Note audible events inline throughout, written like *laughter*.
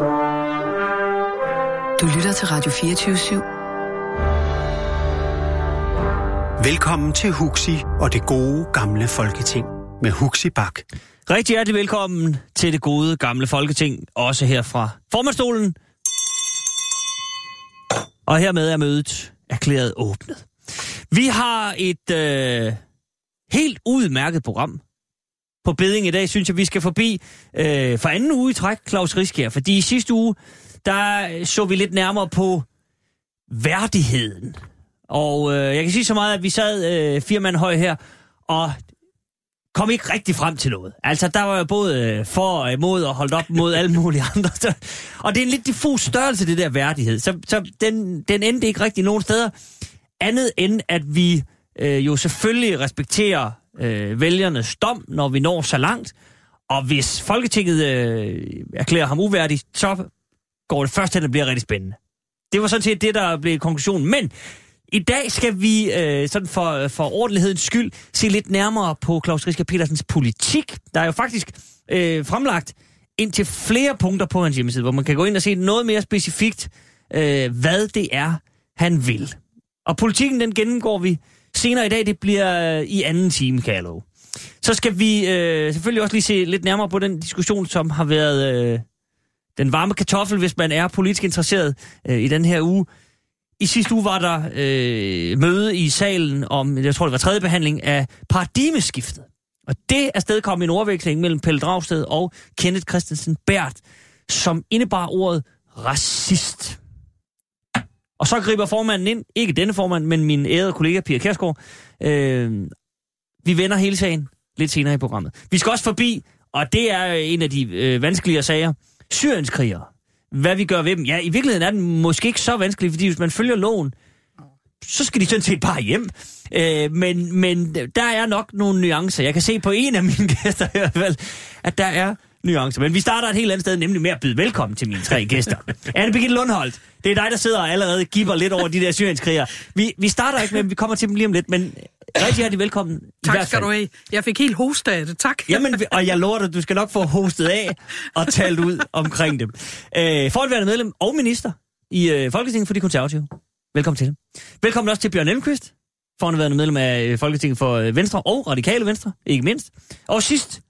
Du lytter til Radio 24 /7. Velkommen til Huxi og det gode gamle folketing med Huxi Bak. Rigtig hjertelig velkommen til det gode gamle folketing, også her fra formandstolen. Og hermed er mødet erklæret åbnet. Vi har et øh, helt udmærket program på beding i dag, synes jeg, vi skal forbi øh, for anden uge i træk, Claus Riskær. Fordi i sidste uge, der øh, så vi lidt nærmere på værdigheden. Og øh, jeg kan sige så meget, at vi sad øh, fire mand høj her, og kom ikke rigtig frem til noget. Altså, der var jo både øh, for og imod og holdt op mod alle mulige andre. og det er en lidt diffus størrelse, det der værdighed. Så, så den, den endte ikke rigtig nogen steder. Andet end, at vi øh, jo selvfølgelig respekterer øh, vælgernes dom, når vi når så langt. Og hvis Folketinget øh, erklærer ham uværdig, så går det først til, at det bliver rigtig spændende. Det var sådan set det, der blev konklusionen. Men i dag skal vi, øh, sådan for, for ordentlighedens skyld, se lidt nærmere på Claus Riske Petersens politik. Der er jo faktisk øh, fremlagt ind til flere punkter på hans hjemmeside, hvor man kan gå ind og se noget mere specifikt, øh, hvad det er, han vil. Og politikken, den gennemgår vi senere i dag. Det bliver øh, i anden time, kan jeg love. Så skal vi øh, selvfølgelig også lige se lidt nærmere på den diskussion, som har været øh, den varme kartoffel, hvis man er politisk interesseret øh, i den her uge. I sidste uge var der øh, møde i salen om, jeg tror det var tredje behandling af paradigmeskiftet. Og det er sted kom en overveksling mellem Pelle Dragsted og Kenneth Christensen Bært, som indebar ordet racist. Og så griber formanden ind, ikke denne formand, men min ærede kollega Pia Kærsgaard. Øh, vi vender hele sagen lidt senere i programmet. Vi skal også forbi, og det er en af de øh, vanskeligere sager, syrienskrigere. Hvad vi gør ved dem. Ja, i virkeligheden er den måske ikke så vanskelig, fordi hvis man følger loven, så skal de sådan set bare hjem. Øh, men, men der er nok nogle nuancer. Jeg kan se på en af mine gæster i hvert fald, at der er nuancer. Men vi starter et helt andet sted, nemlig med at byde velkommen til mine tre gæster. *laughs* Anne Birgitte Lundholdt, det er dig, der sidder og allerede giver lidt over de der syrienskrigere. Vi, vi starter ikke med, vi kommer til dem lige om lidt, men rigtig hjertelig velkommen. Tak skal du have. Jeg fik helt hoste af det, tak. Jamen, og jeg lover dig, du skal nok få hostet af og talt ud omkring dem. Øh, forhåndværende medlem og minister i øh, Folketinget for de konservative. Velkommen til. Velkommen også til Bjørn Elmqvist, forhåndværende medlem af øh, Folketinget for øh, Venstre og Radikale Venstre, ikke mindst. Og sidst,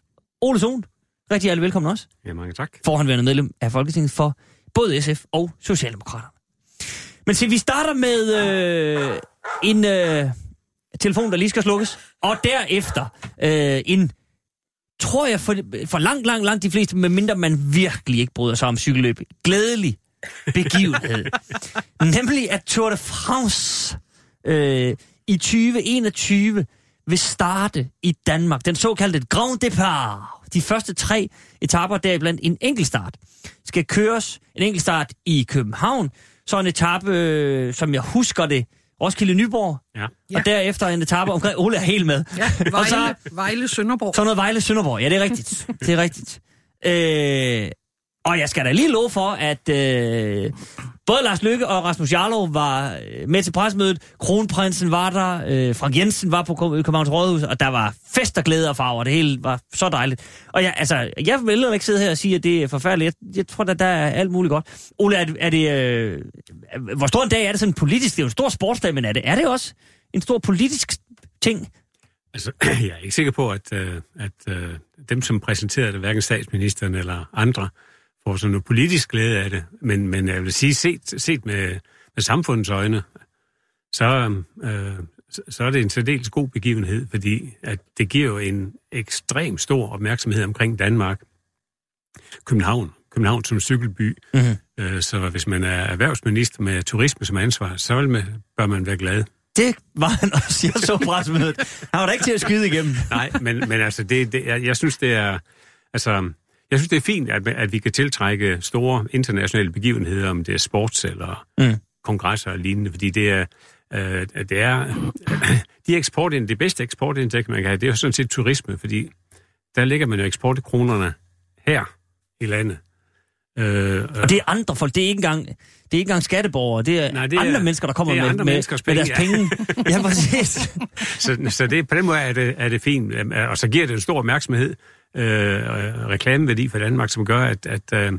Ole Sohn. Rigtig hjertelig velkommen også. Ja, mange tak. Forhåndværende medlem af Folketinget for både SF og Socialdemokraterne. Men se, vi starter med øh, en øh, telefon, der lige skal slukkes, og derefter øh, en, tror jeg, for, for langt, langt, langt de fleste, medmindre man virkelig ikke bryder sig om cykelløb, glædelig begivenhed. *laughs* Nemlig at Tour de France øh, i 2021 vil starte i Danmark. Den såkaldte Grand Départ. De første tre etaper, deriblandt en enkeltstart, skal køres. En enkeltstart i København. Så en etape, øh, som jeg husker det, Roskilde Nyborg. Ja. Og derefter en etape omkring Ole er helt med. Ja, *laughs* og Vejle, så, Vejle Sønderborg. så noget Vejle Sønderborg. Ja, det er rigtigt. Det er rigtigt. Øh, og jeg skal da lige love for, at øh, både Lars Lykke og Rasmus Jarlov var øh, med til presmødet. Kronprinsen var der. Øh, Frank Jensen var på Københavns Rådhus, og der var fest og glæde og farver. Det hele var så dejligt. Og jeg, altså, jeg vil ikke sidde her og sige, at det er forfærdeligt. Jeg, jeg tror, at der er alt muligt godt. Ole, er det, er det øh, hvor stor en dag er det sådan politisk? Det er jo en stor sportsdag, men er det, er det også en stor politisk ting? Altså, *clears throat* jeg er ikke sikker på, at, øh, at øh, dem, som præsenterede det, hverken statsministeren eller andre, får sådan noget politisk glæde af det. Men, men jeg vil sige, set, set med, med samfundets øjne, så, øh, så- er det en særdeles god begivenhed, fordi at det giver jo en ekstrem stor opmærksomhed omkring Danmark. København. København som cykelby. Mhm. Øh, så hvis man er erhvervsminister med turisme som ansvar, så vil man, bør man være glad. Det var han også, jeg så presmødet. Han var da ikke til at skyde igennem. Nej, men, men altså, det, det, jeg, jeg synes, det er... Altså, jeg synes, det er fint, at, at vi kan tiltrække store internationale begivenheder, om det er sports eller Mm. kongresser og lignende, fordi det er, øh, det er *clears throat* de eksport, det bedste eksportindtægt, man kan have, det er jo sådan set turisme, fordi der ligger man jo eksportkronerne her i landet. Øh, Og det er andre folk, det er ikke engang, det er ikke engang skatteborgere, det er, Nej, det er- andre mennesker, der kommer det er med, andre med, med penge, deres *laughs* penge. ja, præcis. Så, så det, på den måde er det, er det fint, Øhm, og så giver det en stor opmærksomhed, øh, og reklameværdi for Danmark, som gør, at, at, øh,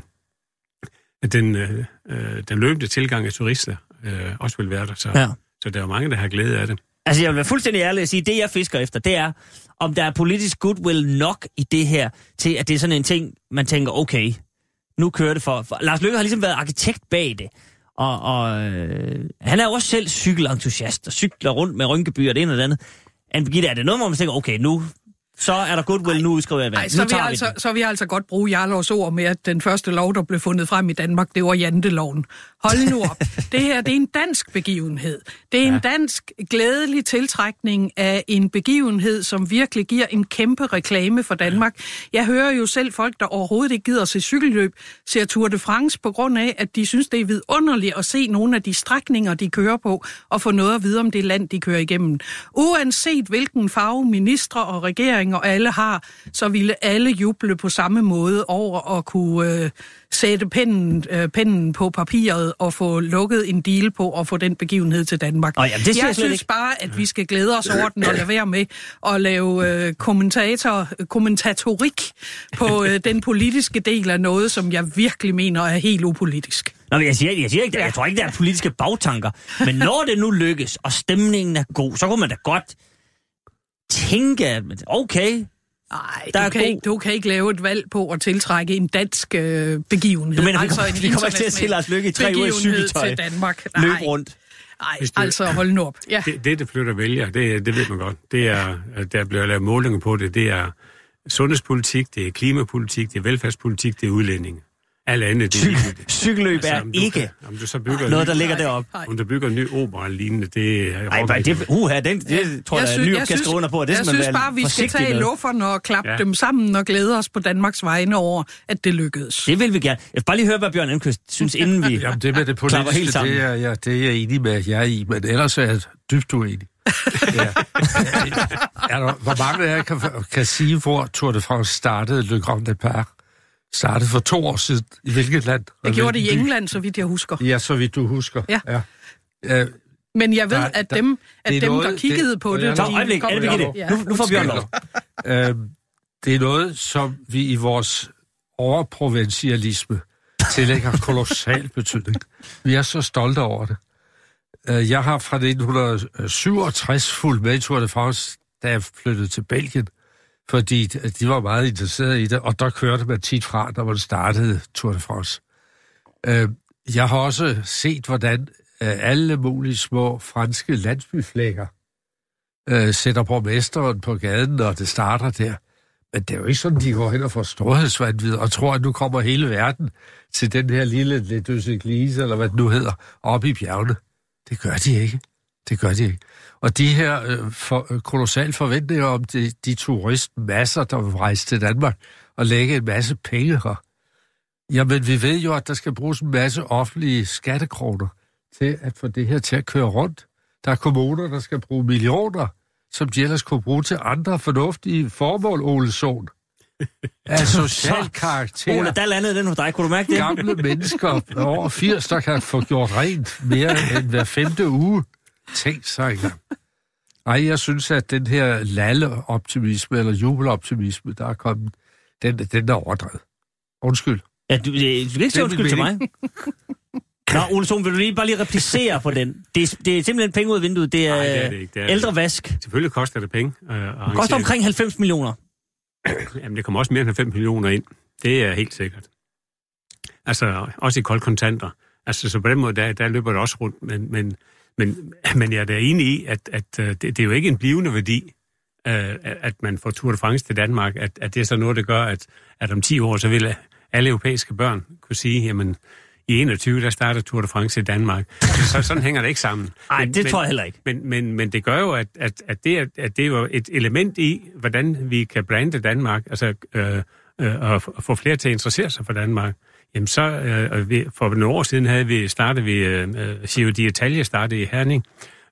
at den, øh, øh, den løbende tilgang af turister øh, også vil være der. Så, Ja. så der er jo mange, der har glæde af det. Altså, jeg vil være fuldstændig ærlig og sige, det jeg fisker efter, det er, om der er politisk goodwill nok i det her, til at det er sådan en ting, man tænker, okay, nu kører det for... for Lars Løkke har ligesom været arkitekt bag det. Og, og øh, han er jo også selv cykelentusiast, og cykler rundt med Rynkeby og det ene og det andet. Anne Birgitte, er det noget, hvor man tænker, okay, nu så er der goodwill, nu udskriver jeg valg. så Nu tager vi altså, den. så vil jeg altså godt bruge Jarlovs ord med, at den første lov, der blev fundet frem i Danmark, det var janteloven. Hold nu op. det her, det er en dansk begivenhed. Det er ja. en dansk glædelig tiltrækning af en begivenhed, som virkelig giver en kæmpe reklame for Danmark. Jeg hører jo selv folk, der overhovedet ikke gider at se cykelløb, ser Tour de France på grund af, at de synes, det er vidunderligt at se nogle af de strækninger, de kører på, og få noget at vide om det land, de kører igennem. Uanset hvilken farve ministre og regeringer alle har, så ville alle juble på samme måde over at kunne øh, sætte pennen, øh, pennen på papiret og få lukket en deal på at få den begivenhed til Danmark. Nå, jamen, det jeg jeg synes ikke. bare, at vi skal glæde os over den og lade være med at lave øh, kommentator, kommentatorik på øh, den politiske del af noget, som jeg virkelig mener er helt upolitisk. Nå, men jeg siger, jeg siger ikke, jeg tror ikke, der er politiske bagtanker. Men *laughs* når det nu lykkes, og stemningen er god, så kunne man da godt tænke, at okay, Nej, Der er du, kan god- ikke, du kan ikke lave et valg på at tiltrække en dansk øh, begivenhed. Du mener, vi altså kommer- en vi kommer ikke til at se Lars Løkke i tre uger i begivenhed cykeltøj? til Danmark. løb Nej, rundt. nej altså hold nu op. Ja. Det, det, der flytter vælger, det, det ved man godt. Det er, der bliver lavet målinger på det. Det er sundhedspolitik, det er klimapolitik, det er velfærdspolitik, det er udlænding. Alt andet, det er ligegyldigt. Cykelløb er om du ikke om du så bygger noget, der ligger deroppe. Nej. om du bygger en ny opera lignende, det er... Ej, men det, uha, den, det tror jeg, jeg sy- Nyrup kan skrive under på. Det jeg synes bare, vi skal tage lufferne og klappe Ja. dem sammen og glæde os på Danmarks vegne over, at det lykkedes. Det vil vi gerne. Jeg vil bare lige høre, hvad Bjørn Enquist synes, inden vi... Jamen, det med det Klapper helt politiske, sammen. det er, ja, det er jeg enig med jer i, men ellers er jeg dybt uenig. *laughs* ja. er der, hvor mange af jer kan, kan sige, hvor Tour de France startede, Le Grand Départ? Startede for to år siden. I hvilket land? Det gjorde det i? England, så vidt jeg husker. Ja, så vidt du husker. Ja. ja. Men jeg ved, Der- at der- dem, at det dem noget- der kiggede det- på det... Så, de øjeblik, kom-. Ja. Nu, nu får Bjørn lov. Øhm, det er noget, som vi i vores overprovincialisme tillægger kolossal betydning. Vi er så stolte over det. Øh, Jeg har fra 1967 fulgt med i Tour de France, da jeg flyttede til Belgien, fordi de var meget interesserede i det, og der kørte man tit fra, når man startede Tour de France. Øh, Jeg har også set, hvordan øh, alle mulige små franske landsbyflækker øh, sætter borgmesteren på gaden, når det starter der. Men det er jo ikke sådan, de går hen og får storhedsvandvid og tror, at nu kommer hele verden til den her lille Le Glise, eller hvad det nu hedder, op i bjergene. Det gør de ikke. Det gør de ikke. Og de her øh, for, øh, kolossale forventninger om de, de turistmasser, der vil rejse til Danmark og lægge en masse penge her. Jamen, vi ved jo, at der skal bruges en masse offentlige skattekroner til at få det her til at køre rundt. Der er kommuner, der skal bruge millioner, som de ellers kunne bruge til andre fornuftige formål, Ole Sohn. *laughs* Af social karakter. Ole, der landede den hos dig. Kunne du mærke det? Gamle mennesker over 80, der kan få gjort rent mere end hver femte uge. Tænk sig engang. Ej, jeg synes, at den her lalle-optimisme, eller jubeloptimisme, der er kommet, den, den er overdrevet. Undskyld. Ja, du, øh, du kan ikke Det sige er undskyld til mig. *laughs* Nå, Ole Sohn, vil du lige bare lige replicere på den? Det er, det er simpelthen penge ud af vinduet. Det er, Nej, det er det ikke. Det er- ældre vask. Det Selvfølgelig koster det penge. Øh, koster omkring 90 millioner. *clears throat* Jamen, det kommer også mere end 5 millioner ind. Det er helt sikkert. Altså, også i koldkontanter. Altså, så på den måde, der, der løber det også rundt. Men, men, men, men jeg er da enig i, at, at øh, det, det er jo ikke en blivende værdi, øh, at man får Tour de France til Danmark. At, at det er så noget, der gør, at, at om 10 år, så vil alle europæiske børn kunne sige, jamen, i 21, der starter Tour de France i Danmark. Så sådan hænger det ikke sammen. *laughs* Nej, det men- tror jeg heller ikke. men, men, men det gør jo, at, at, at, det er, at det er jo et element i, hvordan vi kan brande Danmark. Altså, øh, øh, og få flere til at interessere sig for Danmark, jamen så, øh, vi, for nogle år siden havde vi startet vi, øh, øh, Giro d'Italia i Herning,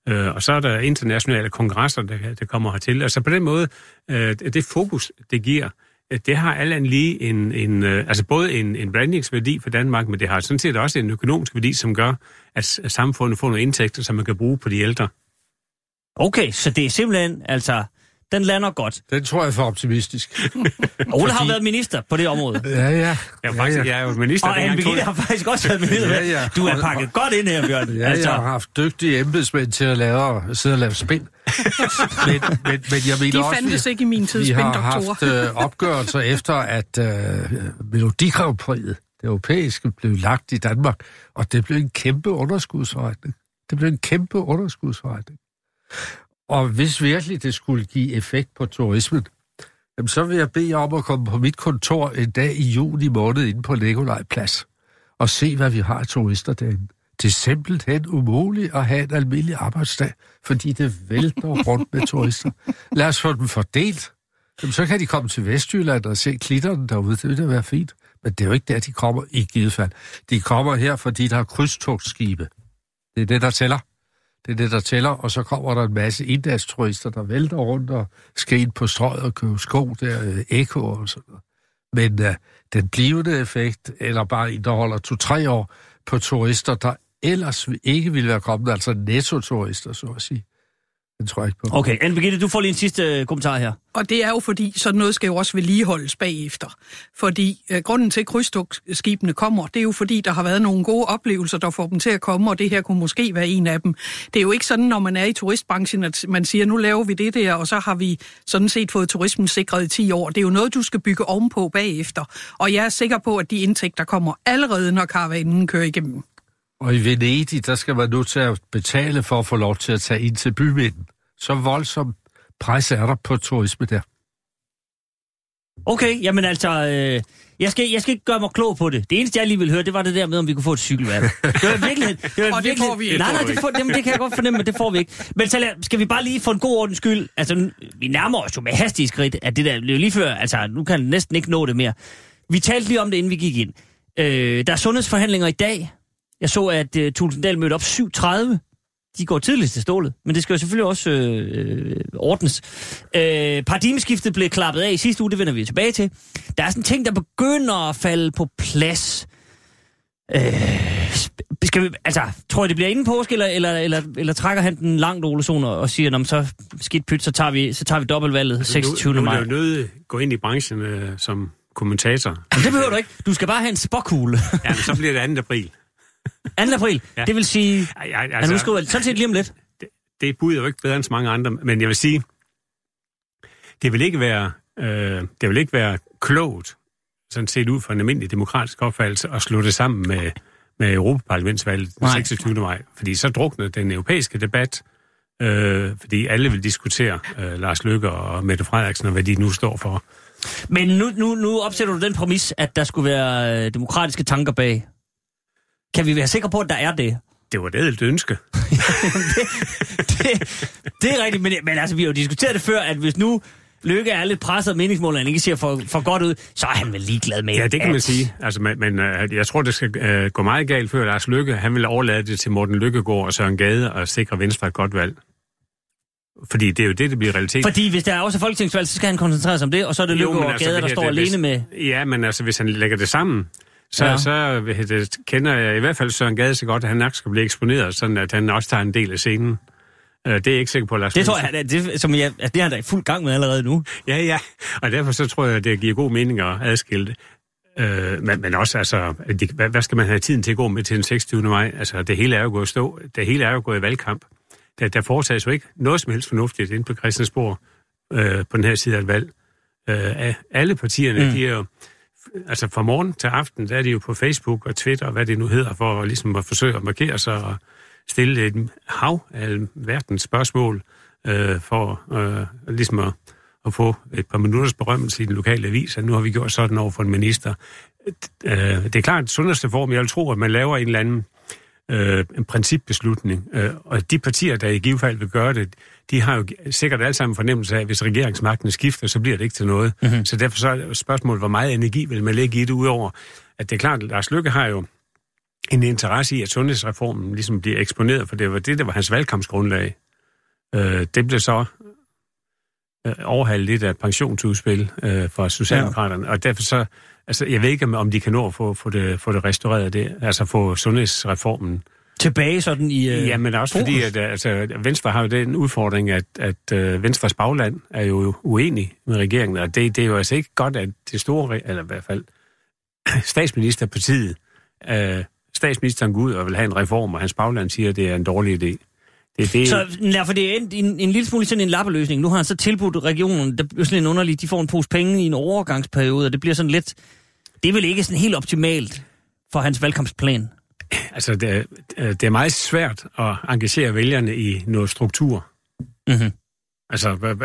øh, og så er der internationale kongresser, der, der kommer hertil. Altså på den måde, øh, det fokus, det giver, øh, det har alt lige en, en øh, altså både en, en brandingsværdi for Danmark, men det har sådan set også en økonomisk værdi, som gør, at samfundet får nogle indtægter, som man kan bruge på de ældre. Okay, så det er simpelthen, altså, den lander godt. Den tror jeg er for optimistisk. *laughs* Ole har været minister på det område. Ja, ja. Jeg faktisk, jeg er jo minister, Og Anne har faktisk også været minister. Ja, ja. Du er pakket godt ind her, Bjørn. Ja, altså... jeg har haft dygtige embedsmænd til at lave, sidde og lave spind. men, men, men jeg mener De også, fandtes ikke i min tid, vi har haft øh, opgørelser *laughs* efter, at øh, Melodigravepriet, det europæiske, blev lagt i Danmark, og det blev en kæmpe underskudsforretning. Det blev en kæmpe underskudsforretning. Og hvis virkelig det skulle give effekt på turismen, jamen så vil jeg bede jer om at komme på mit kontor en dag i juni måned inde på Nikolaj Plads og se, hvad vi har af turister derinde. Det er simpelthen umuligt at have en almindelig arbejdsdag, fordi det vælter *laughs* rundt med turister. Lad os få dem fordelt. Jamen, så kan de komme til Vestjylland og se klitterne derude. Det vil da være fint. Men det er jo ikke der, de kommer i givet fald. De kommer her, fordi der er krydstogsskibe. Det er det, der tæller. Det er det, der tæller, og så kommer der en masse indagsturister, der vælter rundt og skal ind på strøget og købe sko der, øh, Eko og sådan noget. Men øh, den blivende effekt, eller bare en, der holder to-tre år på turister, der ellers ikke ville være kommet, altså netto-turister, så at sige. Den tror jeg ikke på. Okay, Anne Birgitte, du får lige en sidste øh, kommentar her. Og det er jo fordi, sådan noget skal jo også vedligeholdes bagefter. Fordi øh, grunden til, at krydstogsskibene kommer, det er jo fordi, der har været nogle gode oplevelser, der får dem til at komme, og det her kunne måske være en af dem. Det er jo ikke sådan, når man er i turistbranchen, at man siger, nu laver vi det der, og så har vi sådan set fået turismen sikret i 10 år. Det er jo noget, du skal bygge ovenpå bagefter. Og jeg er sikker på, at de indtægter kommer allerede, når karavanen kører igennem. Og i Venedig, der skal man nu til at betale for at få lov til at tage ind til bymidten. Så voldsom pres er der på turisme der. Okay, jamen altså, øh, jeg, skal, jeg skal ikke gøre mig klog på det. Det eneste, jeg lige vil høre, det var det der med, om vi kunne få et cykelvalg. Det var virkelig... Det var *laughs* Og det får vi ikke. Nej, nej, det, får, jamen, det kan jeg godt fornemme, men det får vi ikke. Men så lad, skal vi bare lige for en god ordens skyld... Altså, vi nærmer os jo med hastige skridt, at det der blev lige før... Altså, nu kan jeg næsten ikke nå det mere. Vi talte lige om det, inden vi gik ind. Øh, der er sundhedsforhandlinger i dag. Jeg så, at øh, Tulsendal mødte op 7.30. De går tidligst til stålet, men det skal jo selvfølgelig også øh, øh, ordnes. Øh, paradigmeskiftet blev klappet af i sidste uge, det vender vi tilbage til. Der er sådan ting, der begynder at falde på plads. Øh, skal vi, altså, tror jeg, det bliver inden påske, eller, eller, eller, eller trækker han den langt, Ole Sohn, og siger, "Nå, så skidt pyt, så tager vi, så tager vi dobbeltvalget 26. Nu, nu maj. er det jo nødt gå ind i branchen øh, som kommentator. Men det behøver du ikke. Du skal bare have en spokkugle. *laughs* Ja, men så bliver det 2. april. 2. april, Ja. det vil sige... Ej, ej, Altså, nu skriver jeg sådan set lige om lidt. det bud er jo ikke bedre end så mange andre, men jeg vil sige, det vil ikke være, øh, det vil ikke være klogt, sådan set ud fra en almindelig demokratisk opfattelse, at slå det sammen med, med Europaparlamentsvalget den Nej. 26. maj. Fordi så drukner den europæiske debat, øh, fordi alle vil diskutere øh, Lars Løkke og Mette Frederiksen og hvad de nu står for. Men nu, nu, nu opsætter du den præmis, at der skulle være øh, demokratiske tanker bag. Kan vi være sikre på, at der er det? Det var et ædelt ønske. *laughs* det, det er rigtigt, men, men altså, vi har jo diskuteret det før, at hvis nu Lykke er lidt presset af meningsmålene, han ikke ser for, for godt ud, så er han vel ligeglad med Ja, det kan man at- sige. Altså, men men øh, jeg tror, det skal øh, gå meget galt før Lars Lykke. Han vil overlade det til Morten Lykkegaard og Søren Gade og sikre Venstre et godt valg. Fordi det er jo det, det bliver realitet. Fordi hvis der er også folketingsvalg, så skal han koncentrere sig om det, og så er det Lykke og altså, Gade, der står det, alene hvis- med... Ja, men altså, hvis han lægger det sammen, så, Ja. så det, kender jeg i hvert fald Søren Gade så godt, at han nok skal blive eksponeret, sådan at han også tager en del af scenen. Øh, Det er jeg ikke sikker på, Lars Det tror jeg, det, det, som jeg, altså, det er han da i fuld gang med allerede nu. Ja, ja. Og derfor så tror jeg, at det giver god mening at adskille det. Øh, men, men også, altså, de, hvad, hvad skal man have tiden til at gå med til den 26. maj? Altså, det hele er jo gået stå. Det hele er jo gået i valgkamp. Der, der foretages jo ikke noget som helst fornuftigt inde på Christiansborg øh, på den her side af et valg. Øh, af alle partierne, mm. de er jo, altså fra morgen til aften, der er de jo på Facebook og Twitter, og hvad det nu hedder, for ligesom at forsøge at markere sig og stille et hav af verdens spørgsmål øh, for øh, ligesom at, at få et par minutters berømmelse i den lokale avis, at nu har vi gjort sådan over for en minister. Øh, det er klart, at sundhedsreform, jeg vil tro, at man laver en eller anden øh, en principbeslutning. Øh, og de partier, der i givet fald vil gøre det, de har jo sikkert alle sammen fornemmelse af, at hvis regeringsmagten skifter, så bliver det ikke til noget. Mm-hmm. Så derfor så er spørgsmålet, hvor meget energi vil man lægge i det, udover at det er klart, at Lars Lykke har jo en interesse i, at sundhedsreformen ligesom bliver eksponeret, for det var det, der var hans valgkampsgrundlag. Øh, det blev så øh, overhalet lidt af et pensionsudspil øh, for Socialdemokraterne, ja. og derfor så, altså jeg ved ikke, om de kan nå at få, få, det, få det restaureret, det, altså få sundhedsreformen Tilbage sådan i... Øh, ja, men også fokus. fordi, at altså, Venstre har jo den udfordring, at, at uh, Venstres bagland er jo uenig med regeringen, og det, det er jo altså ikke godt, at det store, eller i hvert fald *clears throat* statsministerpartiet, uh, statsministeren går ud og vil have en reform, og hans bagland siger, at det er en dårlig idé. Det, det... Så ja, for det er en, en, en lille smule sådan en lappeløsning. Nu har han så tilbudt regionen, der bliver sådan en underlig, de får en pose penge i en overgangsperiode, og det bliver sådan lidt... Det er vel ikke sådan helt optimalt for hans valgkampsplan? *clears throat* Altså, det, det er meget svært at engagere vælgerne i noget struktur. Mm-hmm. Altså,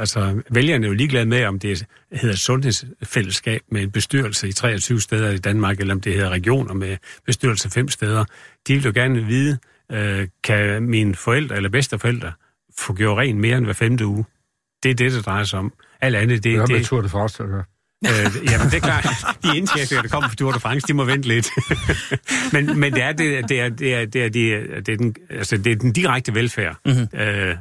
altså, vælgerne er jo ligeglade med, om det hedder sundhedsfællesskab med en bestyrelse i 23 steder i Danmark, eller om det hedder regioner med bestyrelse fem steder. De vil jo gerne vide, øh, kan mine forældre eller bedsteforældre få gjort rent mere end hver femte uge? Det er det, det drejer sig om. Alt andet, det... er det, Tour de France, øh, jamen, det er klart. De indtægter, der kommer fra Tour de France, de må vente lidt. *laughs* men, men det er, det, det er, det er, det er, det er, det er, den, altså, det er den direkte velfærd mm-hmm. øh,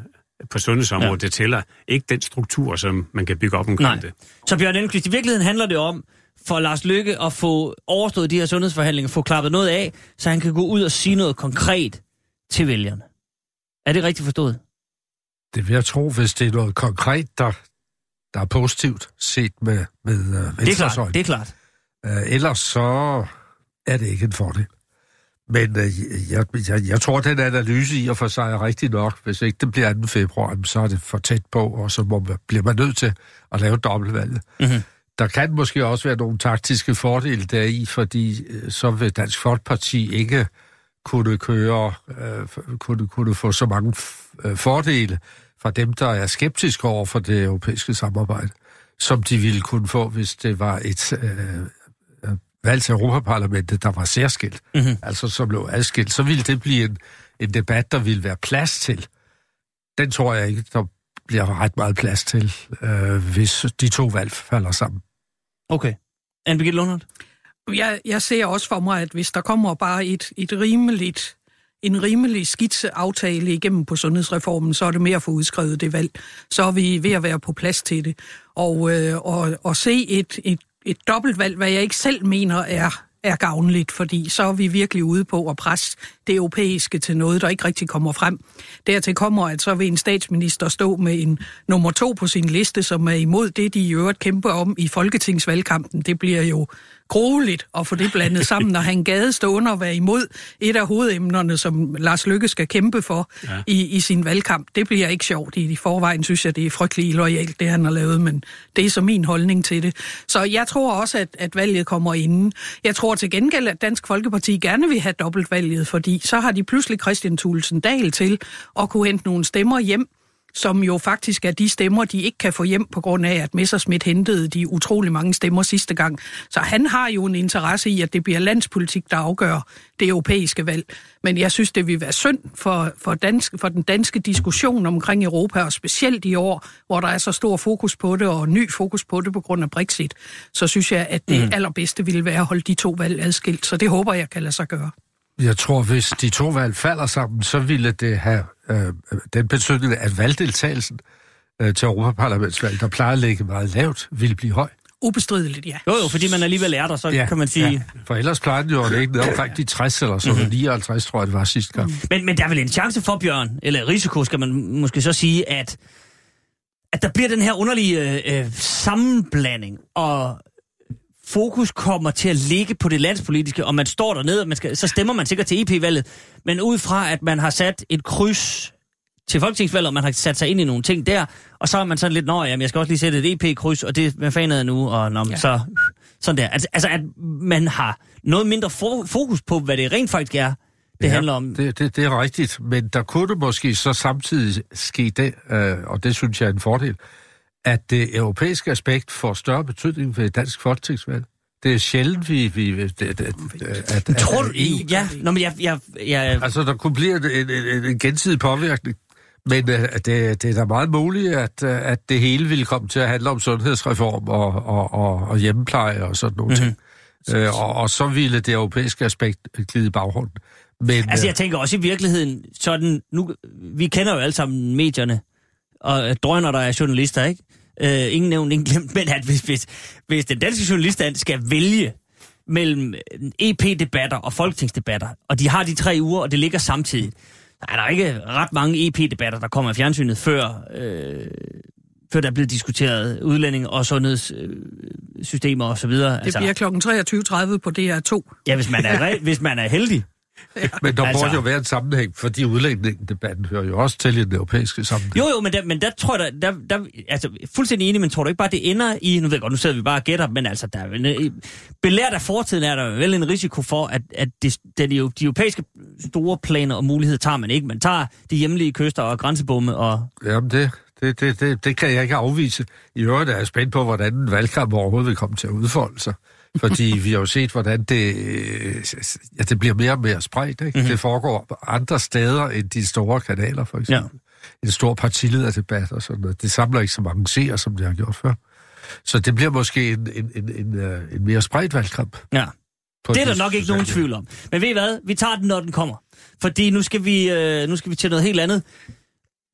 på sundhedsområdet, ja. det tæller. Ikke den struktur, som man kan bygge op omkring Nej. det. Så Bjørn Enquist, i virkeligheden handler det om, for Lars Lykke at få overstået de her sundhedsforhandlinger, få klappet noget af, så han kan gå ud og sige noget konkret til vælgerne. Er det rigtigt forstået? Det vil jeg tro, hvis det er noget konkret, der, der er positivt set med, med uh, det er klart, det er klart. Uh, ellers så er det ikke en fordel. Men uh, jeg, jeg, jeg tror, den analyse i og for sig er rigtig nok. Hvis ikke det bliver 2. februar, så er det for tæt på, og så må man, bliver man nødt til at lave dobbeltvalget. Mm-hmm. Der kan måske også være nogle taktiske fordele deri, fordi så vil Dansk Folkeparti ikke kunne køre, øh, kunne, kunne få så mange fordele fra dem, der er skeptiske over for det europæiske samarbejde, som de ville kunne få, hvis det var et øh, valg til Europaparlamentet, der var særskilt, mm-hmm. altså som blev adskilt, så ville det blive en, en debat, der ville være plads til. Den tror jeg ikke, der bliver ret meget plads til, øh, hvis de to valg falder sammen. Okay. Anne Birgitte Lundhardt? Jeg, jeg ser også for mig, at hvis der kommer bare et, et rimeligt en rimelig skitseaftale igennem på sundhedsreformen, så er det mere at få udskrevet det valg. Så er vi ved at være på plads til det. Og, øh, og, og se et, et, et dobbeltvalg, hvad jeg ikke selv mener er er gavnligt, fordi så er vi virkelig ude på at presse det europæiske til noget, der ikke rigtig kommer frem. Dertil kommer, at så vil en statsminister stå med en nummer to på sin liste, som er imod det, de i øvrigt kæmper om i folketingsvalgkampen. Det bliver jo grueligt at få det blandet sammen, når han gade stående og være imod et af hovedemnerne, som Lars Lykke skal kæmpe for ja. i, i sin valgkamp. Det bliver ikke sjovt. I, I forvejen synes jeg, det er frygtelig lojalt, det han har lavet, men det er så min holdning til det. Så jeg tror også, at, at valget kommer inden. Jeg tror til gengæld, at Dansk Folkeparti gerne vil have dobbeltvalget, fordi så har de pludselig Christian Thulesen Dahl til at kunne hente nogle stemmer hjem, som jo faktisk er de stemmer, de ikke kan få hjem på grund af, at Messersmith hentede de utrolig mange stemmer sidste gang. Så han har jo en interesse i, at det bliver landspolitik, der afgør det europæiske valg. Men jeg synes, det vil være synd for, for, dansk, for den danske diskussion omkring Europa, og specielt i år, hvor der er så stor fokus på det, og ny fokus på det på grund af Brexit, så synes jeg, at det mm. allerbedste ville være at holde de to valg adskilt. Så det håber jeg kan lade sig gøre. Jeg tror, hvis de to valg falder sammen, så ville det have øh, den betydning, at valgdeltagelsen øh, til Europaparlamentsvalg, der plejer at ligge meget lavt, ville blive høj. Ubestrideligt, ja. Jo, jo, fordi man alligevel er der, så ja, kan man sige... Ja. For ellers plejer den jo at ligge ned omkring de 60 eller så, mm-hmm. 59 tror jeg, det var sidste gang. Men, men der er vel en chance for, Bjørn, eller risiko, skal man måske så sige, at, at der bliver den her underlige øh, sammenblanding, og fokus kommer til at ligge på det landspolitiske, og man står dernede, og man skal, så stemmer man sikkert til EP-valget, men ud fra, at man har sat et kryds til folketingsvalget, og man har sat sig ind i nogle ting der, og så er man sådan lidt, nå, jamen, jeg skal også lige sætte et EP-kryds, og det, hvad fanden er nu, og nå, ja. så sådan der. Altså, altså, at man har noget mindre fokus på, hvad det rent faktisk er, det ja, handler om. Det, det, det er rigtigt, men der kunne det måske så samtidig ske det, øh, og det synes jeg er en fordel, at det europæiske aspekt får større betydning ved dansk folketingsvalg. Det er sjældent, vi... vi det, det, at, at, Tror du... EU, Ja, nå, men jeg... jeg, jeg Altså, der kunne blive en, en, en, en gensidig påvirkning. Men uh, det, det er da meget muligt, at, uh, at det hele ville komme til at handle om sundhedsreform og, og, og, og hjemmepleje og sådan nogle mm-hmm. ting. Uh, og, og så ville det europæiske aspekt glide i baggrunden. Men, Altså, øh, jeg tænker også i virkeligheden, sådan, nu, vi kender jo alle sammen medierne, og øh, drønner der er journalister, ikke? Øh, ingen nævnt, ingen glemt, *laughs* men at hvis, hvis, hvis den danske journaliststand skal vælge mellem øh, EP-debatter og folketingsdebatter, og de har de tre uger, og det ligger samtidig, der er der ikke ret mange EP-debatter, der kommer i fjernsynet, før, øh, før der er blevet diskuteret udlænding og sundhedssystemer og så videre. Det bliver kl. 23.30 på DR2. Ja, hvis man er, *laughs* hvis man er heldig. *laughs* men der altså- altså... må jo være en sammenhæng, fordi udlægningsdebatten hører jo også til i den europæiske sammenhæng. Jo, jo, men der, men der tror jeg, der, der, der altså fuldstændig enig, men tror du ikke bare, det ender i, nu ved jeg godt, nu sidder vi bare og gætter, men altså, der er, en- belært af fortiden er der vel en risiko for, at, at det, den, jo, de europæiske store planer og muligheder tager man ikke. Man tager de hjemlige kyster og grænsebomme og... Jamen, det, det, det, det, det kan jeg ikke afvise. I øvrigt er jeg spændt på, hvordan en valgkamp overhovedet vil komme til at udfolde sig. Fordi vi har jo set, hvordan det, ja, det bliver mere og mere spredt. Ikke? Mhm. Mm-hmm. Det foregår andre steder end de store kanaler, for eksempel. Ja. En stor partilederdebat og sådan noget. Det samler ikke så mange seere, som det har gjort før. Så det bliver måske en, en, en, en, øh, en mere spredt valgkamp. Ja. på Det er de der nok ikke nogen tvivl om. Men ved I hvad? Vi tager den, når den kommer. Fordi nu skal vi, øh, nu skal vi til noget helt andet.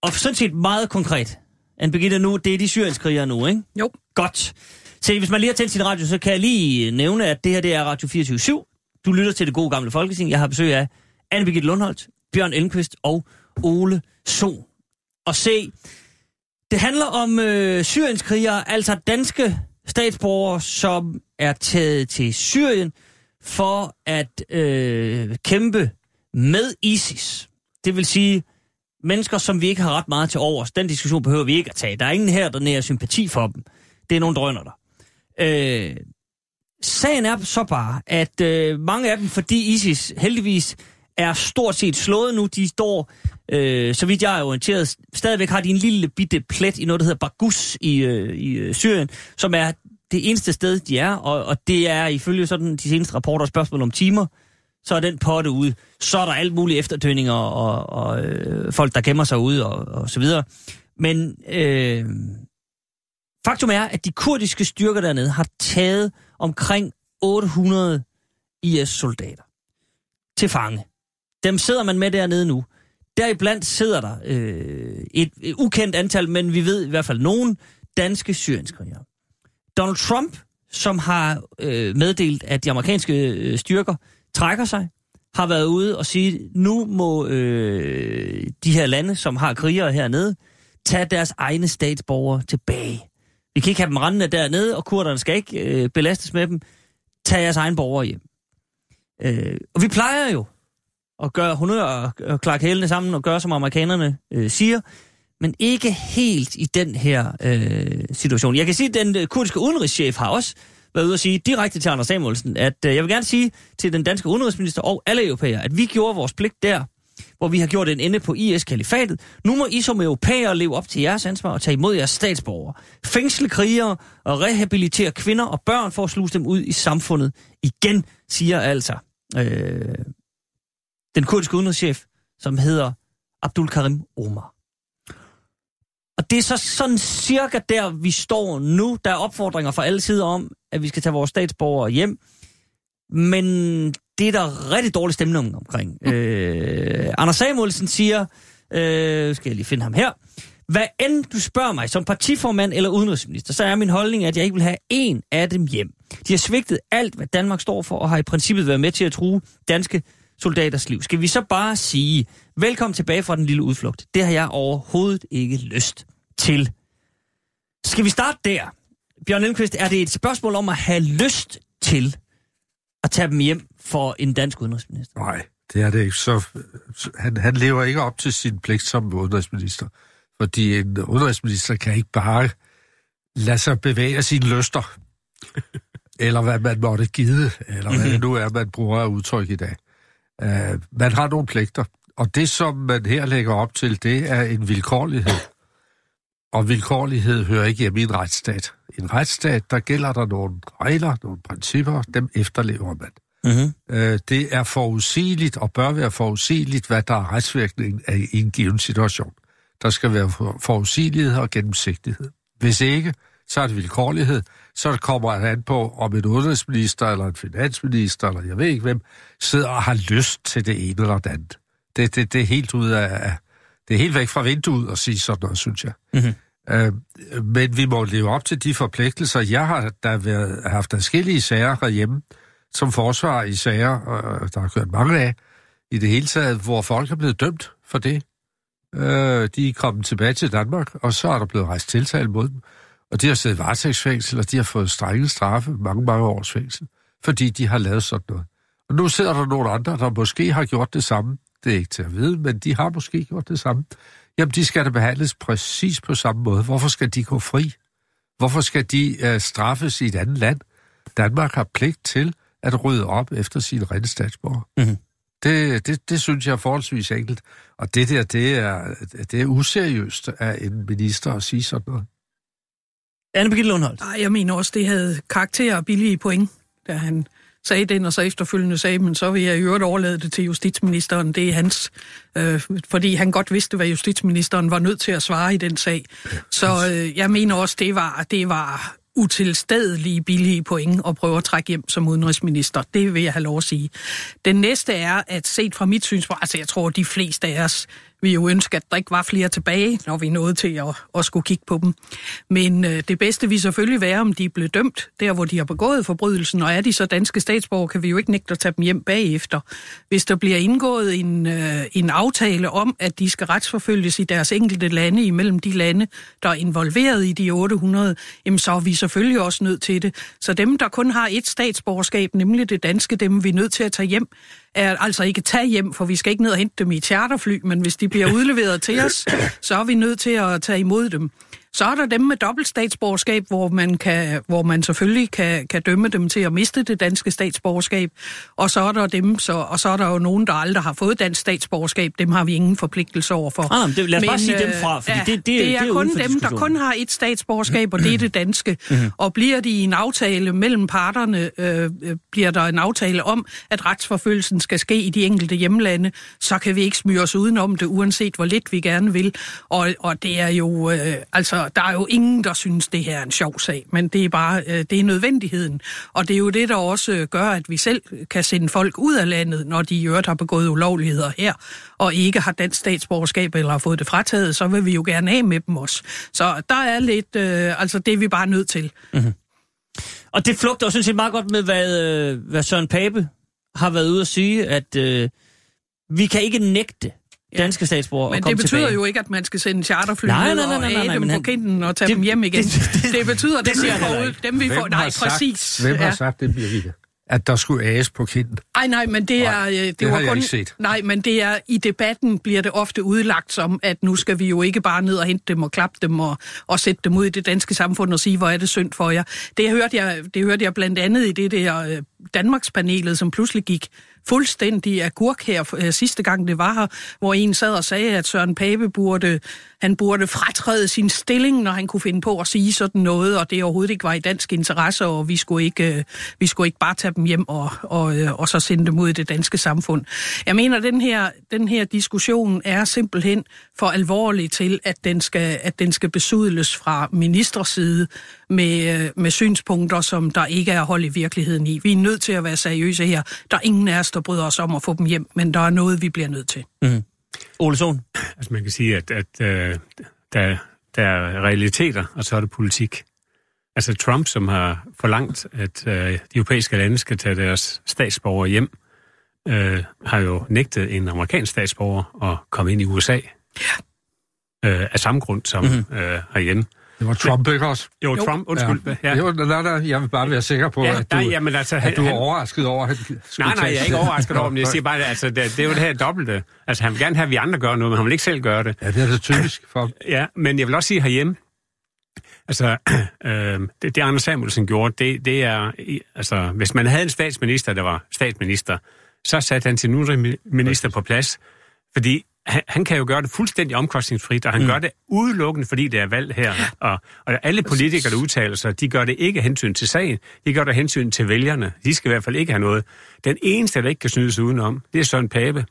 Og sådan set meget konkret. Anne Birgitte, nu, det er de syrienskrigere nu, ikke? Jo. Godt. Se, hvis man lige har tændt sin radio, så kan jeg lige nævne, at det her det er Radio 24 Du lytter til det gode gamle Folketing. Jeg har besøg af Anne Birgitte Lundholt, Bjørn Elmqvist og Ole So. Og se, det handler om øh, syrienskrigere, altså danske statsborgere, som er taget til Syrien for at øh, kæmpe med ISIS. Det vil sige mennesker, som vi ikke har ret meget til overs. Den diskussion behøver vi ikke at tage. Der er ingen her, der nærer sympati for dem. Det er nogle drønner der. Øh, sagen er så bare, at øh, mange af dem, fordi ISIS heldigvis er stort set slået nu, de står, øh, så vidt jeg er orienteret, stadigvæk har de en lille bitte plet i noget, der hedder Bagus i, øh, i øh, Syrien, som er det eneste sted, de er, og, og det er ifølge sådan de seneste rapporter og spørgsmål om timer, så er den potte ude. Så er der alt mulige efterdønninger og, og øh, folk, der gemmer sig ude og, og så videre. Men øh, faktum er, at de kurdiske styrker dernede har taget omkring 800 IS-soldater til fange. Dem sidder man med dernede nu. Deriblandt sidder der øh, et, et ukendt antal, men vi ved i hvert fald nogen danske syrienskrigere. Donald Trump, som har øh, meddelt, at de amerikanske øh, styrker trækker sig, har været ude og sige, nu må øh, de her lande, som har krigere hernede, tage deres egne statsborgere tilbage. Vi kan ikke have dem rendende dernede, og kurderne skal ikke øh, belastes med dem. Tag jeres egen borgere hjem. Øh, og vi plejer jo at gøre honør og, og klakke hælene sammen og gøre, som amerikanerne øh, siger, men ikke helt i den her øh, situation. Jeg kan sige, at den øh, kurdiske udenrigschef har også været ude og sige direkte til Anders Samuelsen, at øh, jeg vil gerne sige til den danske udenrigsminister og alle europæere, at vi gjorde vores pligt der, hvor vi har gjort en ende på IS-kalifatet. Nu må I som europæere leve op til jeres ansvar og tage imod jeres statsborgere. Fængsle krigere og rehabilitere kvinder og børn for at sluse dem ud i samfundet igen, siger altså øh, den kurdiske udenrigschef, som hedder Abdul Karim Omar. Og det er så sådan cirka der, vi står nu. Der er opfordringer fra alle sider om, at vi skal tage vores statsborgere hjem. Men det er der rigtig dårlig stemning omkring. Øh, Anders Samuelsen siger, øh, skal jeg lige finde ham her, hvad end du spørger mig som partiformand eller udenrigsminister, så er min holdning, at jeg ikke vil have en af dem hjem. De har svigtet alt, hvad Danmark står for, og har i princippet været med til at true danske soldaters liv. Skal vi så bare sige, velkommen tilbage fra den lille udflugt. Det har jeg overhovedet ikke lyst til. Skal vi starte der? Bjørn Elmqvist, er det et spørgsmål om at have lyst til at tage dem hjem for en dansk udenrigsminister? Nej, det er det ikke. Så, han, han lever ikke op til sin pligt som udenrigsminister. Fordi en udenrigsminister kan ikke bare lade sig bevæge sine lyster. *laughs* eller hvad man måtte give, eller hvad det nu er, man bruger af udtryk i dag. Uh, man har nogle pligter. Og det, som man her lægger op til, det er en vilkårlighed. Og vilkårlighed hører ikke hjemme i en retsstat. I en retsstat, der gælder der nogle regler, nogle principper, dem efterlever man. Mm-hmm. Øh, det er forudsigeligt og bør være forudsigeligt, hvad der er retsvirkningen af i en given situation. Der skal være for- forudsigelighed og gennemsigtighed. Hvis ikke, så er det vilkårlighed. Så kommer det an på, om en udenrigsminister eller en finansminister, eller jeg ved ikke hvem, sidder og har lyst til det ene eller det andet. Det, det, det er helt ud af, det er helt væk fra vinduet at sige sådan noget, synes jeg. Mhm. Øh, men vi må leve op til de forpligtelser. Jeg har da været, haft adskillige sager herhjemme, som forsvar i sager, og der har kørt mange af, i det hele taget, hvor folk er blevet dømt for det. Øh, de er kommet tilbage til Danmark, og så er der blevet rejst tiltale mod dem. Og de har siddet i varetægtsfængsel, og de har fået strenge straffe, mange, mange års fængsel, fordi de har lavet sådan noget. Og nu sidder der nogle andre, der måske har gjort det samme. Det er ikke til at vide, men de har måske gjort det samme. Jamen, de skal da behandles præcis på samme måde. Hvorfor skal de gå fri? Hvorfor skal de øh, straffes i et andet land? Danmark har pligt til at rydde op efter sine rette statsborger. Mhm. Det, det, det synes jeg er forholdsvis enkelt. Og det der, det er, det er useriøst af en minister at sige sådan noget. Anne Birgitte Lundholdt. Nej, jeg mener også, det havde karakter og billige point, da han sagde den, og så efterfølgende sagde, men så vil jeg i øvrigt overlade det til justitsministeren. Det er hans, øh, fordi han godt vidste, hvad justitsministeren var nødt til at svare i den sag. Så øh, jeg mener også, det var, det var utilstedelige billige point og prøve at trække hjem som udenrigsminister. Det vil jeg have lov at sige. Den næste er, at set fra mit synspunkt, altså jeg tror, de fleste af os vi jo ønske, at der ikke var flere tilbage, når vi nåede til at, at skulle kigge på dem. Men øh, det bedste vil selvfølgelig være, om de er blevet dømt, der hvor de har begået forbrydelsen, og er de så danske statsborger, kan vi jo ikke nægte at tage dem hjem bagefter. Hvis der bliver indgået en, øh, en aftale om, at de skal retsforfølges i deres enkelte lande, imellem de lande, der er involveret i de 800, jamen så er vi selvfølgelig også nødt til det. Så dem, der kun har et statsborgerskab, nemlig det danske, dem er vi nødt til at tage hjem, er altså ikke tage hjem, for vi skal ikke ned og hente dem i charterfly, men hvis de bliver udleveret til os, *coughs* så er vi nødt til at tage imod dem. Så er der dem med dobbelt statsborgerskab, hvor man, kan, hvor man selvfølgelig kan, kan dømme dem til at miste det danske statsborgerskab. Og så er der dem, så, og så er der jo nogen, der aldrig har fået dansk statsborgerskab. Dem har vi ingen forpligtelse over for. Ah, men det, lad os bare sige dem øh, fra, fordi ja, det, det, det er, det er kun for dem, der kun har et statsborgerskab, og det er det danske. Mhm. Og bliver de i en aftale mellem parterne, øh, øh, bliver der en aftale om, at retsforfølgelsen skal ske i de enkelte hjemlande, så kan vi ikke smyge os udenom det, uanset hvor lidt vi gerne vil. Og, og det er jo, øh, altså, der er jo ingen, der synes, det her er en sjov sag, men det er bare, øh, det er nødvendigheden. Og det er jo det, der også øh, gør, at vi selv kan sende folk ud af landet, når de i øvrigt har begået ulovligheder her, og ikke har dansk statsborgerskab eller har fået det frataget, så vil vi jo gerne af med dem også. Så der er lidt, øh, altså det er vi bare nødt til. Mhm. Og det flugter jo sådan set meget godt med, hvad, øh, hvad Søren Pape har været ude at sige, at øh, vi kan ikke nægte danske statsborgere Men det betyder tilbage. jo ikke, at man skal sende charterfly Nej, nej, nej, og nej, nej, æde nej, dem men på kinden og tage det- dem hjem igen. det- Det, det betyder, at det dem, vi får ud, dem vi får... Nej, præcis. Hvem har sagt det, Birgitte? At der skulle æges på kinden? Ej, nej, men det er... øh, Det, det var har jeg kun, ikke set. Nej, men det er i debatten bliver det ofte udlagt som, at nu skal vi jo ikke bare ned og hente dem og klappe dem og, og sætte dem ud i det danske samfund og sige, hvor er det synd for jer. Det hørte jeg, det hørte jeg blandt andet i det der øh, Danmarkspanelet, som pludselig gik fuldstændig agurk her øh, sidste gang det var her, hvor en sad og sagde, at Søren Pape burde, han burde fratræde sin stilling, når han kunne finde på at sige sådan noget, og det overhovedet ikke var i dansk interesse, og vi skulle ikke, øh, vi skulle ikke bare tage dem hjem og, og, øh, og så sende dem ud i det danske samfund. Jeg mener, den her, den her diskussion er simpelthen for alvorlig til, at den skal, at den skal besudles fra ministers side med, øh, med synspunkter, som der ikke er hold i virkeligheden i. Vi er nødt til at være seriøse her. Der er ingen af os, der bryder os om at få dem hjem, men der er noget, vi bliver nødt til. Ole Sohn. Altså man kan sige, at, at øh, der, der er realiteter, og så er det politik. Altså Trump, som har forlangt, at øh, de europæiske lande skal tage deres statsborgere hjem, øh, har jo nægtet en amerikansk statsborger at komme ind i USA. Ja. Øh, af samme grund som mm-hmm. øh, herhjemme. Det var Trump, ikke også? Jo, Jo. Trump, undskyld. Ja. Ja. Jo, nej, nej, jeg vil bare være sikker på, Ja, at, du, nej, jamen, altså, han, at du er han, overrasket over, at han Nej, nej, jeg er ikke overrasket over, men jeg siger bare, at altså, det, det er jo det her dobbelte. Altså, han vil gerne have, at vi andre gør noget, men han vil ikke selv gøre det. Ja, det er det typisk for Ja, men jeg vil også sige herhjemme, altså, *clears throat* øh, det, det Anders Samuelsen gjorde, det, det er, altså, hvis man havde en statsminister, der var statsminister, så satte han sin udenrigsminister på plads, fordi han, han kan jo gøre det fuldstændig omkostningsfrit, og han mm. gør det udelukkende, fordi det er valg her. Og, og alle politikere, der udtaler sig, de gør det ikke hensyn til sagen, de gør det hensyn til vælgerne. De skal i hvert fald ikke have noget. Den eneste, der ikke kan snydes udenom, det er Søren Pape.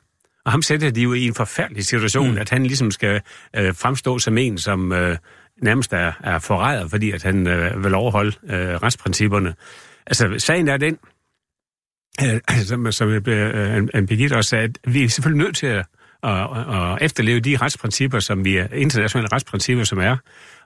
Og ham sætter de jo i en forfærdelig situation, mm. at han ligesom skal øh, fremstå som en, som øh, nærmest er, er forræder, fordi at han øh, vil overholde øh, retsprincipperne. Altså, sagen er den, øh, *clears throat* som, som øh, Birgitte også sagde, at vi er selvfølgelig nødt til at, og, og efterleve de retsprincipper, som vi er, internationale retsprincipper, som er.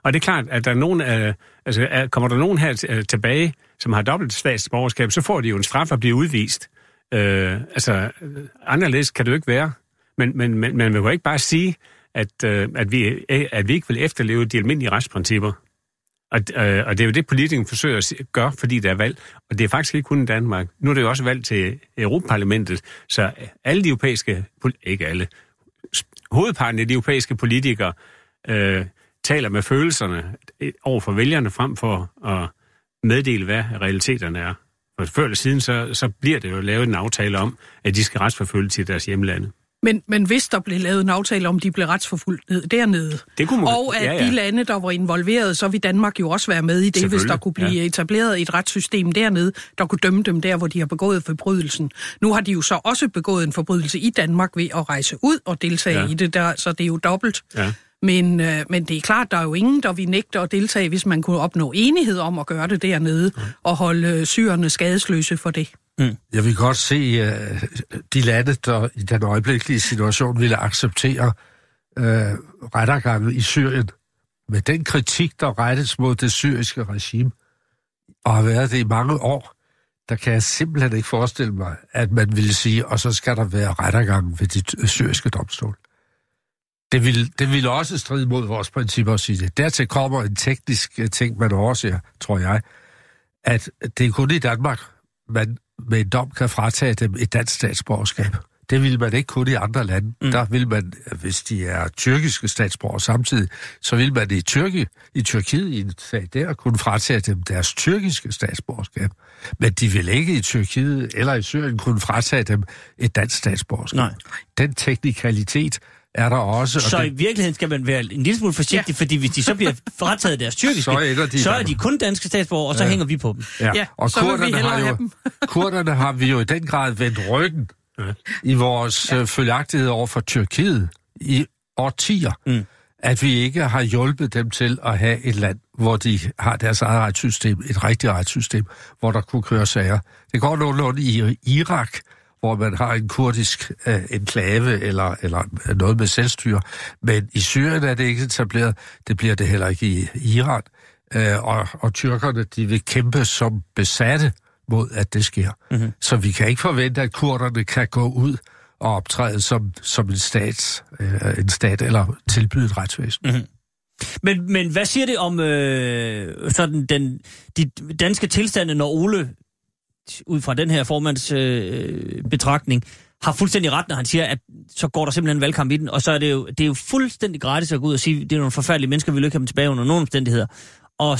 Og det er klart, at der er nogen, øh, altså, er, kommer der nogen her øh, tilbage, som har dobbelt statsborgerskab, så får de jo en straf at blive udvist. Øh, altså, øh, anderledes kan det jo ikke være. Men, men, men, men man kan ikke bare sige, at, øh, at, vi, at vi ikke vil efterleve de almindelige retsprincipper. Og, øh, og det er jo det, politikerne forsøger at gøre, fordi der er valg. Og det er faktisk ikke kun i Danmark. Nu er det jo også valg til Europaparlamentet, så alle de europæiske, ikke alle, hovedparten af de europæiske politikere øh, taler med følelserne øh, over for vælgerne frem for at meddele, hvad realiteterne er. For før eller siden, så, så bliver det jo lavet en aftale om, at de skal retsforfølge til deres hjemlande. Men, men hvis der blev lavet en aftale om, de blev retsforfulgt ned, dernede, det kunne man, og at ja, ja. de lande, der var involveret, så vil Danmark jo også være med i det, hvis der kunne blive ja. etableret et retssystem dernede, der kunne dømme dem der, hvor de har begået forbrydelsen. Nu har de jo så også begået en forbrydelse i Danmark ved at rejse ud og deltage ja. i det der, så det er jo dobbelt. Ja. Men, øh, men det er klart, der er jo ingen, der vi nægter at deltage, hvis man kunne opnå enighed om at gøre det dernede, ja. og holde øh, syrerne skadesløse for det. Mm. Jeg vil godt se uh, de lande, der i den øjeblikkelige situation ville acceptere uh, rettergangen i Syrien, med den kritik, der rettes mod det syriske regime, og har været det i mange år, der kan jeg simpelthen ikke forestille mig, at man ville sige, og så skal der være rettergang ved de syriske domstol. Det vil, det vil også stride mod vores principper at sige det. Dertil kommer en teknisk ting, man overser, tror jeg, at det er kun i Danmark, man med en dom kan fratage dem et dansk statsborgerskab. Det vil man ikke kunne i andre lande. Mm. Der vil man, hvis de er tyrkiske statsborger samtidig, så vil man i, Tyrki, i Tyrkiet i en sag der kunne fratage dem deres tyrkiske statsborgerskab. Men de vil ikke i Tyrkiet eller i Syrien kunne fratage dem et dansk statsborgerskab. Nej. Den teknikalitet er der også. Så og det... i virkeligheden skal man være en lille smule forsigtig, ja. fordi hvis de så bliver *laughs* frataget deres tyrkiske, så er, de, så er de kun danske statsborger, og så ja. hænger vi på dem. Ja, ja og kurderne har, jo, *laughs* kurderne har vi jo i den grad vendt ryggen ja. i vores ja. Øh, følgeagtighed over for Tyrkiet i årtier. Mm at vi ikke har hjulpet dem til at have et land, hvor de har deres eget retssystem, et rigtigt retssystem, hvor der kunne køre sager. Det går nogenlunde i Irak, hvor man har en kurdisk øh, enklave eller, eller noget med selvstyre. Men i Syrien er det ikke etableret. Det bliver det heller ikke i Iran. Øh, og, og tyrkerne, de vil kæmpe som besatte mod, at det sker. Mm-hmm. Så vi kan ikke forvente, at kurderne kan gå ud og optræde som, som en, stat, øh, en stat eller tilbyde et retsvæsen. Mm-hmm. Men, men hvad siger det om øh, sådan den, de danske tilstande, når Ole ud fra den her formands øh, betragtning, har fuldstændig ret, når han siger, at så går der simpelthen en valgkamp i den, og så er det jo, det er jo fuldstændig gratis at gå ud og sige, det er nogle forfærdelige mennesker, vi vil ikke have dem tilbage under nogen omstændigheder. Og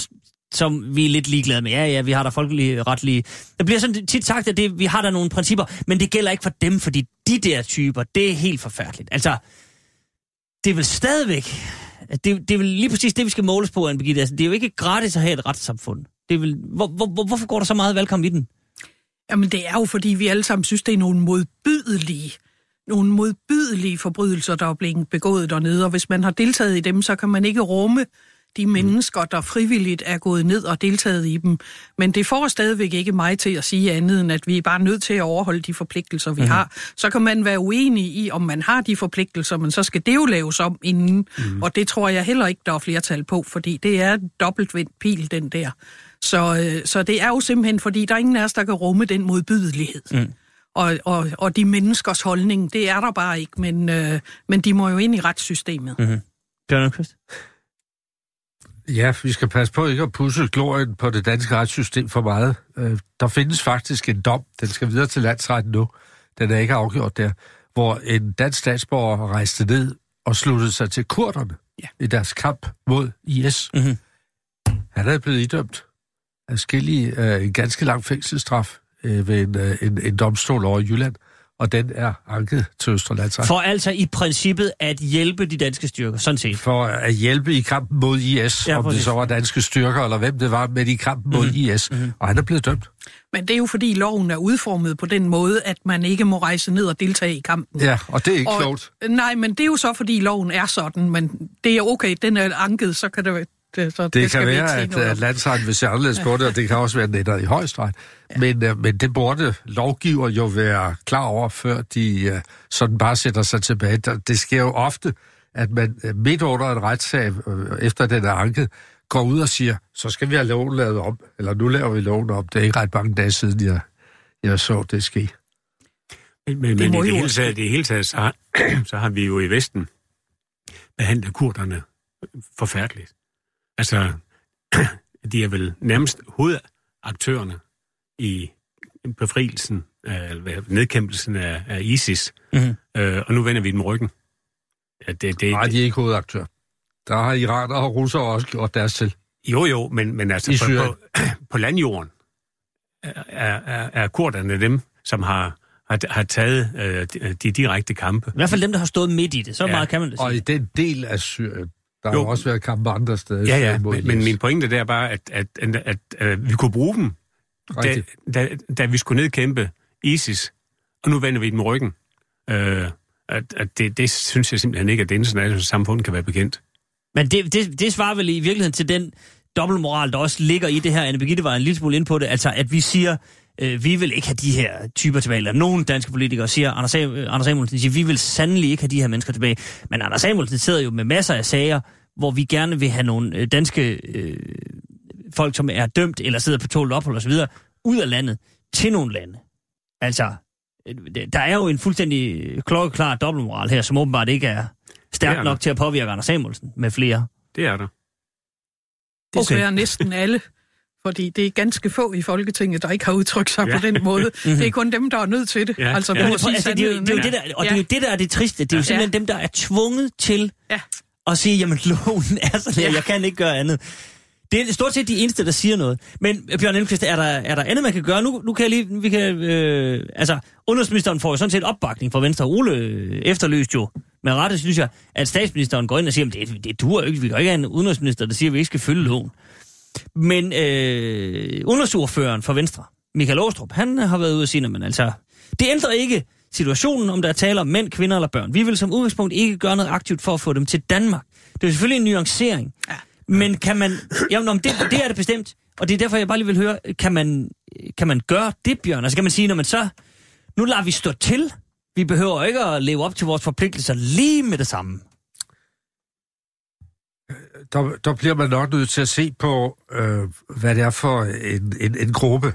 som vi er lidt ligeglade med. Ja, ja, vi har der folkelige retlige... Der bliver sådan tit sagt, at det, vi har der nogle principper, men det gælder ikke for dem, fordi de der typer, det er helt forfærdeligt. Altså, det er vel stadigvæk... Det, det er vel lige præcis det, vi skal måles på, Anne Birgitte. Altså, det er jo ikke gratis at have et retssamfund. Det er vel, hvor, hvor, hvorfor går der så meget valgkamp i den? Jamen det er jo, fordi vi alle sammen synes, det er nogle modbydelige, nogle modbydelige forbrydelser, der er blevet begået dernede. Og hvis man har deltaget i dem, så kan man ikke rumme de mennesker, der frivilligt er gået ned og deltaget i dem. Men det får stadigvæk ikke mig til at sige andet, end at vi er bare nødt til at overholde de forpligtelser, vi mm. har. Så kan man være uenig i, om man har de forpligtelser, men så skal det jo laves om inden. Mm. Og det tror jeg heller ikke, der er flertal på, fordi det er dobbeltvendt pil, den der. Så, øh, så det er jo simpelthen, fordi der er ingen af os, der kan rumme den modbydelighed. Mm. Og, og, og de menneskers holdning, det er der bare ikke, men, øh, men de må jo ind i retssystemet. Mm-hmm. Bjørn Ja, vi skal passe på ikke at pusse glorien på det danske retssystem for meget. Øh, der findes faktisk en dom, den skal videre til landsretten nu, den er ikke afgjort der, hvor en dansk statsborger rejste ned og sluttede sig til kurderne ja. i deres kamp mod IS. Mm-hmm. Han er blevet idømt adskillige, øh, en ganske lang fængselsstraf øh, ved en, øh, en, en domstol over i Jylland. og den er anket til Østerlandsret. For altså i princippet at hjælpe de danske styrker, sådan set. for at hjælpe i kampen mod IS, Ja, om præcis. det så var danske styrker, eller hvem det var, men i kampen mod mm-hmm. IS. Mm-hmm. Og han er blevet dømt. Men det er jo fordi loven er udformet på den måde, at man ikke må rejse ned og deltage i kampen. Ja, og det er ikke og, klogt. Nej, men det er jo så fordi loven er sådan, men det er okay, den er anket, så kan det være... Det, så Det skal kan være, at, noget at landsretten vil se anderledes på det, og det kan også være netter i højesteret. Ja. Men, uh, men det burde lovgiver jo være klar over, før de uh, sådan bare sætter sig tilbage. Det sker jo ofte, at man uh, midt under en retssag, uh, efter den er anket, går ud og siger, så skal vi have loven lavet om, eller nu laver vi loven om. Det er ikke ret mange dage siden, jeg, jeg så det ske. Men, men, men må i det jo hele taget, det hele taget så, har, *clears throat* så har vi jo i Vesten behandlet kurderne forfærdeligt. Altså, *clears throat* de er vel nærmest hovedaktørerne i befrielsen, af, eller nedkæmpelsen af, af ISIS. Mhm. Øh, og nu vender vi dem ryggen. Ja, det, det, Nej, de er ikke hovedaktør. Der har iranere og russere også gjort deres til. Jo, jo, men, men altså I på, på, *clears throat* på landjorden er, er, er kurderne dem, som har, har, har taget øh, de, de direkte kampe. I hvert fald dem, der har stået midt i det. Så Ja. meget kan man det Og i sige. den del af Syrien, der har Jo. jo også været kampe andre steder. Ja, ja, men, men min pointe der er bare, at, at, at, at, at vi kunne bruge dem, da, da, da vi skulle nedkæmpe ISIS, og nu vender vi dem ryggen. Øh, at, at det, det synes jeg simpelthen ikke, at det internationale samfund kan være bekendt. Men det, det, det svarer vel i virkeligheden til den dobbeltmoral, der også ligger i det her. Anne Birgitte var en lille smule ind på det. Altså, at vi siger, øh, vi vil ikke have de her typer tilbage. Eller nogle danske politikere siger, Anders, øh, Anders Samuelsen siger, vi vil sandelig ikke have de her mennesker tilbage. Men Anders Samuelsen sidder jo med masser af sager, hvor vi gerne vil have nogle øh, danske øh, folk, som er dømt eller sidder på tålt ophold osv., ud af landet til nogle lande. Altså, øh, der er jo en fuldstændig klokkeklar dobbeltmoral her, som åbenbart ikke er Det er stærk der. nok til at påvirke Anders Samuelsen med flere. Det er der. Desværre Okay. næsten alle. Fordi det er ganske få i Folketinget, der ikke har udtrykt sig Ja. på den måde. *laughs* Det er kun dem, der er nødt til det. Ja. Altså, Ja. Ja, altså, det, er jo, det er jo det der, og Ja. det er jo det, der er det triste. Det er jo Ja. simpelthen dem, der er tvunget til Ja. at sige, jamen *laughs* loven er sådan her, Ja. jeg kan ikke gøre andet. Det er stort set de eneste, der siger noget. Men øh, Bjørn Elmqvist, er der, er der andet, man kan gøre? Nu, nu kan jeg lige, vi kan, øh, altså, udenrigsministeren får jo sådan set opbakning fra Venstre. Ole øh, efterløst jo med rette, synes jeg, at statsministeren går ind og siger, at det, det duer ikke. Vi kan ikke have en udenrigsminister, der siger, at vi ikke skal følge loven. Men øh, udenrigsordføreren for Venstre, Michael Åstrup, han har været ude og sige, men altså, det ændrer ikke situationen, om der er tale om mænd, kvinder eller børn. Vi vil som udgangspunkt ikke gøre noget aktivt for at få dem til Danmark. Det er selvfølgelig en nuancering. Ja. Men kan man... Jamen, om det, det er det bestemt. Og det er derfor, jeg bare lige vil høre, kan man, kan man gøre det, Bjørn? Altså kan man sige, når man så... Nu lader vi stå til. Vi behøver ikke at leve op til vores forpligtelser lige med det samme. Der, der bliver man nok nødt til at se på, øh, hvad det er for en, en, en gruppe.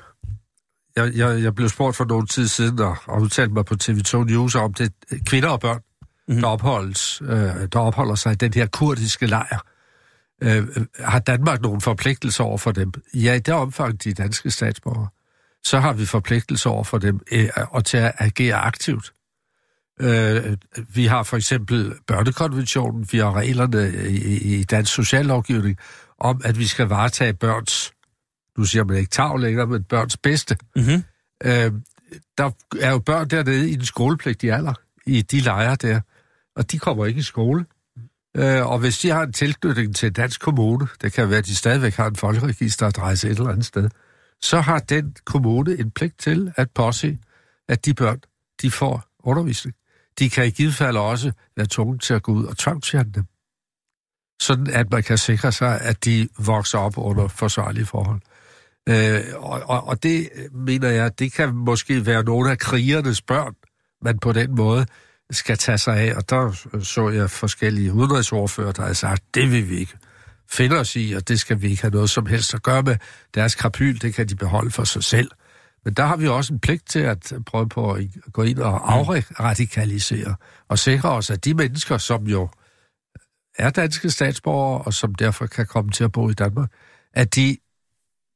Jeg, jeg, jeg blev spurgt for nogle tid siden, og, og udtalte mig på TV2 News om det, kvinder og børn, mm-hmm. der, opholdes, øh, der opholder sig i den her kurdiske lejr. Øh, har Danmark nogle forpligtelser over for dem? Ja, i det omfang, de danske statsborgere. Så har vi forpligtelser over for dem, øh, og til at agere aktivt. Øh, vi har for eksempel børnekonventionen, vi har reglerne i, i dansk sociallovgivning om, at vi skal varetage børns, nu siger man ikke tag længere, men børns bedste. Mm-hmm. Øh, der er jo børn dernede i den skolepligtige alder, i de lejre der, og de kommer ikke i skole. Øh, og hvis de har en tilknytning til en dansk kommune, det kan være, at de stadigvæk har en folkeregisteradresse et eller andet sted, så har den kommune en pligt til at påse, at de børn, de får undervisning. De kan i givet fald også være tvunget til at gå ud og tvangsfjerne dem. Sådan at man kan sikre sig, at de vokser op under forsvarlige forhold. Øh, og, og, og det mener jeg, det kan måske være nogle af krigernes børn, man på den måde skal tage sig af. Og der så jeg forskellige udenrigsordfører, der har sagt, det vil vi ikke finde os i, og det skal vi ikke have noget som helst at gøre med. Deres krapyl, det kan de beholde for sig selv. Men der har vi også en pligt til at prøve på at gå ind og afradikalisere og sikre os, at de mennesker, som jo er danske statsborgere, og som derfor kan komme til at bo i Danmark, at de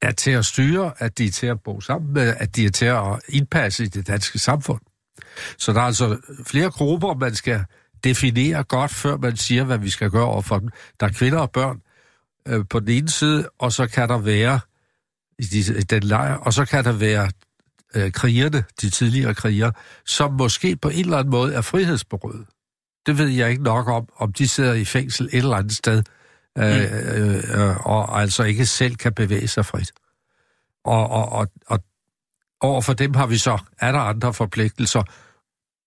er til at styre, at de er til at bo sammen med, at de er til at indpasse i det danske samfund. Så der er altså flere grupper, man skal definere godt, før man siger, hvad vi skal gøre over for dem. Der er kvinder og børn øh, på den ene side, og så kan der være i, de, i den lejr, og så kan der være øh, krigerne, de tidligere krigere, som måske på en eller anden måde er frihedsberøvet. Det ved jeg ikke nok om, om de sidder i fængsel et eller andet sted, øh, øh, øh, og altså ikke selv kan bevæge sig frit. Og, og, og, og over for dem har vi så, er der andre forpligtelser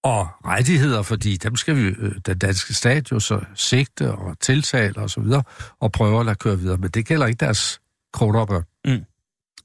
og rettigheder, fordi dem skal vi, øh, den danske stat jo så sigte og tiltale og så videre, og prøve at lade køre videre. Men det gælder ikke deres kroner og børn.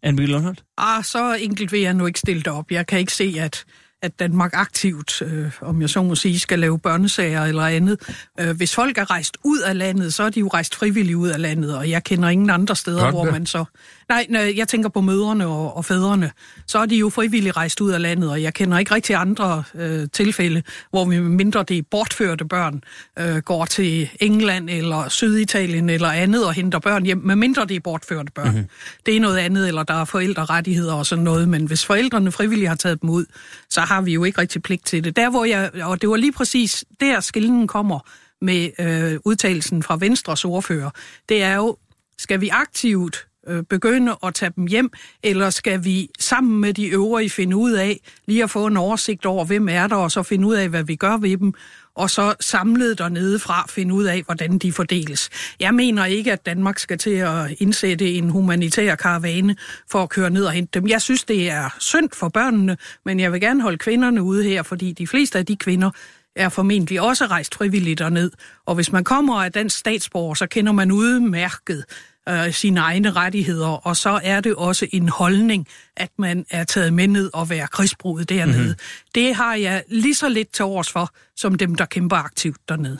Anne Lundholdt? Ah, så enkelt vil jeg nu ikke stille det op. Jeg kan ikke se, at, at Danmark aktivt, øh, om jeg så må sige, skal lave børnesager eller andet. Øh, hvis folk er rejst ud af landet, så er de jo rejst frivilligt ud af landet, og jeg kender ingen andre steder, Børnene? hvor man så... Nej, nej, jeg tænker på mødrene og, og fædrene. Så er de jo frivilligt rejst ud af landet, og jeg kender ikke rigtig andre øh, tilfælde, hvor vi mindre det bortførte børn, øh, går til England eller Syditalien eller andet og henter børn hjem, med mindre det er bortførte børn. Mm-hmm. Det er noget andet, eller der er forældrerettigheder og sådan noget, men hvis forældrene frivilligt har taget dem ud, så har vi jo ikke rigtig pligt til det. Der hvor jeg, og det var lige præcis der skillen kommer med øh, udtalelsen fra Venstres ordfører, det er jo, skal vi aktivt øh, begynde at tage dem hjem, eller skal vi sammen med de øvrige finde ud af, lige at få en oversigt over, hvem er der, og så finde ud af, hvad vi gør ved dem, og så samlet dernede fra finde ud af, hvordan de fordeles. Jeg mener ikke, at Danmark skal til at indsætte en humanitær karavane for at køre ned og hente dem. Jeg synes, det er synd for børnene, men jeg vil gerne holde kvinderne ude her, fordi de fleste af de kvinder er formentlig også rejst frivilligt derned. Og hvis man kommer af dansk statsborger, så kender man udmærket øh, sine egne rettigheder, og så er det også en holdning, at man er taget med ned og være krigsbruget dernede. Mm-hmm. Det har jeg lige så lidt til års for, som dem, der kæmper aktivt dernede.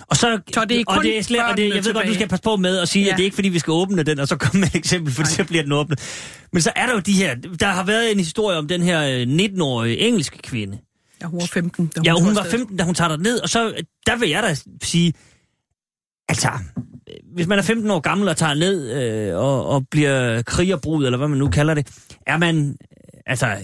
Og, så, Så det er og kun det er slet, og det, jeg ved godt, du skal passe på med at sige, ja. At det er ikke fordi, vi skal åbne den, og så komme med et eksempel, for så bliver den åbnet. Men så er der jo de her, der har været en historie om den her øh, 19-årige engelske kvinde. Ja, hun var 15. Da Ja, hun var afsted. 15, da hun tager der ned, og så, øh, der vil jeg da sige, altså, øh, hvis man er 15 år gammel og tager ned øh, og, og bliver krigerbrud, eller hvad man nu kalder det, er man, øh, altså, øh,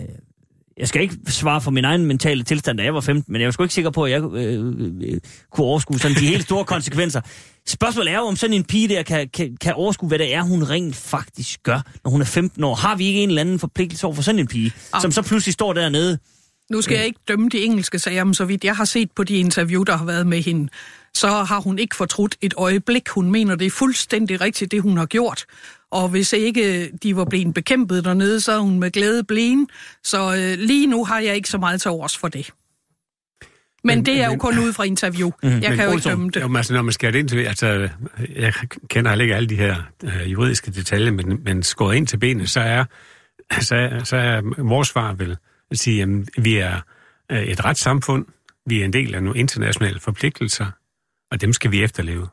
jeg skal ikke svare for min egen mentale tilstand, da jeg var 15, men jeg var sgu ikke sikker på, at jeg øh, øh, kunne overskue sådan de helt store *laughs* konsekvenser. Spørgsmålet er jo, om sådan en pige der kan, kan, kan overskue, hvad det er, hun rent faktisk gør, når hun er 15 år. Har vi ikke en eller anden forpligtelse over for sådan en pige, Ah. som så pludselig står dernede? Nu skal jeg ikke dømme de engelske sager, men så vidt jeg har set på de interview, der har været med hende, så har hun ikke fortrudt et øjeblik. Hun mener, det er fuldstændig rigtigt, det hun har gjort. Og hvis ikke de var blevet bekæmpet dernede, så er hun med glæde blevet. Så øh, lige nu har jeg ikke så meget til overs for det. Men, Men- det er jo men- kun ud fra interview. Mm, jeg kan jo ikke dømme det. Jo, altså, når man skærer det ind til, altså, jeg kender heller ikke alle de her øh, juridiske detaljer, men, men skåret ind til benet, så er, så er, så er vores svar vel at sige, at vi er øh, et retssamfund, vi er en del af nogle internationale forpligtelser, og dem skal vi efterleve.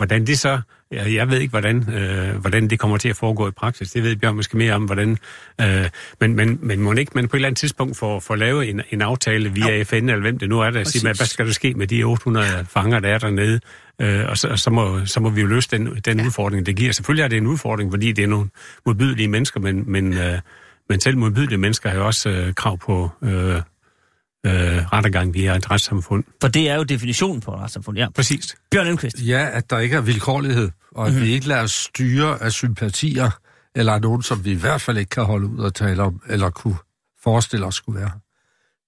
Hvordan det så, jeg, jeg ved ikke, hvordan, øh, hvordan det kommer til at foregå i praksis. Det ved Bjørn måske mere om, hvordan... Øh, men, men, men må ikke man på et eller andet tidspunkt får, får lavet en, en aftale via jo. FN, eller hvem det nu er, der siger, hvad hvad skal der ske med de 800 fanger, der er dernede? Øh, og så, og så, må, så må vi jo løse den, den ja. udfordring, det giver. Selvfølgelig er det en udfordring, fordi det er nogle modbydelige mennesker, men, men, øh, men selv modbydelige mennesker har jo også øh, krav på øh, øh, rettergang via et retssamfund. For det er jo definitionen på et retssamfund, ja. Præcis. Bjørn Elmqvist. Ja, at der ikke er vilkårlighed, og at mm-hmm. vi ikke lader os styre af sympatier, eller nogen, som vi i hvert fald ikke kan holde ud og tale om, eller kunne forestille os skulle være.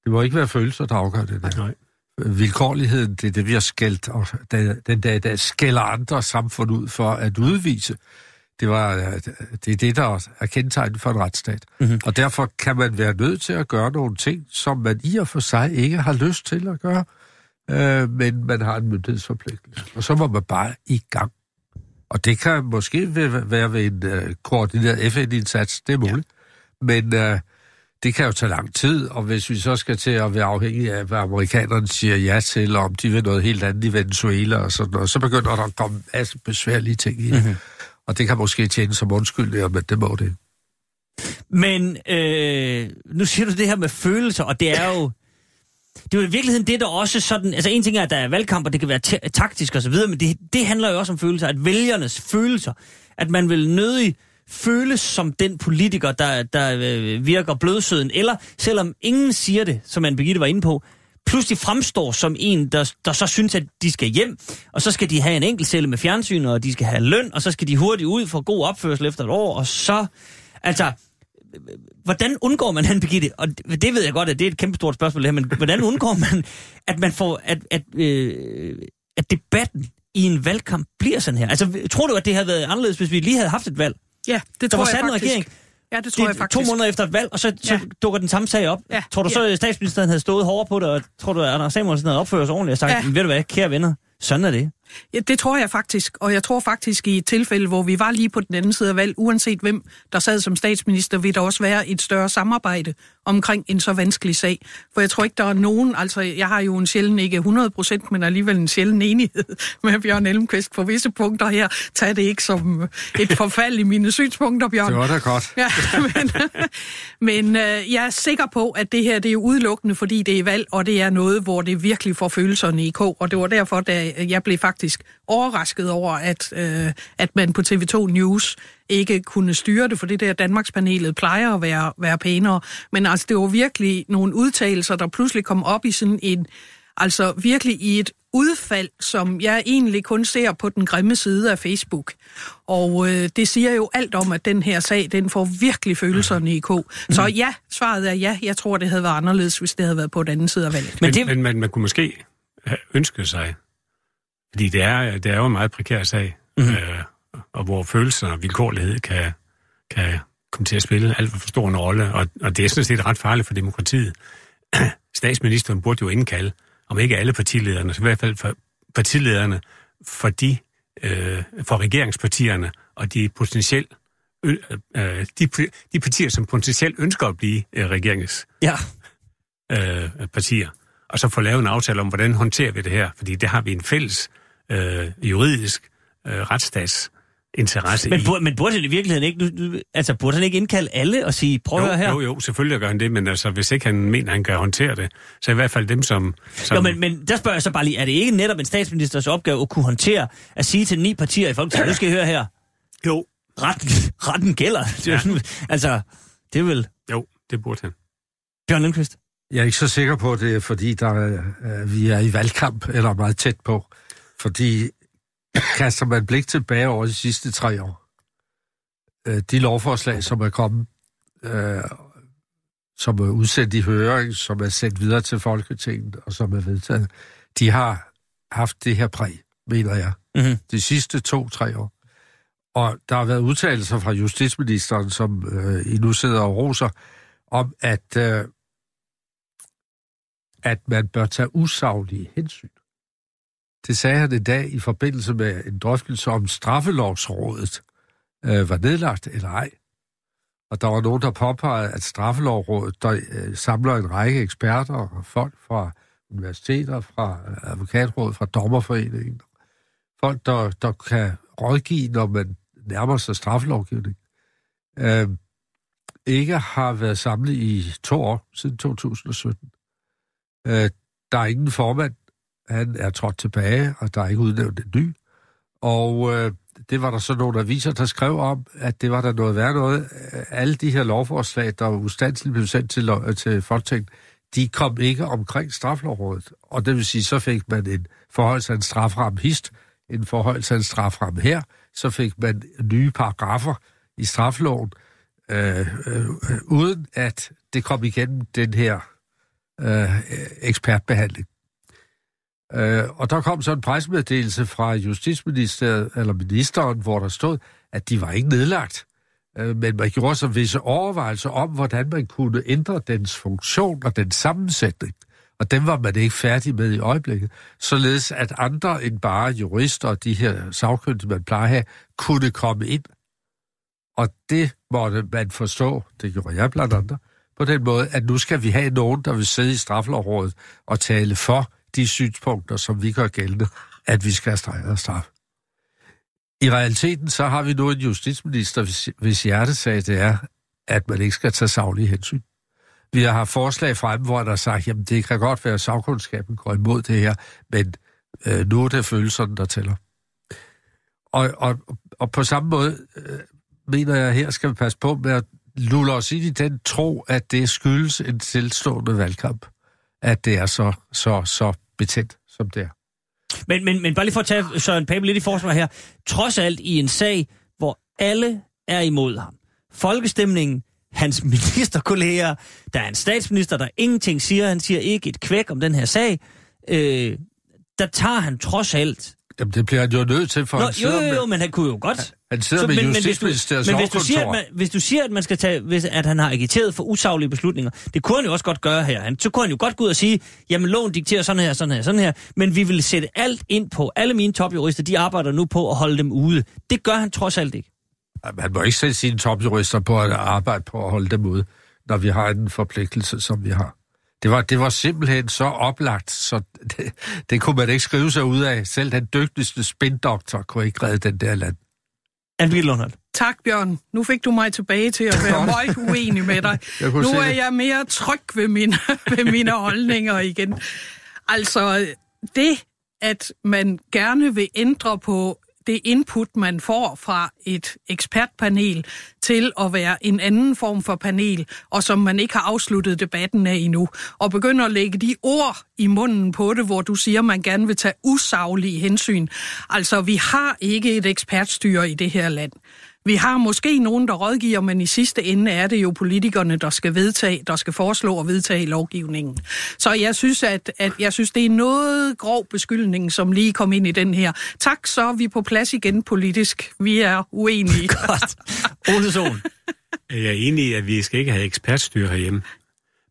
Det må ikke være følelser, der afgør det der. Nej. Vilkårligheden, det er det, vi har skældt, og den, dag, der skælder andre samfund ud for at udvise. Det, var, øh, det er det, der er kendetegnet for en retsstat. Mm-hmm. Og derfor kan man være nødt til at gøre nogle ting, som man i og for sig ikke har lyst til at gøre, øh, men man har en myndighedsforpligtelse. Og så må man bare i gang. Og det kan måske være være ved en øh, koordineret FN-indsats, det er muligt. Ja. Men øh, det kan jo tage lang tid, og hvis vi så skal til at være afhængige af, hvad amerikanerne siger ja til, og om de vil noget helt andet i Venezuela og sådan noget, så begynder der at komme en masse besværlige ting i. Mm-hmm. Og det kan måske tjene som undskyldninger, men det må det. Men øh, nu siger du det her med følelser, og det er jo... Det er jo i virkeligheden det, der også sådan... Altså en ting er, at der er valgkamp, og det kan være taktisk og så videre, men det, det handler jo også om følelser, at vælgernes følelser, at man vil nødig føles som den politiker, der, der øh, virker blødsøden, eller selvom ingen siger det, som man Birgitte var inde på, pludselig fremstår som en, der, der så synes, at de skal hjem, og så skal de have en enkelt celle med fjernsyn, og de skal have løn, og så skal de hurtigt ud for god opførsel efter et år, og så... Altså, hvordan undgår man, *laughs* han Birgitte, og det ved jeg godt, at det er et kæmpe stort spørgsmål, det her, men hvordan undgår man, at man får, at, at, øh, at debatten i en valgkamp bliver sådan her? Altså, tror du, at det havde været anderledes, hvis vi lige havde haft et valg? Ja, det Der tror var jeg sat en faktisk. regering. Ja, det tror Det jeg faktisk. to måneder efter et valg, og så, så Ja. dukker den samme sag op. Ja. Tror du så, at statsministeren havde stået hårdere på det, og tror du, at Anders Samuelsen havde opført sig ordentligt og sagt, ja. ved du hvad, kære venner, sådan er det. Ja, det tror jeg faktisk, og jeg tror faktisk i et tilfælde, hvor vi var lige på den anden side af valg, uanset hvem der sad som statsminister, vil der også være et større samarbejde omkring en så vanskelig sag. For jeg tror ikke, der er nogen, altså jeg har jo en sjælden, ikke 100 procent, men alligevel en sjælden enighed *laughs* med Bjørn Elmqvist på visse punkter her. Tag det ikke som et forfald i mine synspunkter, Bjørn. Det var da godt. Ja, *laughs* men, men øh, jeg er sikker på, at det her det er udelukkende, fordi det er valg, og det er noget, hvor det virkelig får følelserne i kog. Og det var derfor, da jeg blev faktisk overrasket over, at, øh, at man på TV2 News ikke kunne styre det, for det der Danmarkspanelet plejer at være, være pænere. Men altså, det var virkelig nogle udtalelser, der pludselig kom op i sådan en, altså virkelig i et udfald, som jeg egentlig kun ser på den grimme side af Facebook. Og øh, det siger jo alt om, at den her sag, den får virkelig følelserne i kog. Så ja, svaret er ja. Jeg tror, det havde været anderledes, hvis det havde været på den anden side af valget. Men Men, det- men, men man, man kunne måske have ønsket sig, fordi det er, det er jo en meget prekær sag, mm-hmm. øh, og hvor følelser og vilkårlighed kan, kan komme til at spille alt for stor en rolle, og, og det er sådan set ret farligt for demokratiet. *clears throat* Statsministeren burde jo indkalde, om ikke alle partilederne, så i hvert fald for partilederne, for de, øh, for regeringspartierne og de potentielt øh, de, de partier, som potentielt ønsker at blive øh, regeringens Ja. øh, partier, og så få lavet en aftale om, hvordan håndterer vi det her, fordi det har vi en fælles øh, juridisk øh, retstatsinteresse Men, i. burde, men burde han i virkeligheden ikke, altså burde han ikke indkalde alle og sige, prøv at høre her? jo, jo, jo, selvfølgelig gør han det, men altså, hvis ikke han mener, at han kan håndtere det, så i hvert fald dem, som... som Jo, men, men der spørger jeg så bare lige, er det ikke netop en statsministers opgave at kunne håndtere, at sige til ni partier i Folketinget, nu skal I høre her, jo, retten, *laughs* retten gælder. Er jo sådan, altså, det er vel jo, det burde han. Bjørn Lindqvist. Jeg er ikke så sikker på, at det er, fordi der, er, øh, vi er i valgkamp, eller meget tæt på. Fordi kaster man blik tilbage over de sidste tre år, øh, de lovforslag, som er kommet, øh, som er udsendt i høring, som er sendt videre til Folketinget, og som er vedtaget, de har haft det her præg, mener jeg, Mm-hmm. de sidste to-tre år. Og der har været udtalelser fra justitsministeren, som øh, I nu sidder og roser, om at, øh, at man bør tage usaglige hensyn. Det sagde han i dag i forbindelse med en drøftelse om straffelovsrådet øh, var nedlagt eller ej. Og der var nogen, der påpegede, at straffelovrådet, der øh, samler en række eksperter og folk fra universiteter, fra øh, advokatrådet, fra dommerforeningen, folk, der, der kan rådgive, når man nærmer sig straffelovgivning, øh, ikke har været samlet i to år, siden 2017. Øh, der er ingen formand, han er trådt tilbage, og der er ikke udnævnt en ny. Og øh, det var der så nogle aviser, der skrev om, at det var der noget værd noget. Alle de her lovforslag, der ustandsligt blev sendt til, øh, til Folketinget, de kom ikke omkring straflovrådet. Og det vil sige, så fik man en forholdelse af en strafram hist, en forholdelse af en strafram her, så fik man nye paragrafer i strafloven, øh, øh, øh, uden at det kom igennem den her øh, ekspertbehandling. Øh, og der kom så en pressemeddelelse fra Justitsministeriet, eller ministeren, hvor der stod, at de var ikke nedlagt. Øh, men man gjorde så visse overvejelser om, hvordan man kunne ændre dens funktion og den sammensætning. Og dem var man ikke færdig med i øjeblikket. Således at andre end bare jurister og de her sagkyndige, man plejer at have, kunne komme ind. Og det måtte man forstå, det gjorde jeg blandt andet, på den måde, at nu skal vi have nogen, der vil sidde i straffelovrådet og tale for de synspunkter, som vi gør gældende, at vi skal have strengere straf. I realiteten så har vi nu en justitsminister, hvis, hvis hjertesag det er, at man ikke skal tage savlige hensyn. Vi har haft forslag frem, hvor der har sagt, jamen det kan godt være, at sagkundskaben går imod det her, men øh, nu er det følelserne, der tæller. Og, og, og på samme måde øh, mener jeg, her skal vi passe på med at lulle os ind i den tro, at det skyldes en tilstående valgkamp, at det er så, så, så betændt, som det er. Men, men, men bare lige for at tage Søren Pape lidt i forsvar her. Trods alt i en sag, hvor alle er imod ham. Folkestemningen hans *laughs* ministerkolleger, der er en statsminister, der ingenting siger, han siger ikke et kvæk om den her sag, øh, der tager han trods alt... Jamen, det bliver han jo nødt til, for Nå, han jo, jo, jo, med, men han kunne jo godt... han sidder Så, med men, men, hvis du, Justitsministeriets men hvis du, siger, at man, hvis du siger, at man skal tage, hvis, at han har agiteret for usaglige beslutninger, det kunne han jo også godt gøre her. Han, så kunne han jo godt gå ud og sige, jamen loven dikterer sådan her, sådan her, sådan her, men vi vil sætte alt ind på. Alle mine topjurister, de arbejder nu på at holde dem ude. Det gør han trods alt ikke. Jamen, Han må ikke sætte sine topjurister på at arbejde på at holde dem ude, når vi har en forpligtelse, som vi har. Det var, det var simpelthen så oplagt, så det, det kunne man ikke skrive sig ud af. Selv den dygtigste spindoktor kunne ikke redde den der land. Anne Lundholdt. Tak, Bjørn. Nu fik du mig tilbage til at være meget uenig med dig. Nu er jeg mere tryg ved mine, *laughs* ved mine holdninger igen. Altså, det, at man gerne vil ændre på det input, man får fra et ekspertpanel til at være en anden form for panel, og som man ikke har afsluttet debatten af endnu, og begynder at lægge de ord i munden på det, hvor du siger, man gerne vil tage usaglige hensyn. Altså, vi har ikke et ekspertstyre i det her land. Vi har måske nogen, der rådgiver, men i sidste ende er det jo politikerne, der skal vedtage, der skal foreslå og vedtage lovgivningen. Så jeg synes, at, at jeg synes, det er noget grov beskyldning, som lige kom ind i den her. Tak, så er vi på plads igen politisk. Vi er uenige. *laughs* Godt. Ole Sohn. Jeg er enig i, at vi skal ikke have ekspertstyre herhjemme,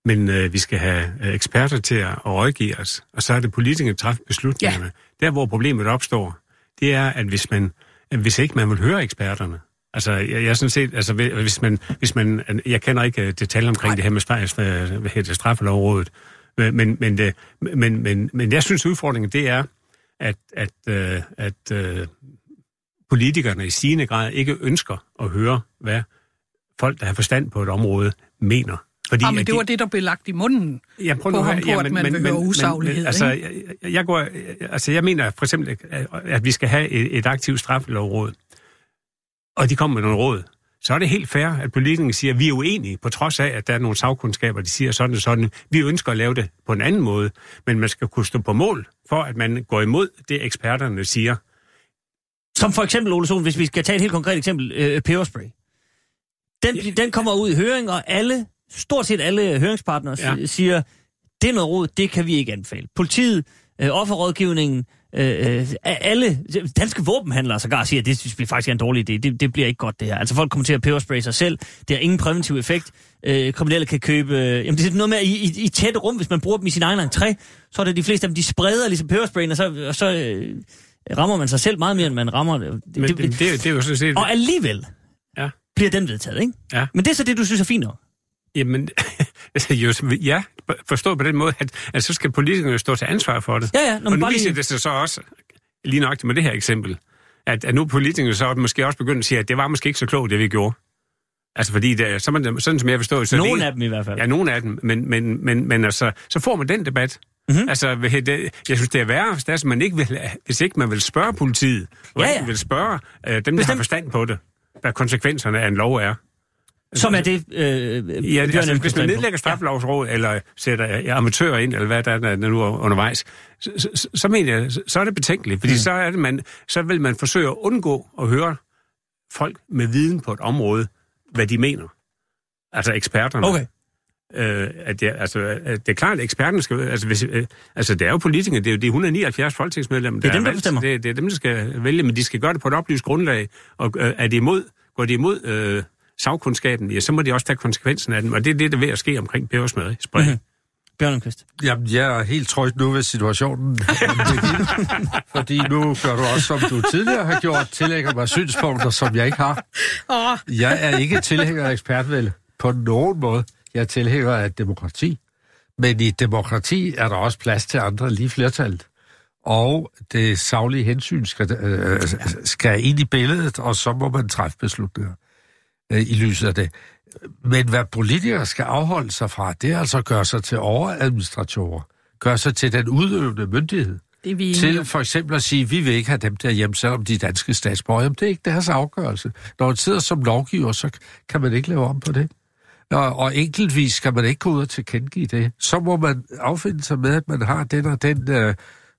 men øh, vi skal have øh, eksperter til at, at rådgive os, og så er det politikerne, der træffer beslutningerne. Ja. Der, hvor problemet opstår, det er, at hvis, man, at hvis ikke man vil høre eksperterne, altså jeg, jeg er sådan set, altså hvis man, hvis man, jeg kender ikke øh, detaljer omkring Nej. det her med straf, hvad hedder det, straffelovrådet, men, men, men, det- men, men, men jeg synes, udfordringen det er, at, at, øh, at øh, politikerne i stigende grad ikke ønsker at høre, hvad folk, der har forstand på et område, mener. Fordi Ja, men at det de- var det, der blev lagt i munden Ja, prøv på ham på, at man vil høre usaglighed. altså, ikke? jeg, jeg, går, altså, jeg mener for eksempel, at vi skal have et, et aktivt straffelovråd, og de kommer med nogle råd. Så er det helt fair, at politikerne siger, at vi er uenige, på trods af, at der er nogle sagkundskaber, de siger sådan og sådan. Vi ønsker at lave det på en anden måde, men man skal kunne stå på mål for, at man går imod det, eksperterne siger. Som for eksempel, Ole Sohn, hvis vi skal tage et helt konkret eksempel, øh, peberspray. Den, Ja. den kommer ud i høring, og alle, stort set alle høringspartnere Ja. siger, det er noget råd, det kan vi ikke anbefale. Politiet, øh, offerrådgivningen, øh, øh, alle danske våbenhandlere sågar siger, at det synes vi faktisk er en dårlig idé. Det, det bliver ikke godt, det her. Altså folk kommer til at peberspray sig selv. Det har ingen præventiv effekt. Øh, kriminelle kan købe... Øh, jamen det er noget med, at i, i, i tætte rum, hvis man bruger dem i sin egen entré, så er det de fleste af dem, de spreder ligesom pebersprayen, og så, og så øh, rammer man sig selv meget mere, end man rammer det. Men det, det, det, er jo sådan set... Og alligevel Ja. bliver den vedtaget, ikke? Ja. Men det er så det, du synes er fint nok. Jamen, *laughs* jo, ja, forstået på den måde, at, at så skal politikerne stå til ansvar for det. Ja, ja, og nu viser lige- det sig så også, lige nøjagtigt med det her eksempel, at, at nu er politikerne så måske også begyndt at sige, at det var måske ikke så klogt, det vi gjorde. Altså fordi, det, så man, sådan som jeg forstår det, så det Nogle ikke- af dem i hvert fald. Ja, nogle af dem, men, men, men, men altså, så får man den debat. Mhm. Mm-hmm. Altså, det, jeg synes, det er værre, hvis, det er, sådan, man ikke vil, hvis ikke man vil spørge politiet, og Ja, ikke ja. vil spørge øh, dem, der har Bestemt. forstand på det, hvad konsekvenserne af en lov er. Som er det, øh, Ja, det, altså, hvis man nedlægger straffelovsråd, eller sætter amatører ind, eller hvad der er, der nu er undervejs, så, så, så mener jeg, så er det betænkeligt, fordi mm. så, er det man, så vil man forsøge at undgå at høre folk med viden på et område, hvad de mener. Altså eksperterne. Okay. Øh, at det, altså, at det er klart, at eksperterne skal... Altså, hvis, øh, altså det er jo politikere, det er jo de 179 folketingsmedlemmer, Det er dem, der bestemmer. Det, det er dem, der skal vælge, men de skal gøre det på et oplyst grundlag. Og øh, er de imod, går de imod øh, sagkundskaben, ja, så må de også tage konsekvensen af den. Og det er det, der er ved at ske omkring pebersmad. Mhm. Mm-hmm. Bjørn Elmquist. Jamen, jeg er helt tryg nu ved situationen. *laughs* Fordi nu gør du også, som du tidligere har gjort, tillægger mig synspunkter, som jeg ikke har. Åh, Jeg er ikke tilhænger af ekspertvælde på nogen måde. Jeg er tilhænger af demokrati. Men i demokrati er der også plads til andre lige flertallet. Og det savlige hensyn skal, øh, skal ind i billedet, og så må man træffe beslutninger øh, i lyset af det. Men hvad politikere skal afholde sig fra, det er altså at gøre sig til overadministratorer. Gøre sig til den udøvende myndighed. det vi Til for eksempel at sige, vi vil ikke have dem der hjem, selvom de er danske statsborgere. Jamen, det er ikke deres afgørelse. Når man sidder som lovgiver, så kan man ikke lave om på det. Og, og enkeltvis skal man ikke gå ud og tilkendegive det. Så må man affinde sig med, at man har den og den øh,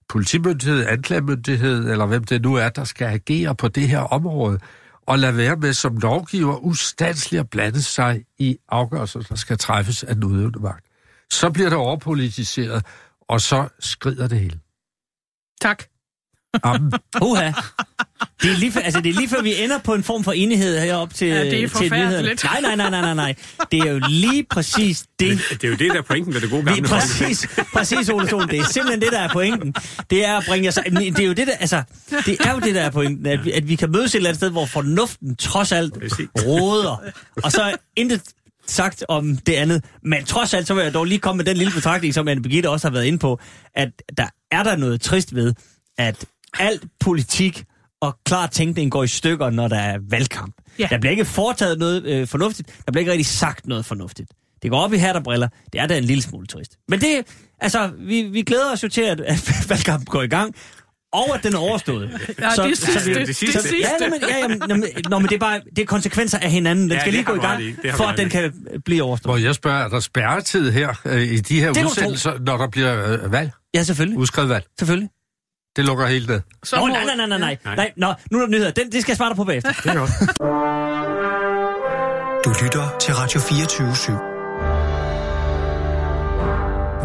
politimyndighed, anklagemyndighed, eller hvem det nu er, der skal agere på det her område og lade være med som lovgiver ustandsligt at blande sig i afgørelser, der skal træffes af den udøvende magt. Så bliver det overpolitiseret, og så skrider det hele. Tak. Amen. Uha. Det er, lige før, altså, det er lige før, vi ender på en form for enighed herop til, Ja, det er til forfærdeligt. Nej, nej, nej, nej, nej, nej. Det er jo lige præcis det, Det er jo det, der er pointen med det gode Vi, gamle præcis, præcis, Ole Sohn. Det er simpelthen det, der er pointen. Det er at bringe os... Det er jo det, der, altså, det er jo det, der er pointen. At vi, at vi kan mødes et eller andet sted, hvor fornuften trods alt råder. Og så intet sagt om det andet. Men trods alt, så vil jeg dog lige komme med den lille betragtning, som Anne Birgitte også har været inde på, at der er der noget trist ved, at alt politik og klar tænkning går i stykker, når der er valgkamp. Ja. Der bliver ikke foretaget noget øh, fornuftigt. Der bliver ikke rigtig sagt noget fornuftigt. Det går op i hat og briller. Det er da en lille smule trist. Men det, altså, vi, vi glæder os jo til, at, at *laughs* valgkampen går i gang, og at den er overstået. *laughs* Ja, det sidste. vi- Det det sidste. sidste. Ja, men, ja, jamen, nå, men, nå, men det er bare det er konsekvenser af hinanden. Den Ja, skal lige gå i gang. Det for at den kan blive overstået. Hvor jeg spørger, er der spærretid her øh, i de her Det udsendelser, når der bliver øh, valg? Ja, selvfølgelig. Udskrevet valg. Selvfølgelig. Det lukker helt ned. Så Nå, nej, nej, nej, nej, nej. Nej. nej. Nå, nu er der nyheder. Den, det skal jeg svare dig på bagefter. Det er godt. Du lytter til Radio 24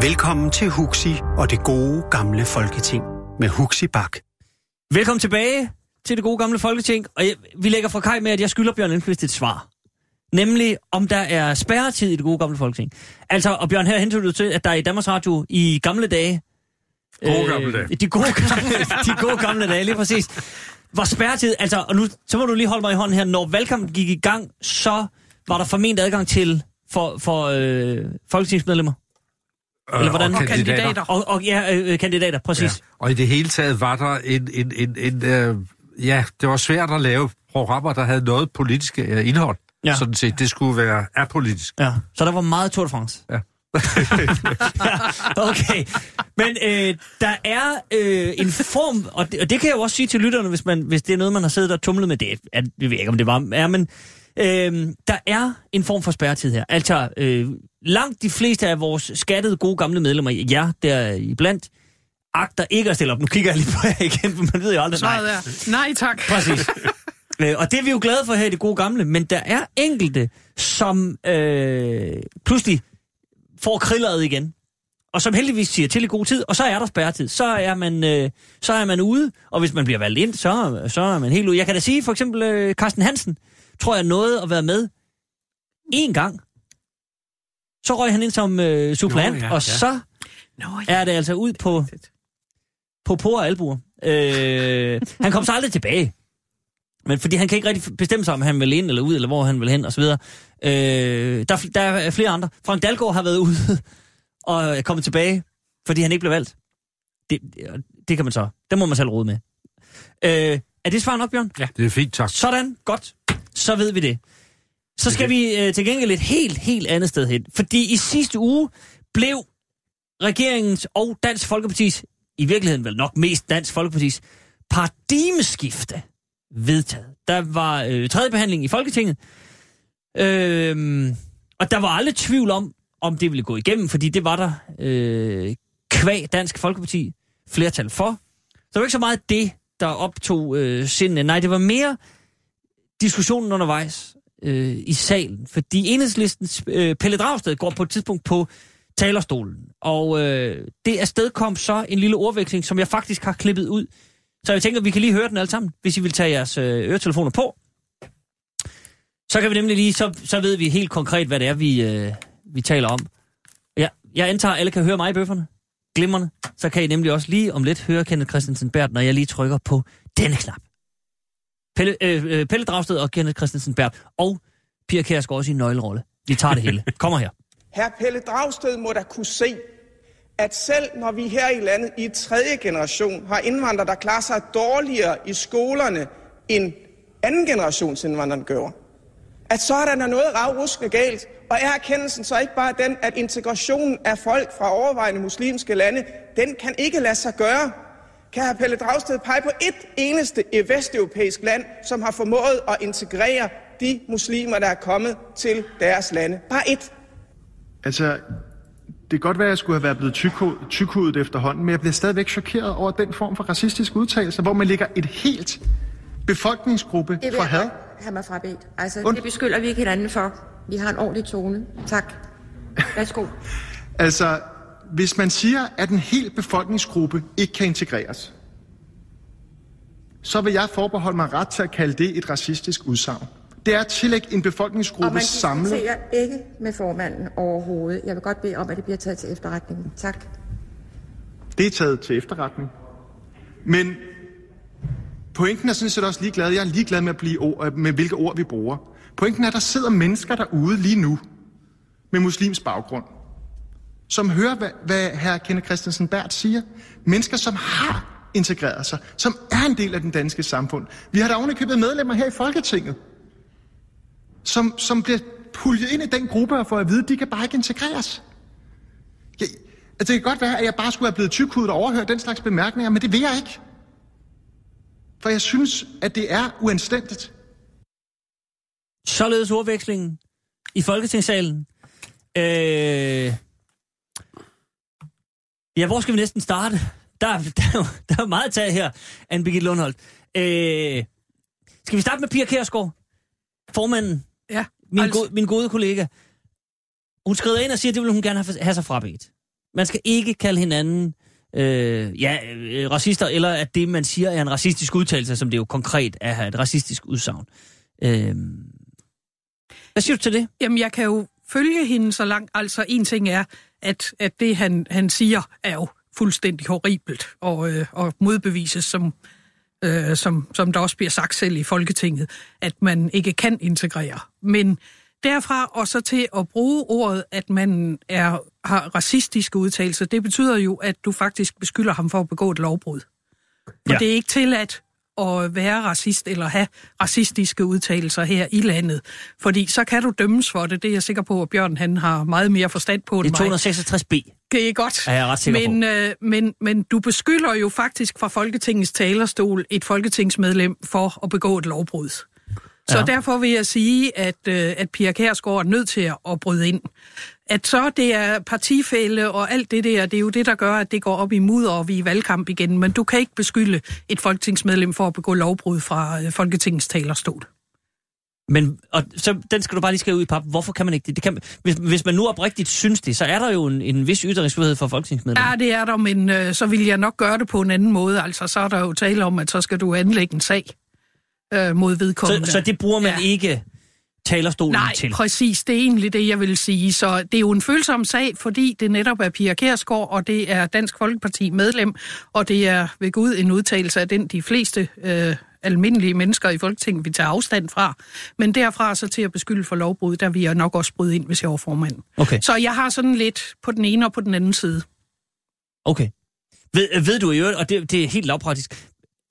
Velkommen til Huxi og det gode gamle folketing med Huxi Bak. Velkommen tilbage til det gode gamle Folketing. Og jeg, vi lægger fra kaj med, at jeg skylder Bjørn Lindqvist et svar. Nemlig, om der er spærretid i det gode gamle Folketing. Altså, og Bjørn, her henter du til, at der i Danmarks Radio i gamle dage... øh, Gode gamle dage. De gode gamle, *laughs* de gode gamle dage, lige præcis. Var spærretid, altså, og nu, så må du lige holde mig i hånden her. Når valgkampen gik i gang, så var der formentlig adgang til for, for øh, folketingsmedlemmer. Eller hvordan? Og Og kandidater. Og, og ja, øh, kandidater, præcis. Ja. Og i det hele taget var der en... en, en, en øh, ja, det var svært at lave programmer, der havde noget politisk øh, indhold. Ja. Sådan set, det skulle være apolitisk. Ja, så der var meget Tour de France. Ja. *laughs* okay. Men øh, der er øh, en form, og det, og det kan jeg jo også sige til lytterne, hvis, man, hvis det er noget, man har siddet og tumlet med. Det, er, jeg ved ikke, om det var, er, men øh, der er en form for spærretid her. Altså, øh, langt de fleste af vores skattede, gode gamle medlemmer, ja, der iblandt, agter ikke at stille op. Nu kigger jeg lige på jer igen, for man ved jo aldrig, nej. Svaret er, nej tak. Præcis. Øh, og det er vi jo glade for her i det gode gamle, men der er enkelte, som øh, pludselig får krilleret igen. Og som heldigvis siger til i god tid, og så er der spærretid. Så er man, øh, så er man ude, og hvis man bliver valgt ind, så, så er man helt ude. Jeg kan da sige, for eksempel øh, Carsten Hansen, tror jeg nåede at være med én gang. Så røg han ind som øh, suppleant, Nå, ja, og ja. så Nå, ja. er det altså ud på, på por og albuer. Øh, han kom så aldrig tilbage. Men fordi han kan ikke rigtig bestemme sig, om han vil ind eller ud, eller hvor han vil hen, osv. Øh, der, der er flere andre. Frank Dalgaard har været ude *laughs* og er kommet tilbage, fordi han ikke blev valgt. Det, det kan man så. Det må man selv rode med. Øh, er det svar nok, Bjørn? Det er fint, tak. Sådan, godt. Så ved vi det. Så skal vi øh, til gengæld et helt, helt andet sted hen. Fordi i sidste uge blev regeringens og Dansk Folkepartis, i virkeligheden vel nok mest Dansk Folkepartis, paradigmeskifte vedtaget. Der var øh, tredje behandling i Folketinget, øh, og der var aldrig tvivl om, om det ville gå igennem, fordi det var der øh, kvæg Dansk Folkeparti flertal for. Så det var ikke så meget det, der optog øh, sindene. Nej, det var mere diskussionen undervejs øh, i salen, fordi enhedslistens øh, Pelle Dragsted går på et tidspunkt på talerstolen, og øh, det afsted kom så en lille ordveksling, som jeg faktisk har klippet ud. Så jeg tænker, at vi kan lige høre den alle sammen, hvis I vil tage jeres øh, øretelefoner på. Så kan vi nemlig lige, så, så ved vi helt konkret, hvad det er, vi, øh, vi taler om. Ja, jeg antager, at alle kan høre mig i bøfferne. Glimmerne. Så kan I nemlig også lige om lidt høre Kenneth Christensen Bært, når jeg lige trykker på denne knap. Pelle, øh, øh, Pelle Dragsted og Kenneth Christensen Bært. Og Pia Kjærsgaard også i en nøglerolle. Vi tager det hele. Kommer her. Herr Pelle Dragsted må da kunne se, at selv når vi her i landet i tredje generation har indvandrere, der klarer sig dårligere i skolerne end anden generations indvandrere gør, at så er der noget ravruskende galt. Og er erkendelsen så ikke bare den, at integrationen af folk fra overvejende muslimske lande, den kan ikke lade sig gøre? Kan hr. Pelle Dragsted pege på et eneste vesteuropæisk land, som har formået at integrere de muslimer, der er kommet til deres lande? Bare et. Altså, det kan godt være, at jeg skulle have været blevet tykhudet, tykhudet efterhånden, men jeg bliver stadigvæk chokeret over den form for racistisk udtalelse, hvor man lægger et helt befolkningsgruppe for had have mig frabedt. Altså, Und- det beskylder vi ikke hinanden for. Vi har en ordentlig tone. Tak. Værsgo. *laughs* Altså, hvis man siger, at en hel befolkningsgruppe ikke kan integreres, så vil jeg forbeholde mig ret til at kalde det et racistisk udsagn. Det er at tillægge en Og befolkningsgruppe man samlet. diskuterer ikke med formanden overhovedet. Jeg vil godt bede om, at det bliver taget til efterretning. Tak. Det er taget til efterretning. Men pointen er sådan set også ligeglad. Jeg er ligeglad med, at blive ord, med hvilke ord vi bruger. Pointen er, at der sidder mennesker derude lige nu med muslims baggrund, som hører, hvad, hvad hr. Kenneth Christensen Bært siger. Mennesker, som har integreret sig, som er en del af den danske samfund. Vi har da ovenikøbet medlemmer her i Folketinget, som, som bliver puljet ind i den gruppe og får at vide, at de kan bare ikke integreres. Jeg, altså, det kan godt være, at jeg bare skulle have blevet tykhudet og overhørt den slags bemærkninger, men det vil jeg ikke. For jeg synes, at det er uanstændigt. Således ordvekslingen i Folketingssalen. Øh... Ja, hvor skal vi næsten starte? Der, *laughs* er- der, er der er meget at tage her, anne Birgitte Lundholt. Øh... Skal vi starte med Pia Kærsgaard? Formanden, Ja, min, altså- go- min gode kollega. Hun skrider ind og siger, at det vil hun gerne have, have sig frabedt. Man skal ikke kalde hinanden øh, ja, øh, racister, eller at det, man siger, er en racistisk udtalelse, som det jo konkret er her, et racistisk udsagn. Øh... Hvad siger du til det? Jamen, jeg kan jo følge hende så langt. Altså, en ting er, at, at det, han, han siger, er jo fuldstændig horribelt og, øh, og modbevises, som, øh, som, som der også bliver sagt selv i Folketinget, at man ikke kan integrere. Men derfra og så til at bruge ordet, at man er, har racistiske udtalelser, det betyder jo, at du faktisk beskylder ham for at begå et lovbrud. For Ja. det er ikke tilladt at være racist eller have racistiske udtalelser her i landet. Fordi så kan du dømmes for det. Det er jeg sikker på, at Bjørn han har meget mere forstand på Det end er mig. 266b. Det er godt. Er jeg ret sikker men, øh, men, men du beskylder jo faktisk fra Folketingets talerstol et folketingsmedlem for at begå et lovbrud. Så Ja. ja. derfor vil jeg sige, at, øh, at Pia Kærsgaard er nødt til at, at bryde ind. At så det er partifælde og alt det der, det er jo det, der gør, at det går op i mudder, og vi er i valgkamp igen. Men du kan ikke beskylde et folketingsmedlem for at begå lovbrud fra øh, Folketingets talerstol. Men og så, den skal du bare lige skrive ud i pap. Hvorfor kan man ikke det? det kan, hvis, hvis man nu oprigtigt synes det, så er der jo en, en vis ytringsfrihed for folketingsmedlemmer. Ja, det er der, men øh, så vil jeg nok gøre det på en anden måde. Altså, så er der jo tale om, at så skal du anlægge en sag øh, mod vedkommende. så, så det bruger man Ja. ikke talerstolen Nej, til. præcis. Det er egentlig det, jeg vil sige. Så det er jo en følsom sag, fordi det netop er Pia Kærsgaard, og det er Dansk Folkeparti medlem, og det er ved Gud en udtalelse af den, de fleste øh, almindelige mennesker i Folketinget vil tage afstand fra. Men derfra så til at beskylde for lovbrud, der vil jeg nok også bryde ind, hvis jeg var formand. Okay, Så jeg har sådan lidt på den ene og på den anden side. okay. Ved, ved du i øvrigt, og det, det er helt lavpraktisk,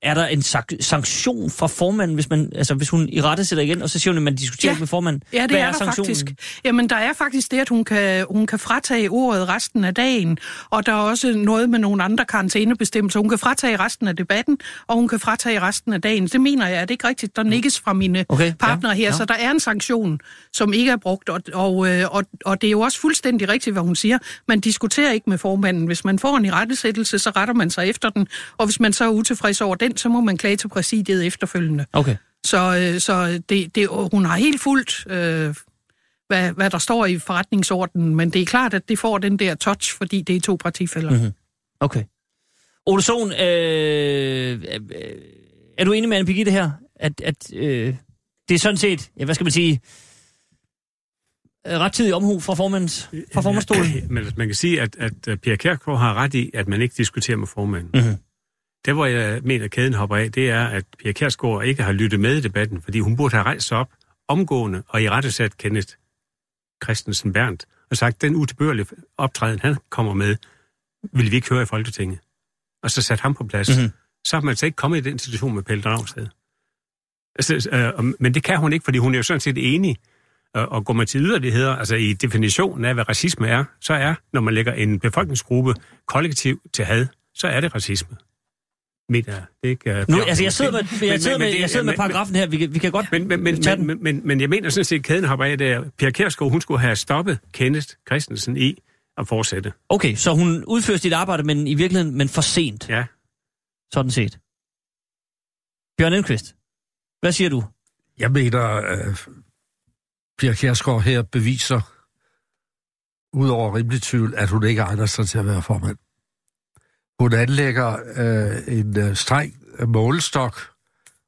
er der en sanktion fra formanden, hvis, man, altså, hvis hun i rette sætter igen, og så siger hun, at man diskuterer Ja. med formanden? Ja, det Hvad er, der sanktionen? faktisk. Jamen, der er faktisk det, at hun kan, hun kan fratage ordet resten af dagen, og der er også noget med nogle andre karantænebestemmelser. Hun kan fratage resten af debatten, og hun kan fratage resten af dagen. Det mener jeg, er det ikke rigtigt? Der nikkes fra mine Okay, ja, partnere her, ja. så der er en sanktion, som ikke er brugt, og, og, øh, og, og det er jo også fuldstændig rigtigt, hvad hun siger. Man diskuterer ikke med formanden. Hvis man får en irettesættelse, så retter man sig efter den, og hvis man så er utilfreds over den, så må man klage til præsidiet efterfølgende. Okay. Så, øh, så det, det, hun har helt fuldt, øh, hvad, hvad der står i forretningsordenen, men det er klart, at det får den der touch, fordi det er to partifælder. Mhm. Mm-hmm. Okay. Ole Sohn, øh, øh, er du enig med Anne Birgitte her? At, at øh, det er sådan set, ja, hvad skal man sige, øh, rettidig omhu fra, formandens, fra formandstolen? *clears throat* Men man kan sige, at, at Pia Kjærgaard har ret i, at man ikke diskuterer med formanden. Mhm. Der, hvor jeg mener, kæden hopper af, det er, at Pia Kjærsgaard ikke har lyttet med i debatten, fordi hun burde have rejst sig op omgående og i rettesat Kenneth Christensen Berndt og sagt, den utilbørlige optræden, han kommer med, vil vi ikke høre i Folketinget. Og så sat ham på plads. Mhm. Mm-hmm. Så har man altså ikke kommet i den situation med Pelle Dragsted. Altså, øh, men det kan hun ikke, fordi hun er jo sådan set enig. Og, og går man til yderligheder, altså i definitionen af, hvad racisme er, så er, når man lægger en befolkningsgruppe kollektiv til had, så er det racisme. Jeg. Det er ikke, uh, Nu, altså, jeg sidder med, jeg sidder men- med, men jeg sidder med men- paragrafen her. Vi kan, vi kan godt Men, men, men, tage men, den. men, men, men jeg mener sådan set, at kæden hopper af, der Pia Kjærsgaard, hun skulle have stoppet Kenneth Christensen i at fortsætte. Okay, så hun udfører sit arbejde, men i virkeligheden, men for sent, Ja. sådan set. Bjørn Indqvist, hvad siger du? Jeg mener, øh, Pia Kjærsgaard her beviser, ud over rimelig tvivl, at hun ikke egner sig til at være formand. Hun anlægger øh, en øh, streng målestok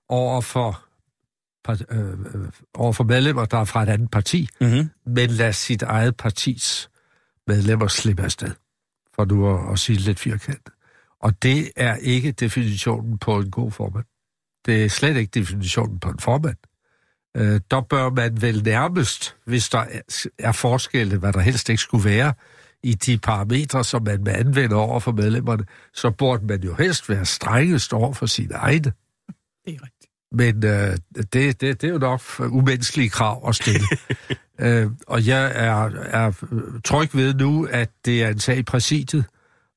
over for, øh, over for medlemmer, der er fra et andet parti, Mm-hmm. men lader sit eget partis medlemmer slippe afsted, for nu at, at sige lidt firkantet. Og det er ikke definitionen på en god formand. Det er slet ikke definitionen på en formand. Øh, der bør man vel nærmest, hvis der er, er forskelle, hvad der helst ikke skulle være, i de parametre, som man vil anvende over for medlemmerne, så burde man jo helst være strengest over for sine egne. Det er rigtigt. Men øh, det, det, det er jo nok umenneskelige krav at stille. *laughs* øh, og jeg er, er tryg ved nu, at det er en sag i præsidiet,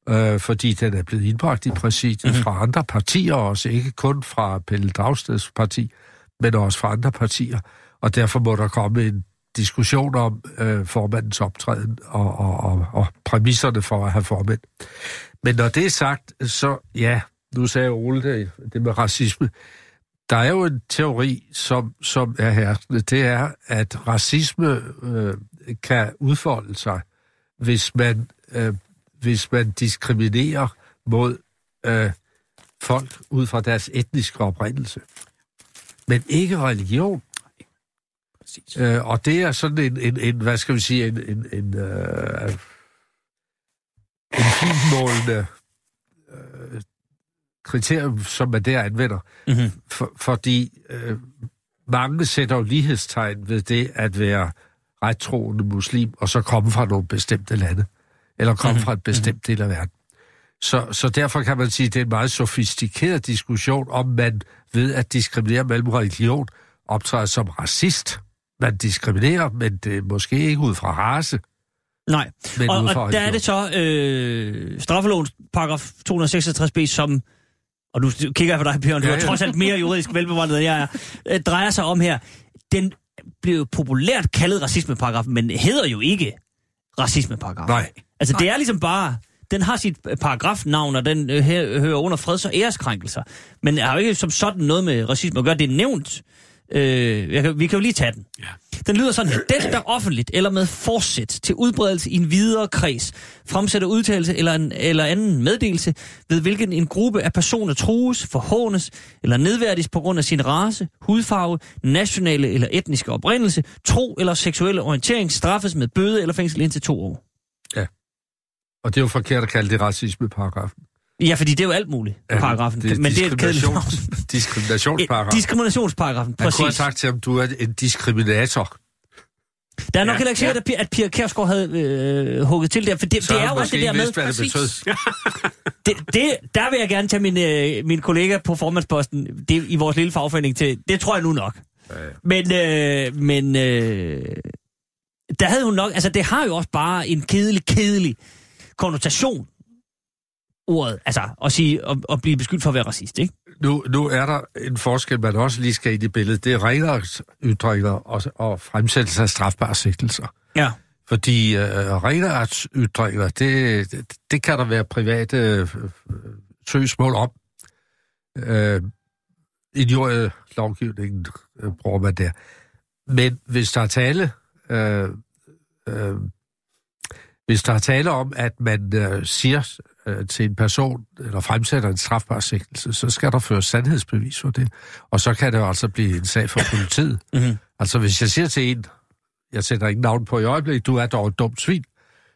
øh, fordi den er blevet indbragt i præsidiet mm-hmm. fra andre partier også, ikke kun fra Pelle Dragsteds parti, men også fra andre partier. Og derfor må der komme en diskussion om øh, formandens optræden og, og, og, og præmisserne for at have formand. Men når det er sagt, så ja, nu sagde Ole det, det med racisme. Der er jo en teori, som, som er herskende. Det er, at racisme øh, kan udfolde sig, hvis man, øh, hvis man diskriminerer mod øh, folk ud fra deres etniske oprindelse. Men ikke religion. Præcis. Øh, og det er sådan en, en, en hvad skal vi sige, en, en, en, øh, en finmålende øh, kriterium, som man der anvender. Mm-hmm. For, fordi øh, mange sætter jo lighedstegn ved det at være rettroende muslim, og så komme fra nogle bestemte lande, eller komme mm-hmm. fra et bestemt del af verden. Så, så derfor kan man sige, at det er en meget sofistikeret diskussion, om man ved at diskriminere mellem religion optræder som racist. Man diskriminerer, men det er måske ikke ud fra race. Nej, Men og, ud fra og der er det så øh, straffelovens paragraf 266b, som, og nu kigger jeg på dig, Bjørn, du Ja, er ja. trods alt mere juridisk velbevandret, end jeg er, øh, drejer sig om her. Den blev jo populært kaldet racismeparagrafen, men hedder jo ikke racismeparagraf. Nej. Altså, det er ligesom bare... Den har sit øh, paragrafnavn, og den øh, hører under freds- og æreskrænkelser. Men har jo ikke som sådan noget med racisme at gøre. Det er nævnt. Øh, jeg kan, vi kan jo lige tage den. Ja. Den lyder sådan her. Den, der offentligt eller med forsæt til udbredelse i en videre kreds, fremsætter udtalelse eller, en, eller anden meddelelse, ved hvilken en gruppe af personer trues, forhånes eller nedværdiges på grund af sin race, hudfarve, nationale eller etniske oprindelse, tro eller seksuelle orientering, straffes med bøde eller fængsel indtil to år. Og det er jo forkert at kalde det racismeparagrafen. Ja, fordi det er jo alt muligt, ja, paragrafen. Det men det er et kedeligt navn. *laughs* diskriminations- Diskriminationsparagraf. Diskriminationsparagrafen, Jeg kunne have præcis. sagt til ham, du er en diskriminator. Der er nok Ja, heller ikke sikkert, at, Pia- at Pia Kjærsgaard havde øh, hugget til der, for det, Så det er jo også det der med... vidst, hvad det Præcis. *laughs* Det, det, der vil jeg gerne tage min, øh, min kollega på formandsposten det, i vores lille fagforening til. Det tror jeg nu nok. Ja, ja. Men, øh, men øh, der havde hun nok... Altså, det har jo også bare en kedelig, kedelig konnotation, ordet. Altså, at, sige, at, at blive beskyldt for at være racist, ikke? Nu, nu er der en forskel, man også lige skal ind i billedet. Det er renere ytringer og, og fremsættelse af strafbare sigtelser. Ja. Fordi øh, renere ytringer, det, det, det kan der være private øh, søgsmål om. Øh, Injurielovgivningen øh, bruger man der. Men hvis der er tale... Øh, øh, hvis der er tale om, at man øh, siger øh, til en person, eller fremsætter en strafbar sigtelse, så skal der føres sandhedsbevis for det. Og så kan det jo altså blive en sag for politiet. Mm-hmm. *clears throat* Altså hvis jeg siger til en, jeg sætter ikke navn på i øjeblikket, du er dog et dumt svin,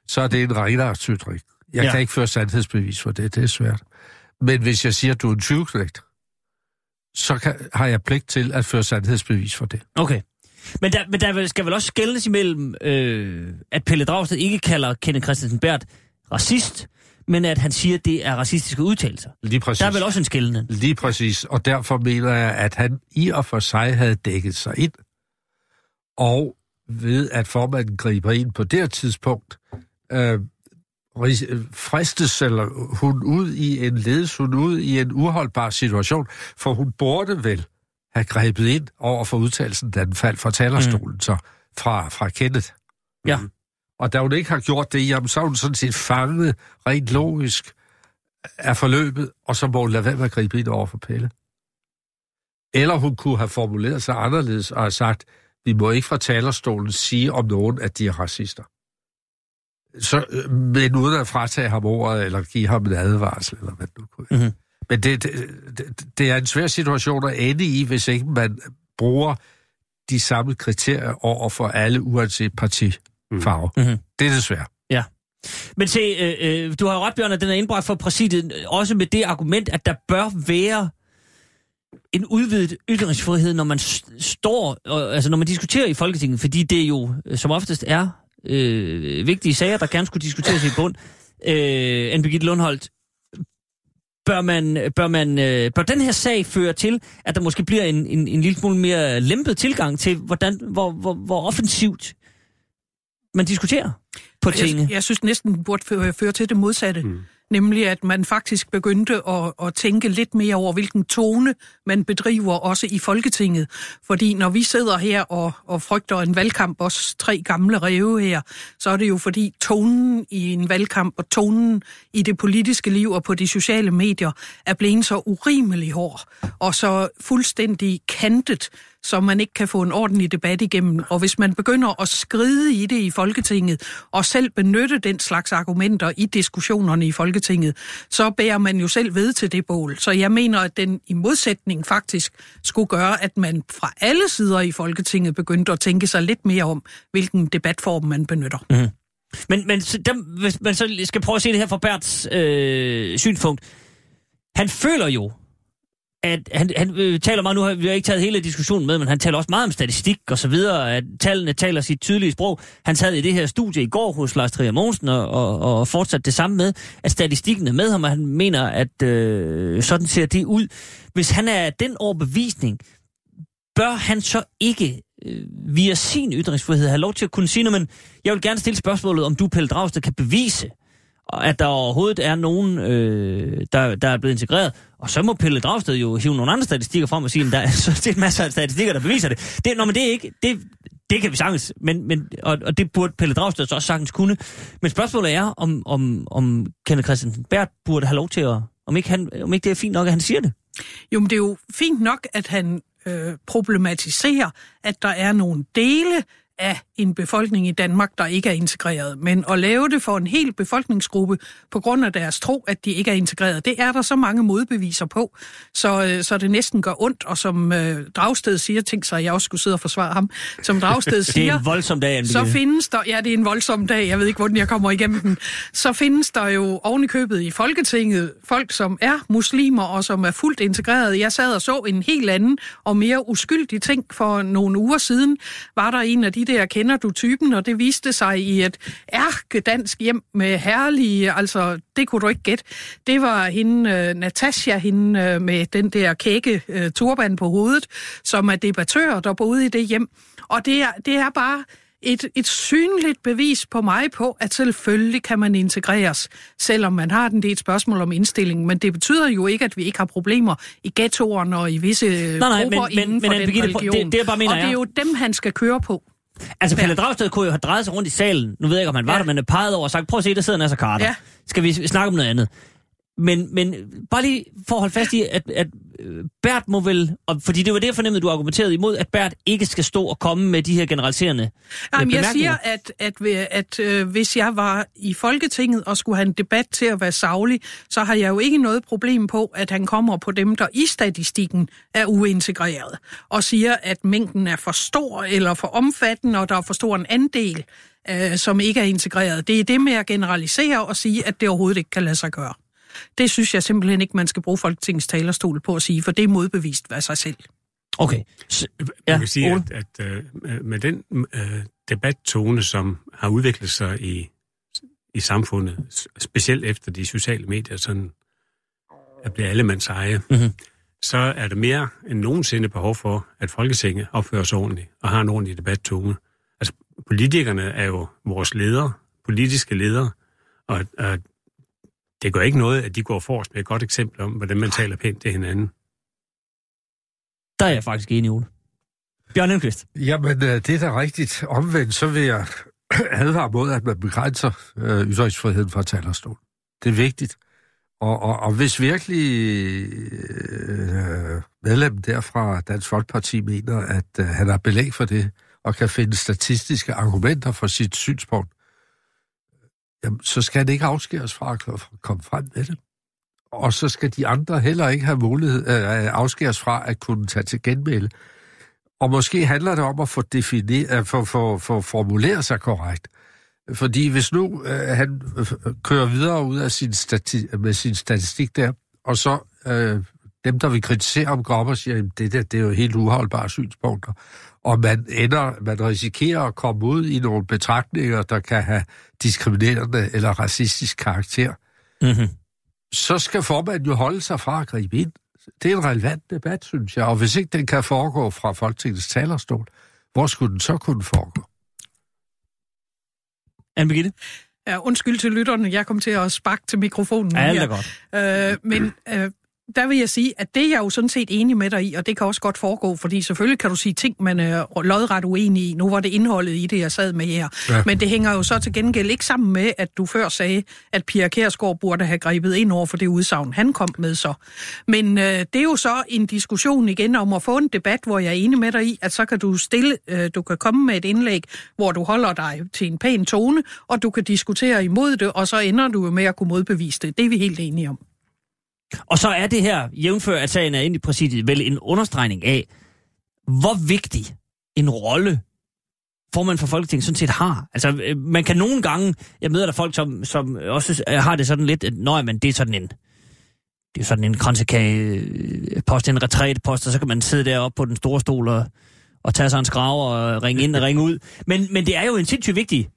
så er det en renartsytring. Jeg Ja. kan ikke føre sandhedsbevis for det, det er svært. Men hvis jeg siger, at du er en tyveknægt, så kan, har jeg pligt til at føre sandhedsbevis for det. Okay. Men der, men der skal vel også skældes imellem, øh, at Pelle Dragsted ikke kalder Kenneth Christensen Bært racist, men at han siger, at det er racistiske udtalelser. Lige præcis. Der er vel også en skældende. Lige præcis, og derfor mener jeg, at han i og for sig havde dækket sig ind. Og ved at formanden griber ind på det tidspunkt, øh, ris- fristes eller hun ud i en ledes hun ud i en uholdbar situation, for hun burde vel have grebet ind over for udtalelsen, da den faldt fra talerstolen, mm. så fra, fra Kenneth. Ja. Og da hun ikke har gjort det, jamen, så er hun sådan set fanget rent logisk af forløbet, og så må hun lade være med at gribe ind over for Pelle. Eller hun kunne have formuleret sig anderledes og have sagt, vi må ikke fra talerstolen sige om nogen, at de er racister. Så, øh, men uden at fratage ham ordet, eller give ham en advarsel, eller hvad det nu kunne. Mhm. Men det, det, det, er en svær situation at ende i, hvis ikke man bruger de samme kriterier over for alle, uanset partifarve. Mm. Mhm. Det er det svært. Ja. Men se, øh, øh, du har jo ret, Bjørn, at den er indbragt for præsidiet, også med det argument, at der bør være en udvidet ytringsfrihed, når man står, og, altså når man diskuterer i Folketinget, fordi det jo øh, som oftest er øh, vigtige sager, der gerne skulle diskuteres i bund. Øh, Anne Birgitte Lundholdt, bør, man, bør, man, øh, bør den her sag føre til, at der måske bliver en, en, en lille smule mere lempet tilgang til, hvordan, hvor, hvor, hvor offensivt man diskuterer på tingene? Jeg, jeg synes næsten, burde føre, føre til det modsatte. Mm. Nemlig, at man faktisk begyndte at, at tænke lidt mere over, hvilken tone man bedriver også i Folketinget. Fordi når vi sidder her og, og frygter en valgkamp, os tre gamle ræve her, så er det jo fordi tonen i en valgkamp og tonen i det politiske liv og på de sociale medier er blevet så urimelig hård og så fuldstændig kantet, så man ikke kan få en ordentlig debat igennem. Og hvis man begynder at skride i det i Folketinget, og selv benytte den slags argumenter i diskussionerne i Folketinget, så bærer man jo selv ved til det bål. Så jeg mener, at den i modsætning faktisk skulle gøre, at man fra alle sider i Folketinget begyndte at tænke sig lidt mere om, hvilken debatform man benytter. Mm. Men, men så dem, hvis man så skal prøve at se det her fra Berts øh, synspunkt. Han føler jo, at han, han øh, taler meget, nu har vi har ikke taget hele diskussionen med, men han taler også meget om statistik og så videre, at tallene taler sit tydelige sprog. Han sad i det her studie i går hos Lars Trier Mogensen og, og, og fortsatte det samme med, at statistikken er med ham, og han mener, at øh, sådan ser det ud. Hvis han er den overbevisning, bør han så ikke øh, via sin ytringsfrihed have lov til at kunne sige, men jeg vil gerne stille spørgsmålet, om du, Pelle Dragsted, kan bevise, at der overhovedet er nogen, øh, der, der er blevet integreret. Og så må Pelle Dragsted jo hive nogle andre statistikker frem og sige, at der er *laughs* så det er masser af statistikker, der beviser det. det nå, men det er ikke... Det, det kan vi sagtens, men, men, og, og det burde Pelle Dragsted så også sagtens kunne. Men spørgsmålet er, om, om, om Kenneth Christensen Bært burde have lov til at... Om ikke, han, om ikke det er fint nok, at han siger det. Jo, men det er jo fint nok, at han øh, problematiserer, at der er nogle dele af en befolkning i Danmark, der ikke er integreret. Men at lave det for en hel befolkningsgruppe på grund af deres tro, at de ikke er integreret, det er der så mange modbeviser på, så, øh, så det næsten gør ondt. Og som øh, Dragsted siger, tænk sig, at jeg også skulle sidde og forsvare ham, som Dragsted *laughs* Det er siger, en voldsom dag, Anne så findes der, ja det er en voldsom dag, jeg ved ikke, hvordan jeg kommer igennem den, så findes der jo oven i Folketinget folk, som er muslimer og som er fuldt integreret. Jeg sad og så en helt anden og mere uskyldig ting for nogle uger siden. Var der en af de der, kender du typen, og det viste sig i et ærkedansk hjem med herlige, altså det kunne du ikke gætte. Det var hende, øh, Natasha, hende øh, med den der kække øh, turban på hovedet, som er debattør, der boede i det hjem. Og det er, det er bare et, et synligt bevis på mig på, at selvfølgelig kan man integreres, selvom man har den. Et spørgsmål om indstilling, men det betyder jo ikke, at vi ikke har problemer i ghettoerne og i visse nej, nej, grupper men- men- inden for men den Birgitte, religion. det- det jeg bare mener og det er- jo dem, han skal køre på. Altså, Pelle. Dragsted kunne jo have drejet sig rundt i salen. Nu ved jeg ikke, om han var Ja. der, men han pegede over og sagt, prøv at se, der sidder Nasser Carter. Ja. Skal vi snakke om noget andet? Men, men bare lige for at holde fast i, at, at øh, Bert må vel, og, fordi det var det, jeg fornemmede, du argumenterede imod, at Bert ikke skal stå og komme med de her generaliserende øh, Jamen, jeg siger, at, at, at, at øh, hvis jeg var i Folketinget og skulle have en debat til at være savlig, så har jeg jo ikke noget problem på, at han kommer på dem, der i statistikken er uintegreret, og siger, at mængden er for stor eller for omfattende, og der er for stor en andel, øh, som ikke er integreret. Det er det med at generalisere og sige, at det overhovedet ikke kan lade sig gøre. Det synes jeg simpelthen ikke, man skal bruge Folketingets talerstol på at sige, for det er modbevist af sig selv. Okay. Så, Man Ja, kan sige, Ole? at, at øh, med den øh, debattone, som har udviklet sig i, i samfundet, specielt efter de sociale medier, sådan at bliver allemands eje, Mhm. så er der mere end nogensinde behov for, at Folketinget opfører sig ordentligt og har en ordentlig debattone. Altså, politikerne er jo vores ledere, politiske ledere, og, og det gør ikke noget, at de går forrest med et godt eksempel om, hvordan man taler pænt til hinanden. der er jeg faktisk enig, Ole. Bjørn Lindqvist. Jamen, øh, det er da rigtigt. Omvendt, så vil jeg *clears throat* advare mod, at man begrænser øh, ytringsfriheden fra talerstolen. Det er vigtigt. Og, og, og hvis virkelig øh, medlemmen der fra Dansk Folkeparti mener, at øh, han har belæg for det, og kan finde statistiske argumenter for sit synspunkt, jamen, så skal det ikke afskæres fra at komme frem med det. Og så skal de andre heller ikke have mulighed øh, øh, afskæres fra at kunne tage til genmæle. Og måske handler det om at få, defineret, for, få, få formuleret sig korrekt. Fordi hvis nu øh, han øh, kører videre ud af sin stati- med sin statistik der, og så øh, dem, der vil kritisere om, går siger, at det der, det er jo helt uholdbare synspunkter, og man ender, man risikerer at komme ud i nogle betragtninger, der kan have diskriminerende eller racistisk karakter, Mm-hmm. så skal formanden jo holde sig fra at gribe ind. Det er en relevant debat, synes jeg, og hvis ikke den kan foregå fra Folketingets talerstol, hvor skulle den så kunne foregå? Anne Birgitte? Ja, undskyld til lytterne, jeg kom til at sparke til mikrofonen. Ja, alt er godt. Øh, men øh, der vil jeg sige, at det er jeg jo sådan set enig med dig i, og det kan også godt foregå, fordi selvfølgelig kan du sige ting, man er lodret uenig i. Nu var det indholdet i det, jeg sad med her. Ja. Men det hænger jo så til gengæld ikke sammen med, at du før sagde, at Pia Kærsgaard burde have grebet ind over for det udsagn, han kom med så. Men øh, det er jo så en diskussion igen om at få en debat, hvor jeg er enig med dig i, at så kan du stille, øh, du kan komme med et indlæg, hvor du holder dig til en pæn tone, og du kan diskutere imod det, og så ender du jo med at kunne modbevise det. Det er vi helt enige om. Og så er det her, jævnfør at sagen er ind i præsidiet, vel en understregning af, hvor vigtig en rolle formand for Folketinget sådan set har. Altså, øh, man kan nogle gange, jeg møder der folk, som, som også øh, har det sådan lidt, at nøj, men det er sådan en, det er sådan en kransekage-post, en retrætepost, og så kan man sidde deroppe på den store stol og, og tage sig en skrave og ringe ind og ringe ud. Men, men det er jo en sindssygt vigtig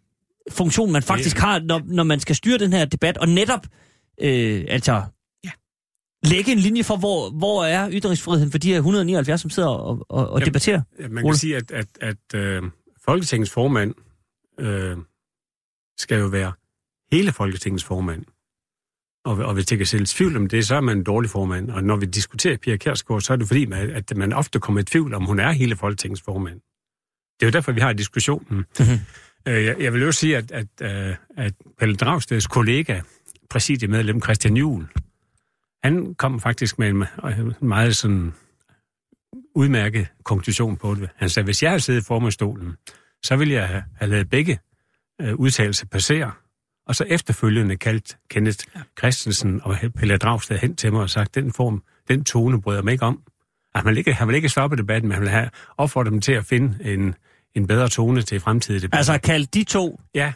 funktion, man faktisk har, når, når man skal styre den her debat, og netop, øh, altså. Lægge en linje for, hvor, hvor er ytringsfriheden for de her 179, som sidder og, og, og Jamen, debatterer. Ja, man Ole? kan sige, at, at, at øh, Folketingets formand øh, skal jo være hele Folketingets formand. Og, og hvis det kan sælges tvivl om det, så er man en dårlig formand. Og når vi diskuterer Pia Kjærsgaard, så er det fordi, man- at man ofte kommer i tvivl om, hun er hele Folketingets formand. Det er jo derfor, vi har diskussionen. Mhm. Øh, jeg, jeg vil jo sige, at, at, øh, at Pelle Dragsteds kollega, præsidiemedlem Christian Juhl, han kom faktisk med en me- meget sådan udmærket konklusion på det. Han sagde, hvis jeg havde siddet i formandstolen, så ville jeg have, lavet begge øh, udtalelser passere, og så efterfølgende kaldt Kenneth Christensen og Pelle Dragsted hen til mig og sagt, den form, den tone bryder mig ikke om. Han vil ikke, han vil ikke stoppe debatten, men han vil have opfordret dem til at finde en, en bedre tone til fremtidige debatter. Altså kaldt de to ja,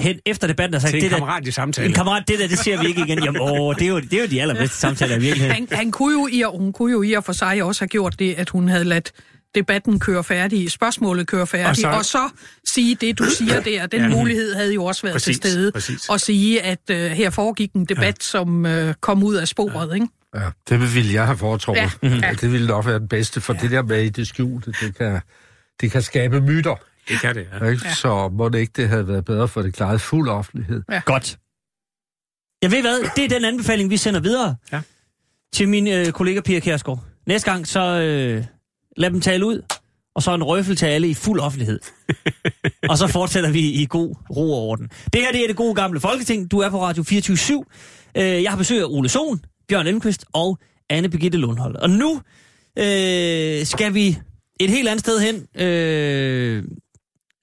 hen efter debatten og sagt, til en det der, kammeratlig samtale. en kammerat, det der, det ser vi ikke igen. Jamen, åh, det er jo, det er jo de allerbedste samtaler i virkeligheden. Han, han kunne jo i, og hun kunne jo i og for sig også have gjort det, at hun havde ladt debatten køre færdig, spørgsmålet køre færdig, og så, og så sige det, du siger der. Den Ja. mulighed havde jo også været Præcis, til stede. præcis. Og sige, at uh, her foregik en debat, ja. som uh, kom ud af sporet, ja. ikke? Ja, det ville jeg have foretrukket. Ja, Ja. ja. Det ville nok være den bedste, for ja. det der med i det skjulte, det kan, det kan skabe myter. Det kan det, ja. Ikke? Ja. Så må det ikke det havde været bedre for det klaret fuld offentlighed. Godt. Jeg ved hvad, det er den anbefaling, vi sender videre Ja. til min øh, kollega Pia Kjærsgaard. Næste gang, så øh, lad dem tale ud, og så en røffel til alle i fuld offentlighed. *laughs* og så fortsætter vi i god ro og orden. Det her det er det gode gamle Folketing. Du er på Radio 24 øh, Jeg har besøg af Ole Sohn, Bjørn Elmqvist og Anne Birgitte Lundhold. Og nu øh, skal vi et helt andet sted hen. Øh,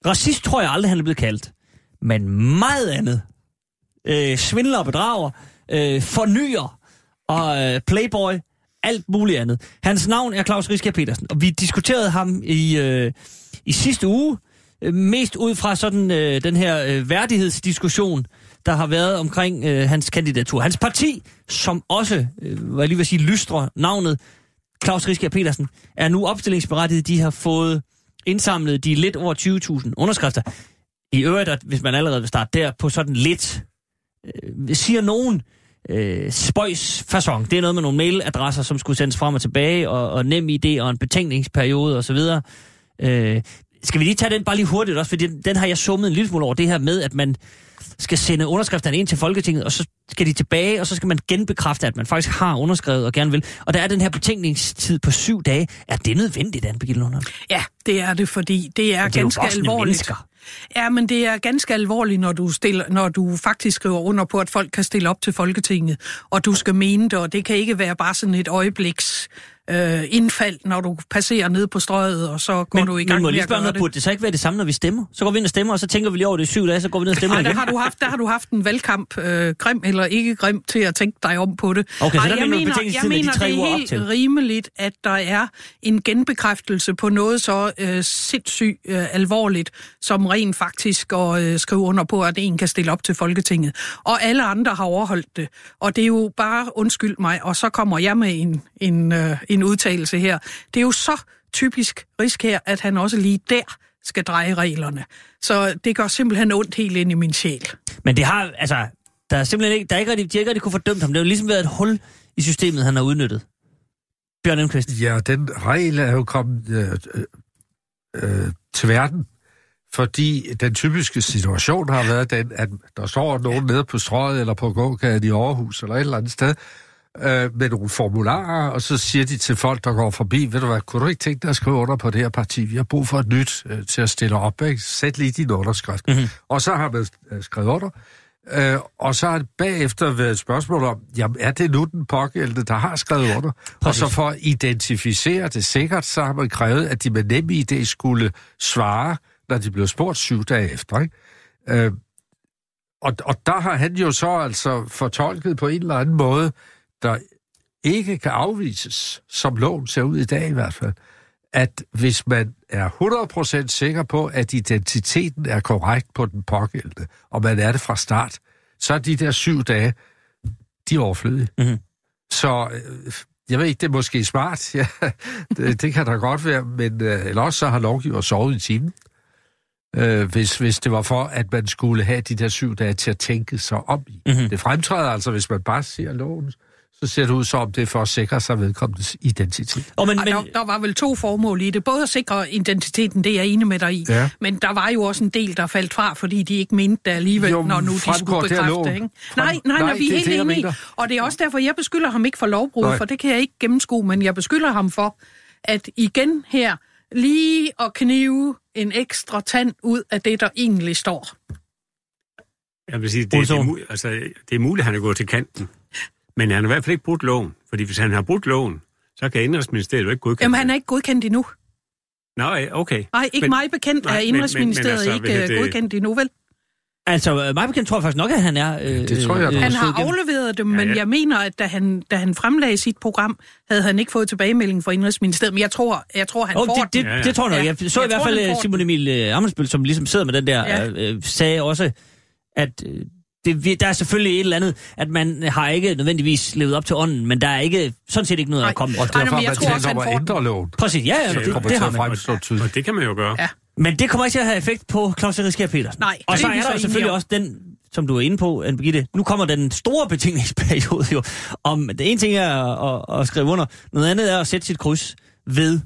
racist tror jeg aldrig, han er blevet kaldt. Men meget andet øh, svindler og bedrager, øh, fornyer og øh, playboy, alt muligt andet. Hans navn er Claus Riske Petersen, og vi diskuterede ham i, øh, i sidste uge, øh, mest ud fra sådan øh, den her øh, værdighedsdiskussion, der har været omkring øh, hans kandidatur. Hans parti, som også, øh, hvad jeg lige vil sige, lystre navnet, Claus Riske Petersen, er nu opstillingsberettiget. De har fået indsamlet de lidt over 20.000 underskrifter. I øvrigt, at hvis man allerede vil starte der på sådan lidt, øh, siger nogen, øh, spøjs fasong. Det er noget med nogle mailadresser, som skulle sendes frem og tilbage, og, og nem idé og en betænkningsperiode osv. Øh, skal vi lige tage den bare lige hurtigt også, fordi den, den har jeg summet en lille smule over, det her med, at man skal sende underskrifterne ind til Folketinget, og så skal de tilbage, og så skal man genbekræfte, at man faktisk har underskrevet og gerne vil. Og der er den her betænkningstid på syv dage. Er det nødvendigt, Anne Birgitte Lundholm? Ja, det er det, fordi det er, det er ganske alvorligt. mennesker. Ja, men det er ganske alvorligt, når du, stiller, når du faktisk skriver under på, at folk kan stille op til Folketinget, og du skal mene det, og det kan ikke være bare sådan et øjebliks øh, indfald, når du passerer ned på strøget, og så går Men, du i men gang må med lige at gøre det. burde det så ikke være det samme, når vi stemmer? Så går vi ind og stemmer, og så tænker vi lige over det i syv dage, så går vi ned og stemmer der igen. har du haft, der har du haft en valgkamp, øh, grim eller ikke grim, til at tænke dig om på det. Okay, så Ej, der jeg mener jeg er de mener tre det er helt til? rimeligt, at der er en genbekræftelse på noget så øh, sindssygt øh, alvorligt, som rent faktisk at øh, skrive under på, at en kan stille op til Folketinget. Og alle andre har overholdt det. Og det er jo bare, undskyld mig, og så kommer jeg med en, en, øh, en udtalelse her. Det er jo så typisk risk her, at han også lige der skal dreje reglerne. Så det gør simpelthen ondt helt ind i min sjæl. Men det har, altså, der er simpelthen ikke, der er ikke rigtig, de har ikke rigtig kunne fordømt ham. Det har jo ligesom været et hul i systemet, han har udnyttet. Bjørn Elmqvist. Ja, den regel er jo kommet øh, øh, øh, til verden, fordi den typiske situation har været den, at der står nogen nede på strøget eller på gågaden i Aarhus eller et eller andet sted, øh, med nogle formularer, og så siger de til folk, der går forbi, ved du hvad, kunne du ikke tænke dig at skrive under på det her parti? Vi har brug for et nyt øh, til at stille op, ikke? Sæt lige din underskrift. Mm-hmm. Og så har man øh, skrevet under, øh, og så har det bagefter været et spørgsmål om, jamen er det nu den pågældende, der har skrevet under? Og så for at identificere det sikkert, så har man krævet, at de med nem idé skulle svare, når de blev spurgt syv dage efter, ikke? Øh, og, og der har han jo så altså fortolket på en eller anden måde, der ikke kan afvises, som loven ser ud i dag i hvert fald, at hvis man er 100% sikker på, at identiteten er korrekt på den pågældende, og man er det fra start, så er de der syv dage, de er overflødige. Mhm. Så øh, jeg ved ikke, det er måske smart, *laughs* ja, det, det kan da godt være, men øh, eller også så har lovgiver sovet i timen, øh, hvis, hvis det var for, at man skulle have de der syv dage til at tænke sig om i. Mhm. Det fremtræder altså, hvis man bare ser loven, så ser det ud som om det er for at sikre sig vedkommendes identitet. Og men, men, der, der var vel to formål i det. Både at sikre identiteten, det er jeg enig med dig i, Ja. men der var jo også en del, der faldt fra, fordi de ikke mente det alligevel, Jo, når nu de skulle bekræfte det. Ikke? Frem- Nej, nej, Nej, nej, vi er helt det, enige. Og det er også derfor, jeg beskylder ham ikke for lovbrud, Nej. for det kan jeg ikke gennemskue, men jeg beskylder ham for, at igen her, lige at knive en ekstra tand ud af det, der egentlig står. Jeg vil sige, det, det, er, altså, det er muligt, at han er gået til kanten. Men han har i hvert fald ikke brudt loven. Fordi hvis han har brudt loven, så kan Indrigsministeriet jo ikke godkende Jamen, han er ikke godkendt endnu. Nej, okay. Nej, ikke Men- mig bekendt nej, er Indrigsministeriet men- men altså, ikke øh, det- godkendt endnu, vel? altså, øh, mig bekendt tror jeg faktisk nok, at han er... Øh, Det tror jeg, der Han har igen. afleveret dem, men ja. jeg mener, at da han, da han fremlagde sit program, havde han ikke fået tilbagemelding fra Indrigsministeriet. Men jeg tror, jeg tror han Oh, får det, det, den. Ja, ja. det tror jeg nok. Ja. Jeg så Jeg i hvert fald øh, Simon Emil øh, Amensbøl, som ligesom sidder med den der, Ja. øh, øh, sagde også, at øh, det, vi- der er selvfølgelig et eller andet, at man har ikke nødvendigvis levet op til ånden, men der er ikke sådan set ikke noget Nej. at komme Og. Ej, derfor men jeg har man også, om han at ændre loven. Præcis, ja, ja, Så det, det det har man. tydeligt. Og det kan man jo gøre. Ja. Men det kommer ikke til at have effekt på Claus Riskær Petersen. Nej, Og så er er der jo selvfølgelig også den, som du er inde på, Anne Birgitte. Nu kommer den store betingningsperiode jo. Om, det ene ting er at, at, at skrive under, noget andet er at sætte sit kryds ved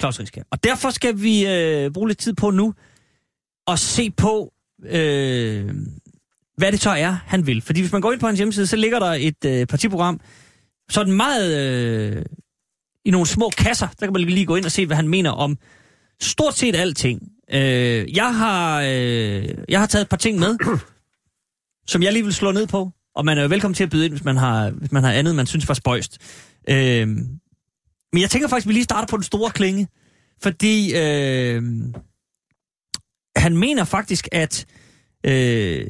Claus Riskær. Og derfor skal vi øh, bruge lidt tid på nu at se på, øh, hvad det så er, han vil. Fordi hvis man går ind på hans hjemmeside, så ligger der et øh, partiprogram, sådan meget øh, i nogle små kasser. Der kan man lige gå ind og se, hvad han mener om stort set alting. Øh, jeg, har, øh, jeg har taget et par ting med, *clears throat* som jeg lige vil slå ned på. Og man er jo velkommen til at byde ind, hvis man har, hvis man har andet, man synes var spøjst. Øh, men jeg tænker faktisk, at vi lige starter på den store klinge. Fordi øh, han mener faktisk, at øh,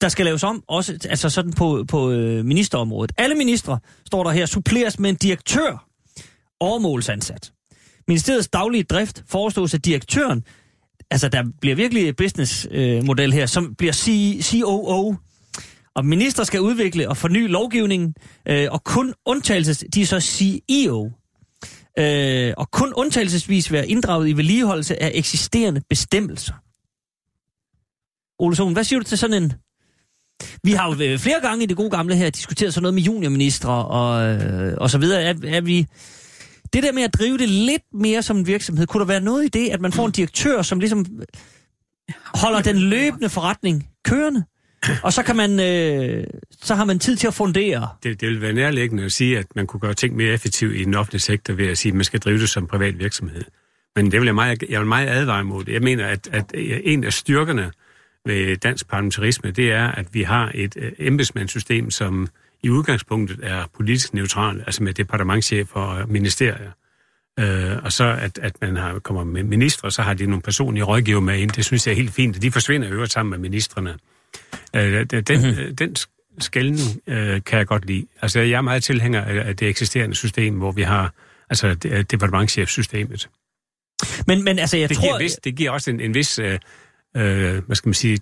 der skal laves om, også altså sådan på, på øh, ministerområdet. Alle ministre, står der her, suppleres med en direktør overmålsansat. Ministeriets daglige drift forestås af direktøren, altså der bliver virkelig businessmodel øh, model her, som bliver COO. Og minister skal udvikle og forny lovgivningen, øh, og kun undtagelses, de er så CEO. Øh, og kun undtagelsesvis være inddraget i vedligeholdelse af eksisterende bestemmelser. Ole Sohn, hvad siger du til sådan en... Vi har jo øh, flere gange i det gode gamle her diskuteret sådan noget med juniorministre og, øh, og så videre. Er, er vi... Det der med at drive det lidt mere som en virksomhed, kunne der være noget i det, at man får en direktør, som ligesom holder den løbende forretning kørende? Og så kan man, øh, så har man tid til at fundere. Det, det vil være nærliggende at sige, at man kunne gøre ting mere effektivt i den offentlige sektor ved at sige, at man skal drive det som privat virksomhed. Men det vil jeg, meget, jeg vil meget advare imod. Jeg mener, at, at en af styrkerne ved dansk parlamentarisme, det er, at vi har et øh, embedsmandssystem, som i udgangspunktet er politisk neutral, altså med departementchef og ministerier. Øh, og så at, at man har, kommer med ministre, så har de nogle personlige rådgiver med ind. Det synes jeg er helt fint. De forsvinder jo sammen med ministerne. Øh, den, mm-hmm. den skældning øh, kan jeg godt lide. Altså, jeg er meget tilhænger af det eksisterende system, hvor vi har altså departementchefsystemet. Men, men altså, jeg det tror... Giver vis, det giver også en, en vis, øh, øh, hvad skal man sige,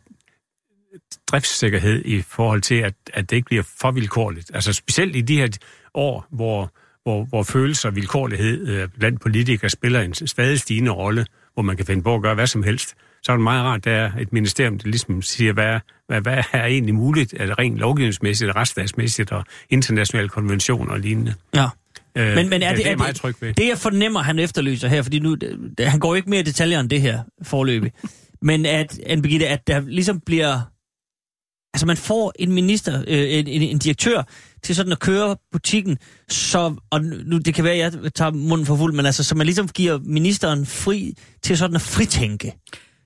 driftssikkerhed i forhold til, at, at det ikke bliver for vilkårligt. Altså specielt i de her år, hvor, hvor, hvor følelser og vilkårlighed øh, blandt politikere spiller en stadig stigende rolle, hvor man kan finde på at gøre hvad som helst, så er det meget rart, at der er et ministerium, der ligesom siger, hvad, hvad, hvad er egentlig muligt, er det rent lovgivningsmæssigt, retsstatsmæssigt og internationale konventioner og lignende. Ja. Øh, Men, men er, det, det er er meget tryg ved. det, jeg fornemmer, han efterlyser her, fordi nu, det, han går jo ikke mere i detaljer end det her forløbig, men at, Anne Birgitte, at der ligesom bliver, altså man får en minister, øh, en, en, en direktør til sådan at køre butikken, så, og nu, det kan være, at jeg tager munden for fuld, men altså, så man ligesom giver ministeren fri til sådan at fritænke.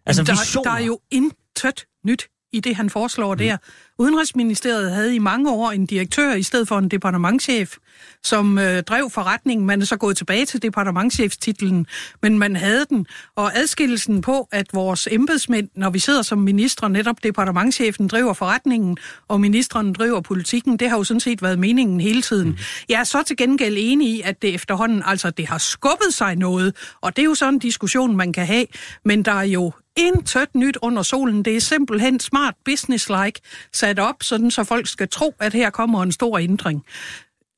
Altså der, visioner. der er jo intet nyt i det, han foreslår der. Udenrigsministeriet havde i mange år en direktør i stedet for en departementchef, som øh, drev forretningen. Man er så gået tilbage til departementchefstitlen, men man havde den. Og adskillelsen på, at vores embedsmænd, når vi sidder som ministre, netop departementchefen driver forretningen, og ministeren driver politikken, det har jo sådan set været meningen hele tiden. Mm. Jeg er så til gengæld enig i, at det efterhånden, altså det har skubbet sig noget, og det er jo sådan en diskussion, man kan have, men der er jo intet nyt under solen. Det er simpelthen smart business-like sat op, sådan så folk skal tro, at her kommer en stor ændring.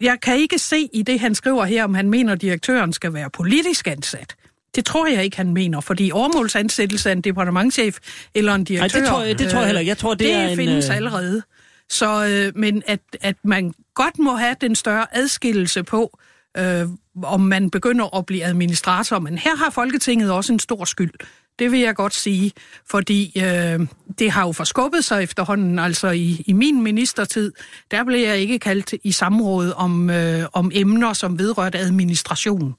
Jeg kan ikke se i det, han skriver her, om han mener, at direktøren skal være politisk ansat. Det tror jeg ikke, han mener, fordi overmålsansættelse af en departementchef eller en direktør... Nej, det tror jeg, det tror jeg heller ikke. Jeg tror, det, det er en, findes øh, allerede. Så, øh, men at, at man godt må have den større adskillelse på, øh, om man begynder at blive administrator. Men her har Folketinget også en stor skyld. Det vil jeg godt sige, fordi øh, det har jo forskubbet sig efterhånden. Altså i, i min ministertid, der blev jeg ikke kaldt i samråd om, øh, om emner, som vedrørte administration.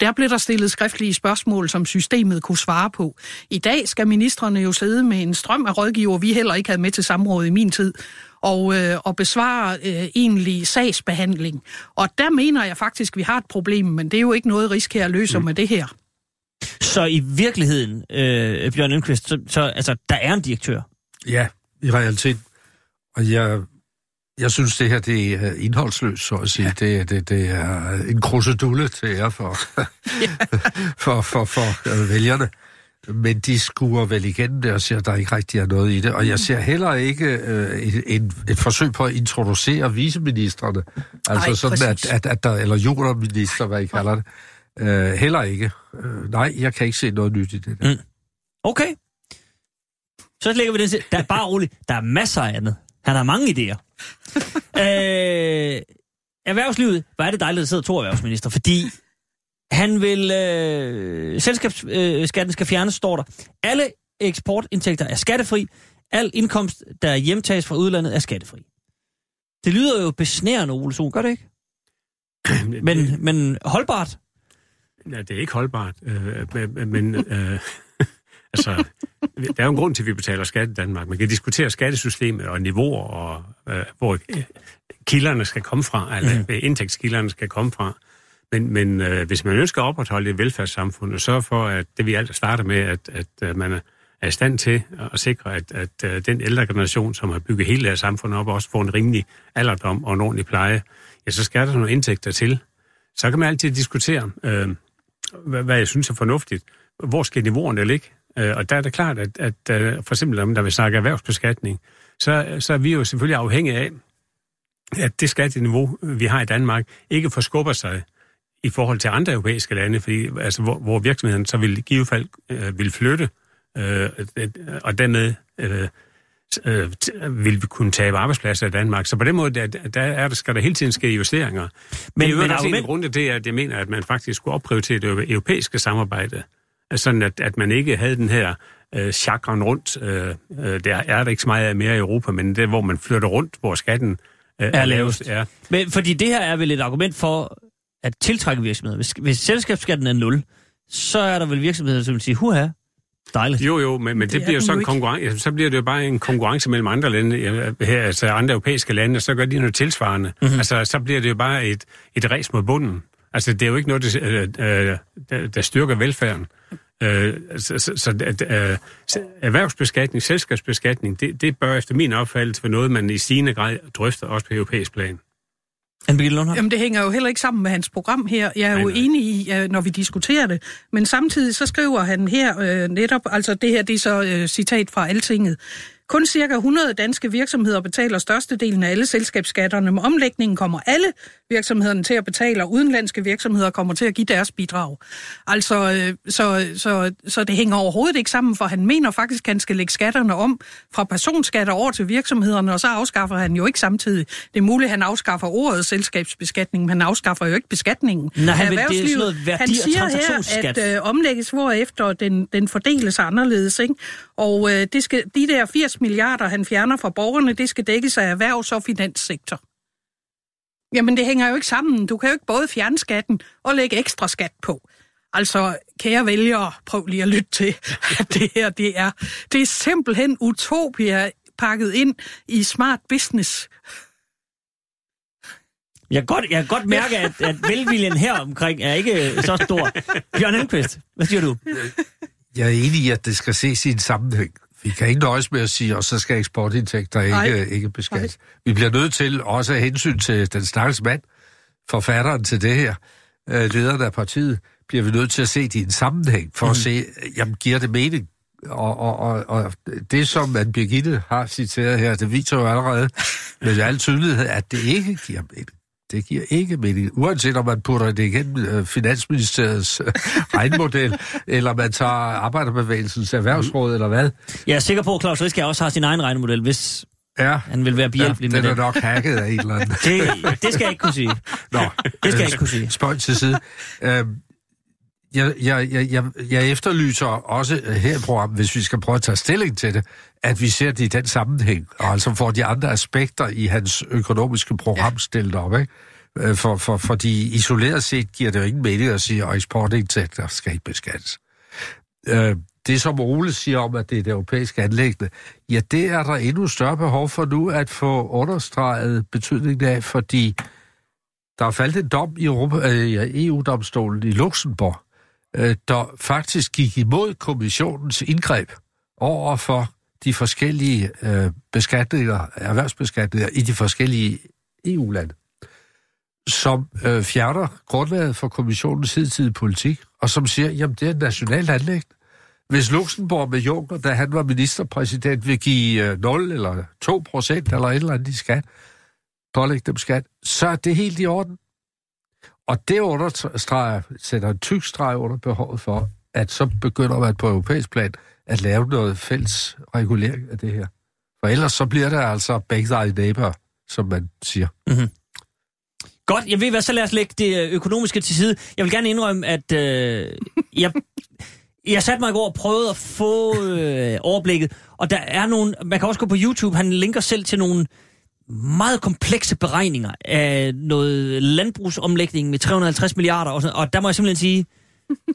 Der blev der stillet skriftlige spørgsmål, som systemet kunne svare på. I dag skal ministerne jo sidde med en strøm af rådgiver, vi heller ikke havde med til samråd i min tid, og, øh, og besvare øh, egentlig sagsbehandling. Og der mener jeg faktisk, at vi har et problem, men det er jo ikke noget, Riskær løser mm. med det her. Så i virkeligheden, øh, Bjørn Indqvist, så, så altså, der er en direktør. Ja, i realiteten. Og jeg, jeg synes, det her det er indholdsløst, så at sige. Ja. Det, det, det er en krusedulle til jer for, *laughs* for, for, for øh, vælgerne. Men de skuer vel igen det og siger, at der ikke rigtig er noget i det. Og jeg ser heller ikke øh, et, et, et forsøg på at introducere viceministerne. Altså Ej, sådan, at, at, at der, eller jordminister, hvad I kalder det. Øh, heller ikke. Øh, nej, jeg kan ikke se noget nyt i det der. Mm. Okay. Så lægger vi den til. Der er bare roligt. Der er masser af andet. Han har mange idéer. *laughs* øh, erhvervslivet, hvor er det dejligt, at der sidder to erhvervsminister, fordi han vil... Øh, selskabsskatten skal fjernes, står der. Alle eksportindtægter er skattefri. Al indkomst, der hjemtages fra udlandet, er skattefri. Det lyder jo besnærende, Ole Sohn, gør det ikke? *clears throat* Men, men holdbart. Ja, det er ikke holdbart, øh, men, øh, *laughs* altså, der er jo en grund til, at vi betaler skat i Danmark. Man kan diskutere skattesystemet og niveauer, og øh, hvor øh, kilderne skal komme fra, eller mm. indtægtskilderne skal komme fra. Men, men øh, hvis man ønsker at opretholde et velfærdssamfund, og sørge for, at det vi alt starter med, at, at øh, man er er i stand til at sikre, at, at øh, den ældre generation, som har bygget hele deres samfund op, også får en rimelig alderdom og en ordentlig pleje, ja, så skal der nogle indtægter til. Så kan man altid diskutere, øh, hvad, hvad jeg synes er fornuftigt. Hvor skal niveauerne ligge? Øh, og der er det klart, at, at øh, for eksempel, om der vil snakke erhvervsbeskatning, så, så er vi jo selvfølgelig afhængige af, at det skatteniveau, øh, vi har i Danmark, ikke forskubber sig i forhold til andre europæiske lande, fordi, altså, hvor, hvor virksomheden så vil i givet fald øh, vil flytte, øh, og dermed øh, øh, vil vi kunne tabe arbejdspladser i Danmark. Så på den måde, der, der, er, der skal der hele tiden ske justeringer. Men, det er jo men også en af argument- grundene til, at jeg mener, at man faktisk skulle opprioritere det europæiske samarbejde. Altså Sådan at, at man ikke havde den her øh, chakren rundt. Øh, øh, der er der ikke så meget af mere i Europa, men det hvor man flytter rundt, hvor skatten øh, Er lavest. Ja. Men fordi det her er vel et argument for at tiltrække virksomheder. Hvis, hvis selskabsskatten er 0, så er der vel virksomheder, som vil sige, huha, dejligt. Jo, jo, men, men det, Det er bliver jo så en konkurrence. Så bliver det jo bare en konkurrence mellem andre lande, her, altså andre europæiske lande, og så gør de noget tilsvarende. Mhm. Mm-hmm. Altså, så bliver det jo bare et, et ræs mod bunden. Altså, det er jo ikke noget, der, øh, øh, der, der styrker velfærden. Øh, så, så, så øh, erhvervsbeskatning, selskabsbeskatning, det, det bør efter min opfattelse være noget, man i stigende grad drøfter også på europæisk plan. Jamen, det hænger jo heller ikke sammen med hans program her. Jeg er jo Nej, nej. enig i, når vi diskuterer det. Men samtidig så skriver han her øh, netop, altså det her, det er så øh, citat fra Altinget. Kun cirka 100 danske virksomheder betaler størstedelen af alle selskabsskatterne. Med omlægningen kommer alle virksomhederne til at betale, og udenlandske virksomheder kommer til at give deres bidrag. Altså, øh, så, så, så det hænger overhovedet ikke sammen, for han mener faktisk, at han skal lægge skatterne om fra personskatter over til virksomhederne, og så afskaffer han jo ikke samtidig. Det er muligt, at han afskaffer ordet selskabsbeskatning, men han afskaffer jo ikke beskatningen. Nej, han vil- det er sådan noget værdi- Han siger her, at øh, omlægges hvorefter den, den fordeles anderledes. Ikke? Og øh, det skal, de der 80 milliarder, han fjerner fra borgerne, det skal dækkes af erhvervs- og finanssektor. Jamen, det hænger jo ikke sammen. Du kan jo ikke både fjerne skatten og lægge ekstra skat på. Altså, kære vælgere, prøv lige at lytte til, *laughs* at det her, det er, det er simpelthen utopia pakket ind i smart business. Jeg kan godt, jeg kan godt mærke, at, at velviljen her omkring er ikke så stor. Bjørn Elkvist, hvad siger du? Jeg er enig i, at det skal ses i en sammenhæng. Vi kan ikke nøjes med at sige, og så skal eksportindtægter ikke, ikke beskattes. Vi bliver nødt til også af hensyn til den stakkels mand, forfatteren til det her, øh, lederen af partiet, bliver vi nødt til at se det i en sammenhæng, for mm. at se, jamen, giver det mening? Og, og, og, og det, som Anne Birgitte har citeret her, det viser jo allerede med al tydelighed, at det ikke giver mening. Det giver ikke mening. Uanset om man putter det igennem øh, Finansministeriets øh, *laughs* regnmodel, eller man tager Arbejderbevægelsens Erhvervsråd, eller hvad. Jeg er sikker på, at Claus Riske også har sin egen regnemodel, hvis Ja, han vil være ja behjælpelig den med er det. nok hacket af en eller anden. det. Det skal jeg ikke kunne sige. Nå, Det skal jeg ikke kunne sige. Spøj til side. Øhm, jeg, jeg, jeg, jeg, jeg efterlyser også her programmet, hvis vi skal prøve at tage stilling til det, at vi ser det i den sammenhæng, og altså får de andre aspekter i hans økonomiske program stillet op, ikke? Øh, For, for, fordi isoleret set giver det jo ingen mening at sige, at eksportindtægter skal ikke beskattes. Øh, det, som Ole siger om, at det er det europæiske anlæggende, ja, det er der endnu større behov for nu at få understreget betydningen af, fordi der er faldet en dom i Europa, øh, ja, EU-domstolen i Luxembourg, øh, der faktisk gik imod kommissionens indgreb over for de forskellige øh, beskatninger, erhvervsbeskatninger i de forskellige EU-lande, som øh, fjerner grundlaget for kommissionens hidtidige politik, og som siger, jamen det er et nationalt anlæg. Hvis Luxembourg med Juncker, da han var ministerpræsident, vil give øh, 0 eller 2 procent eller et eller andet i skat, pålægge dem skat, så er det helt i orden. Og det understreger, sætter en tyk streg under behovet for, at så begynder man på europæisk plan at lave noget fælles regulering af det her. For ellers så bliver det altså big neighbor, som man siger. Mhm. Godt, jeg ved hvad, så lad os lægge det øh, økonomiske til side. Jeg vil gerne indrømme, at øh, *laughs* jeg, jeg satte mig i går og prøvede at få øh, overblikket, og der er nogle, man kan også gå på YouTube, han linker selv til nogle meget komplekse beregninger af noget landbrugsomlægning med 350 milliarder, og, sådan, og der må jeg simpelthen sige,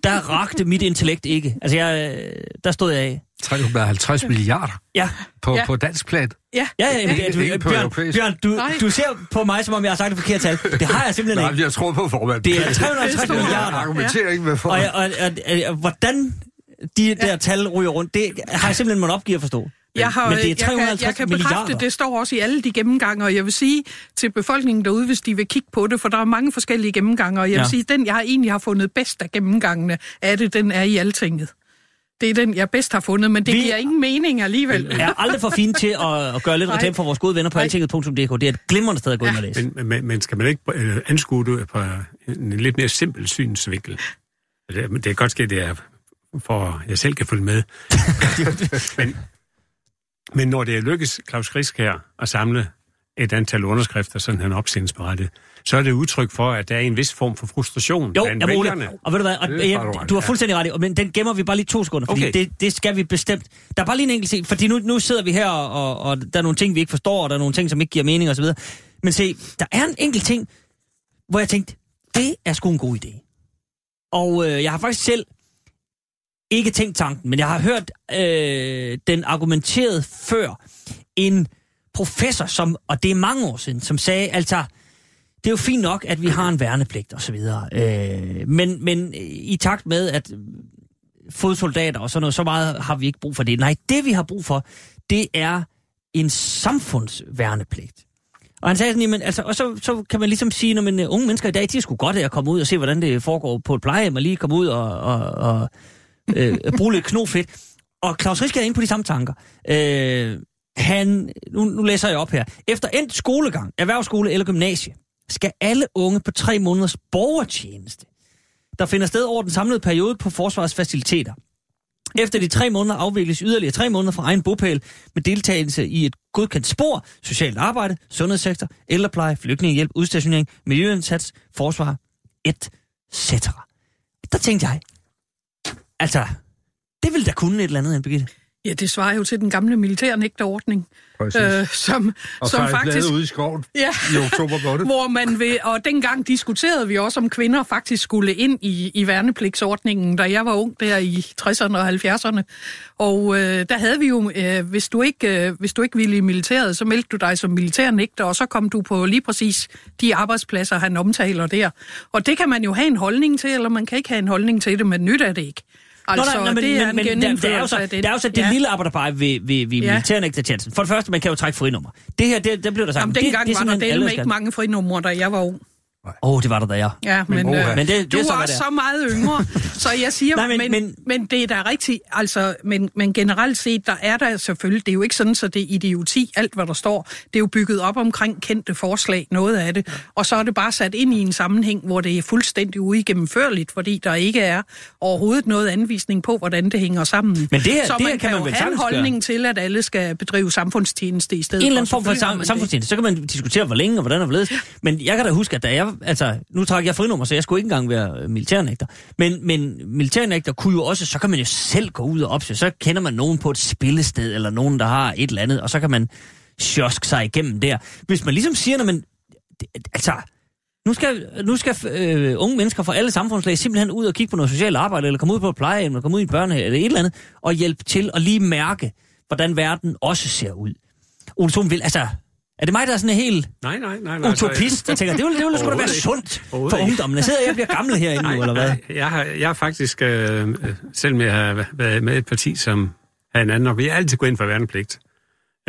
der rakte mit intellekt ikke. Altså, jeg, øh, der stod jeg af. 350 milliarder Ja, på, Ja. på dansk plan. Ja, ja, ja men, ikke på Bjørn, europæisk. Bjørn du, Nej. du ser på mig, som om jeg har sagt det forkerte tal. Det har jeg simpelthen Nej, ikke. jeg tror på formanden. Det er 350 Det er milliarder. Argumenterer ikke med Og, formanden. og, og, og, og hvordan de der tal ryger rundt, det har jeg simpelthen måttet opgive at forstå. Jeg, har, Men det er jeg, kan, 350 jeg kan bekræfte, milliarder. det står også i alle de gennemgange, og jeg vil sige til befolkningen derude, hvis de vil kigge på det, for der er mange forskellige gennemgange, og jeg vil Ja. sige, den jeg har egentlig har fundet bedst af gennemgangene af det, den er i altinget. Det er den, jeg bedst har fundet, men det Vi- giver ingen mening alligevel. er aldrig for fint til at, at gøre lidt *laughs* reklame for vores gode venner på altinget.dk. Det er et glimrende sted at gå ind og læse. Men, men, men skal man ikke øh, anskue det på en lidt mere simpel synsvinkel? Det, det er godt ske, det er for at jeg selv kan følge med. *laughs* men Men når det er lykkes Claus Grisk her at samle et antal underskrifter, sådan han opstillingsberettet, så er det udtryk for, at der er en vis form for frustration Jo, blandt jeg vælgerne. og ved du hvad, og, Det er ret, du har fuldstændig ret i, men den gemmer vi bare lige to sekunder, fordi Okay. det, det skal vi bestemt. Der er bare lige en enkelt ting, fordi nu, nu sidder vi her, og, og der er nogle ting, vi ikke forstår, og der er nogle ting, som ikke giver mening osv. Men se, der er en enkelt ting, hvor jeg tænkte, det er sgu en god idé. Og øh, jeg har faktisk selv ikke tænkt tanken, men jeg har hørt øh, den argumenteret før. En professor, som, og det er mange år siden, som sagde, altså, det er jo fint nok, at vi har en værnepligt og så videre. Øh, men, men i takt med, at fodsoldater og sådan noget, så meget har vi ikke brug for det. Nej, det vi har brug for, det er en samfundsværnepligt. Og han sagde sådan, jamen, altså, og så, så kan man ligesom sige, når man øh, unge mennesker i dag, de er sgu godt af at komme ud og se, hvordan det foregår på et plejehjem, og lige komme ud og, og, og øh, bruge lidt knofedt. Og Claus Riske er inde på de samme tanker. Øh, han, nu, nu læser jeg op her. Efter endt skolegang, erhvervsskole eller gymnasie, skal alle unge på tre måneders borgertjeneste, der finder sted over den samlede periode på forsvarets faciliteter. Efter de tre måneder afvikles yderligere tre måneder fra egen bopæl med deltagelse i et godkendt spor, socialt arbejde, sundhedssektor, ældrepleje, flygtningehjælp, udstationering, miljøindsats, forsvar, etc. Der tænkte jeg, altså, det ville da kunne et eller andet, Anne Birgitte. Ja, det svarer jo til den gamle militærnægterordning, Præcis. øh, som, og som er faktisk... ude i skoven Ja. i oktober måned. *laughs* Hvor man vil, og dengang diskuterede vi også, om kvinder faktisk skulle ind i, i værnepligtsordningen, da jeg var ung der i 60'erne og 70'erne. Og øh, der havde vi jo, øh, hvis, du ikke, øh, hvis du ikke ville i militæret, så meldte du dig som militærnægter, og så kom du på lige præcis de arbejdspladser, han omtaler der. Og det kan man jo have en holdning til, eller man kan ikke have en holdning til det, men nyt er det ikke. Altså, Nå, nej, nej, det er men, en men, men der, der, er jo så, det. der er jo så det Ja. lille arbejderpege ved, ved, ved Ja. militærnægtertjenesten. For det første, man kan jo trække frinummer. Det her, det, der blev der sagt. Jamen, det, dengang det er var der simpelthen del med ikke mange frinumre, da jeg var ung. Åh, oh, det var der, da jeg. Ja, men, Men, øh, Men det- det du er er, så, det er. så meget yngre, så jeg siger, Nej, men- men, men, men- det er da rigtigt, altså, men, men generelt set, der er der selvfølgelig, det er jo ikke sådan, så det er idioti, alt hvad der står, det er jo bygget op omkring kendte forslag, noget af det, og så er det bare sat ind i en sammenhæng, hvor det er fuldstændig uigennemførligt, fordi der ikke er overhovedet noget anvisning på, hvordan det hænger sammen. Men det her- så det her man kan kan, man jo vel have en holdning til, at alle skal bedrive samfundstjeneste i stedet En eller anden form for sam- det. samfundstjeneste. Så kan man diskutere, hvor længe og hvordan og hvorledes. Men jeg kan da huske, at da jeg... Altså, nu trak jeg frinummer, så jeg skulle ikke engang være øh, militærnægter. Men, men militærnægter kunne jo også... Så kan man jo selv gå ud og opsøge. Så kender man nogen på et spillested, eller nogen, der har et eller andet, og så kan man sjoske sig igennem der. Hvis man ligesom siger, når man... Altså, nu skal, nu skal øh, unge mennesker fra alle samfundslag simpelthen ud og kigge på noget socialt arbejde, eller komme ud på et plejehjem, eller komme ud i en børnehave, eller et eller andet, og hjælpe til at lige mærke, hvordan verden også ser ud. Ole vil, altså, er det mig, der er sådan en helt Nej, nej, nej. nej utopist, der tænker, det ville, det ville sgu da være sundt for ungdommen. Jeg sidder jeg bliver gammel herinde nu, eller hvad? Nej, jeg har, jeg har faktisk, øh, selvom jeg har været med et parti, som har en anden op, jeg har altid gået ind for værnepligt.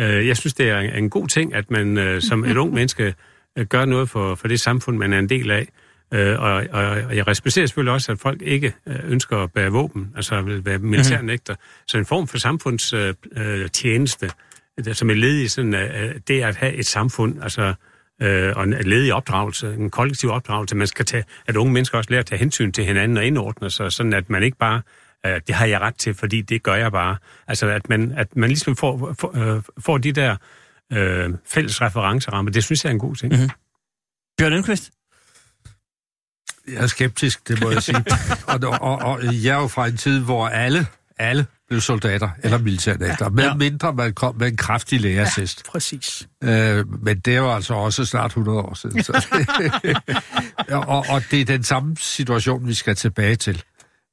Øh, jeg synes, det er en god ting, at man øh, som et ung menneske øh, gør noget for, for det samfund, man er en del af. Øh, og, og, og jeg respekterer selvfølgelig også, at folk ikke øh, ønsker at bære våben, altså vil være militærnægter. Så en form for samfundstjeneste, øh, tjeneste, øh, som er led i sådan, øh, det at have et samfund, altså øh, og en led i opdragelse, en kollektiv opdragelse, man skal tage, at unge mennesker også lærer at tage hensyn til hinanden og indordne sig, sådan at man ikke bare, øh, det har jeg ret til, fordi det gør jeg bare. Altså at man, at man ligesom får, får, øh, får de der øh, fælles referencerammer, det synes jeg er en god ting. Mhm. Bjørn Lindqvist? Jeg er skeptisk, det må jeg sige. *laughs* og, og, og jeg er jo fra en tid, hvor alle, alle blev soldater eller militærnægter, med Ja. mindre man kom med en kraftig lærersest. Præcis. Øh, men det er jo altså også snart 100 år siden. Så. *laughs* *laughs* og, og det er den samme situation, vi skal tilbage til.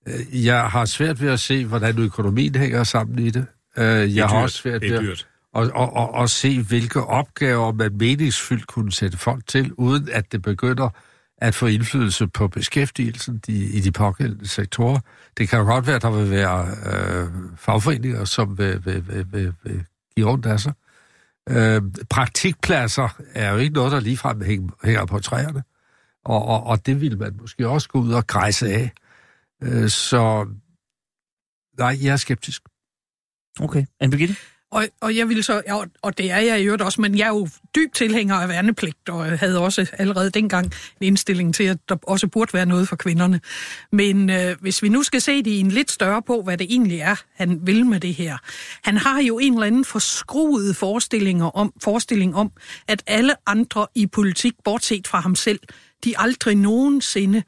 Øh, Jeg har svært ved at se, hvordan økonomien hænger sammen i det. Øh, Jeg Det er har dyrt. også svært ved at, dyrt. og, og, og, og se, hvilke opgaver man meningsfyldt kunne sætte folk til, uden at det begynder at få indflydelse på beskæftigelsen i, i de pågældende sektorer. Det kan jo godt være, at der vil være øh, fagforeninger, som vil, vil, vil, vil, vil give rundt af sig. Øh, praktikpladser er jo ikke noget, der ligefrem hænger, hænger på træerne. Og, og, og det vil man måske også gå ud og grejse af. Øh, så nej, jeg er skeptisk. Okay. Anne Birgitte? Og, og jeg vil så, ja, og det er jeg i øvrigt også, men jeg er jo dyb tilhænger af værnepligt, og havde også allerede dengang en indstilling til, at der også burde være noget for kvinderne. Men øh, hvis vi nu skal se det i en lidt større på, hvad det egentlig er, han vil med det her. Han har jo en eller anden forskruet forestillinger om, forestilling om, at alle andre i politik, bortset fra ham selv, de aldrig nogensinde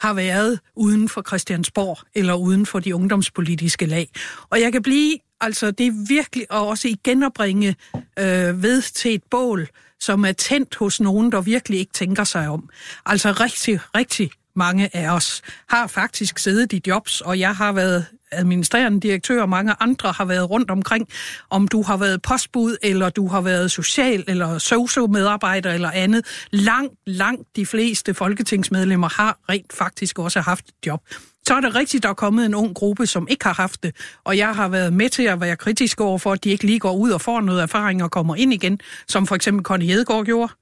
har været uden for Christiansborg eller uden for de ungdomspolitiske lag. Og jeg kan blive, altså det er virkelig at også igen at bringe øh, ved til et bål, som er tændt hos nogen, der virkelig ikke tænker sig om. Altså rigtig, rigtig mange af os har faktisk siddet i jobs, og jeg har været administrerende direktør, og mange andre har været rundt omkring, om du har været postbud, eller du har været social, eller socio-medarbejder, eller andet. Langt, langt de fleste folketingsmedlemmer har rent faktisk også haft et job. Så er det rigtigt, der er kommet en ung gruppe, som ikke har haft det, og jeg har været med til at være kritisk over for, at de ikke lige går ud og får noget erfaring og kommer ind igen, som for eksempel Connie Hedegaard gjorde,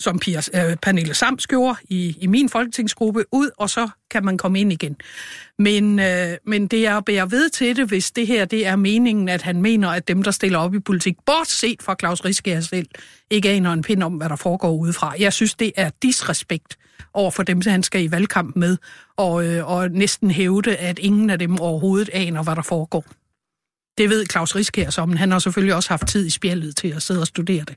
som Pia, øh, Pernille Sams gjorde i, i min folketingsgruppe, ud, og så kan man komme ind igen. Men, øh, men det er at bære ved til det, hvis det her det er meningen, at han mener, at dem, der stiller op i politik, bortset fra Claus Riskær selv, ikke aner en pind om, hvad der foregår udefra. Jeg synes, det er disrespekt over for dem, han skal i valgkamp med, og, øh, og næsten hævde, at ingen af dem overhovedet aner, hvad der foregår. Det ved Claus Riskær så, men han har selvfølgelig også haft tid i spjældet til at sidde og studere det.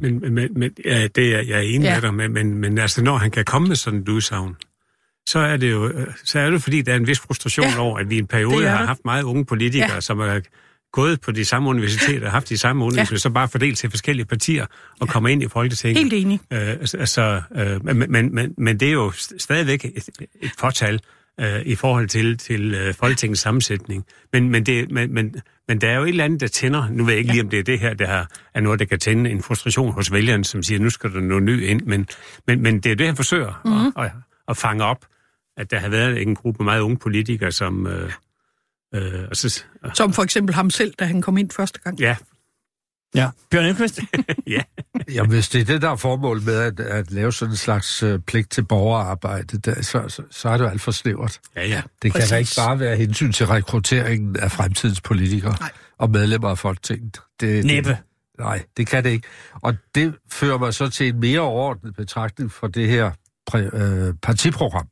Men, men, men ja, det er jeg er enig Ja. med dig med, men, men altså, når han kan komme med sådan et udsagn, så er det jo øh, så er det fordi, der er en vis frustration Ja, over, at vi i en periode er har haft meget unge politikere, Ja. som er gået på de samme universiteter, haft de samme undervisninger, ja. så bare fordelt til forskellige partier og ja. kommer ind i Folketinget. Helt enig. Øh, altså, øh, men, men, men, men det er jo st- stadigvæk et, et fortal øh, i forhold til, til øh, Folketingets sammensætning. Men, men, det, men, men, men der er jo et eller andet, der tænder. Nu ved jeg ikke lige, om det er det her, der har, er noget, der kan tænde en frustration hos vælgerne, som siger, nu skal der noget ny ind. Men, men, men det er det, han forsøger Mhm. mm-hmm. at, at, at fange op, at der har været en gruppe meget unge politikere, som... Øh, øh, og så, Som for eksempel ham selv, da han kom ind første gang. ja, Ja. Bjørn Elmqvist? *laughs* ja. Jamen, hvis det er det, der er formål med at, at lave sådan en slags øh, pligt til borgerarbejde, der, så, så, så er det jo alt for snævert. Ja, ja. Det kan Præcis. da ikke bare være hensyn til rekrutteringen af fremtidens politikere Nej. og medlemmer af Folketinget. Det, Næppe. Det, nej, det kan det ikke. Og det fører mig så til en mere overordnet betragtning for det her præ, øh, partiprogram.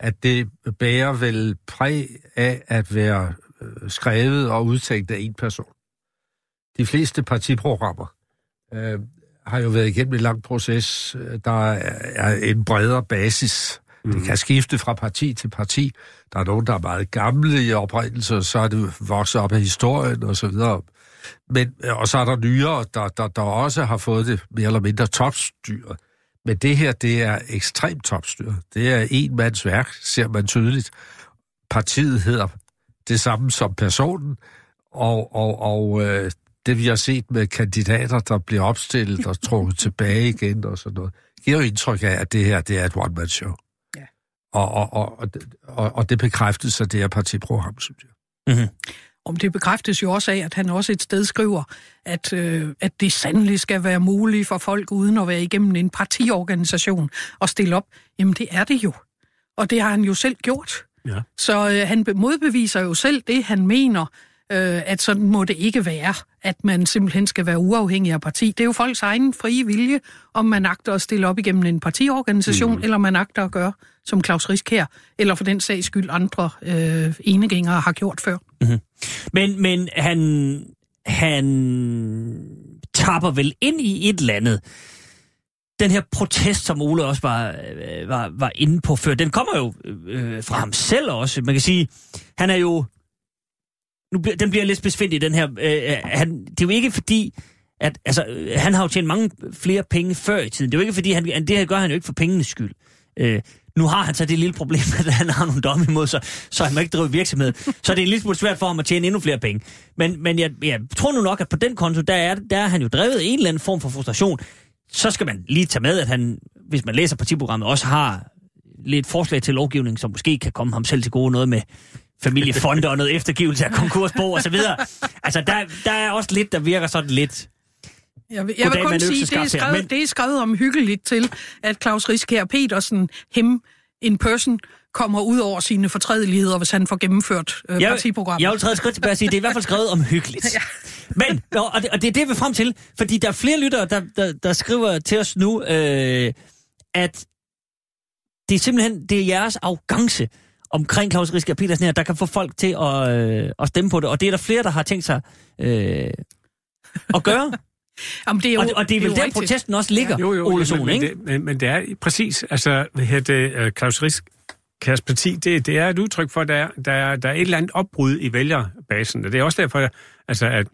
At det bærer vel præg af at være øh, skrevet og udtænkt af en person. De fleste partiprogrammer øh, har jo været igennem en lang proces. Der er en bredere basis. Mm. Det kan skifte fra parti til parti. Der er nogen, der er meget gamle i oprindelse, og så er det vokset op af historien og så videre. Men, og så er der nyere, der, der, der også har fået det mere eller mindre topstyret. Men det her, det er ekstremt topstyret. Det er en mands værk, ser man tydeligt. Partiet hedder det samme som personen, og, og, og øh, det vi har set med kandidater, der bliver opstillet og trukket tilbage igen og sådan noget, giver jo indtryk af, at det her, det er et one-man-show. Ja. Og, og, og, og, og, og det bekræftes af det her partiprogram, synes jeg. Om det bekræftes jo også af, at han også et sted skriver, at, øh, at det sandelig skal være muligt for folk uden at være igennem en partiorganisation at stille op. Jamen det er det jo. Og det har han jo selv gjort. Ja. Så øh, han be- modbeviser jo selv det, han mener, øh, at sådan må det ikke være, at man simpelthen skal være uafhængig af parti. Det er jo folks egen frie vilje, om man agter at stille op igennem en partiorganisation, mm. eller man agter at gøre, som Claus Risk her, eller for den sags skyld andre øh, enegængere har gjort før. Men, men han, han tapper vel ind i et eller andet. Den her protest, som Ole også var, øh, var, var inde på før, den kommer jo øh, fra ham selv også. Man kan sige, han er jo... Nu bliver, den bliver lidt besvindt den her. Øh, øh, han, det er jo ikke fordi, at altså, øh, han har jo tjent mange flere penge før i tiden. Det er jo ikke fordi, han, det her gør han jo ikke for pengenes skyld. Øh, nu har han så det lille problem, *laughs* at han har nogle domme imod sig, så han må ikke drive virksomhed. Så det er en lille smule svært for ham at tjene endnu flere penge. Men, men jeg, jeg tror nu nok, at på den konto, der er, der er han jo drevet en eller anden form for frustration. Så skal man lige tage med, at han, hvis man læser partiprogrammet, også har lidt forslag til lovgivning, som måske kan komme ham selv til gode noget med familiefonde og noget eftergivelse af konkursbo og så videre. Altså, der, der er også lidt, der virker sådan lidt... Jeg vil, jeg Goddag vil kun sige, det er, økseskaft her, skrevet, men- det er skrevet om hyggeligt til, at Claus Riskær Petersen, hem, en person kommer ud over sine fortrædeligheder, hvis han får gennemført øh, Jeg, partiprogrammet. jeg vil træde skridt tilbage og sige, det er i hvert fald skrevet om hyggeligt. *laughs* ja. Men, og og det, og det er det, vi er frem til, fordi der er flere lyttere, der, der, der skriver til os nu, øh, at det er simpelthen det er jeres arrogance omkring Claus Riske og Petersen her, der kan få folk til at, øh, at stemme på det. Og det er der flere, der har tænkt sig øh, at gøre. *laughs* Jamen, det er jo, og, og det er vel jo der, rigtigt. protesten også ligger, Jo, jo, Ole men, Sohn, men, ikke? det, men, men det er præcis, altså, hvad hedder det, uh, Claus Riskærs parti, det, det er et udtryk for, at der, er- der, er, der er et eller andet opbrud i vælgerbasen, og det er også derfor, altså, at,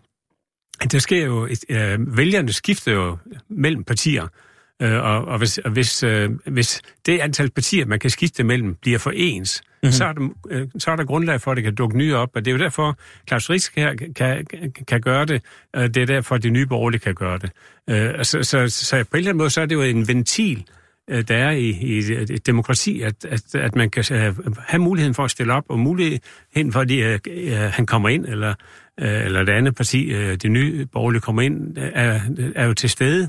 at der sker jo, et, uh, vælgerne skifter jo mellem partier, uh, og, og, hvis, og hvis, uh, hvis det antal partier, man kan skifte mellem, bliver for ens, Mhm. mm-hmm. så, er der, uh, så er der grundlag for, at det kan dukke nye op, og det er jo derfor, Claus Risk her kan, kan, kan gøre det, uh, det er derfor, de nye borgerlige kan gøre det. Uh, så, så, så på en eller anden måde, så er det jo en ventil, øh, der er i, i et, demokrati, at, at, at man kan øh, have muligheden for at stille op, og muligheden for, at de, øh, øh, han kommer ind, eller, øh, eller det andet parti, øh, det nye borgerlige kommer ind, øh, er, er jo til stede.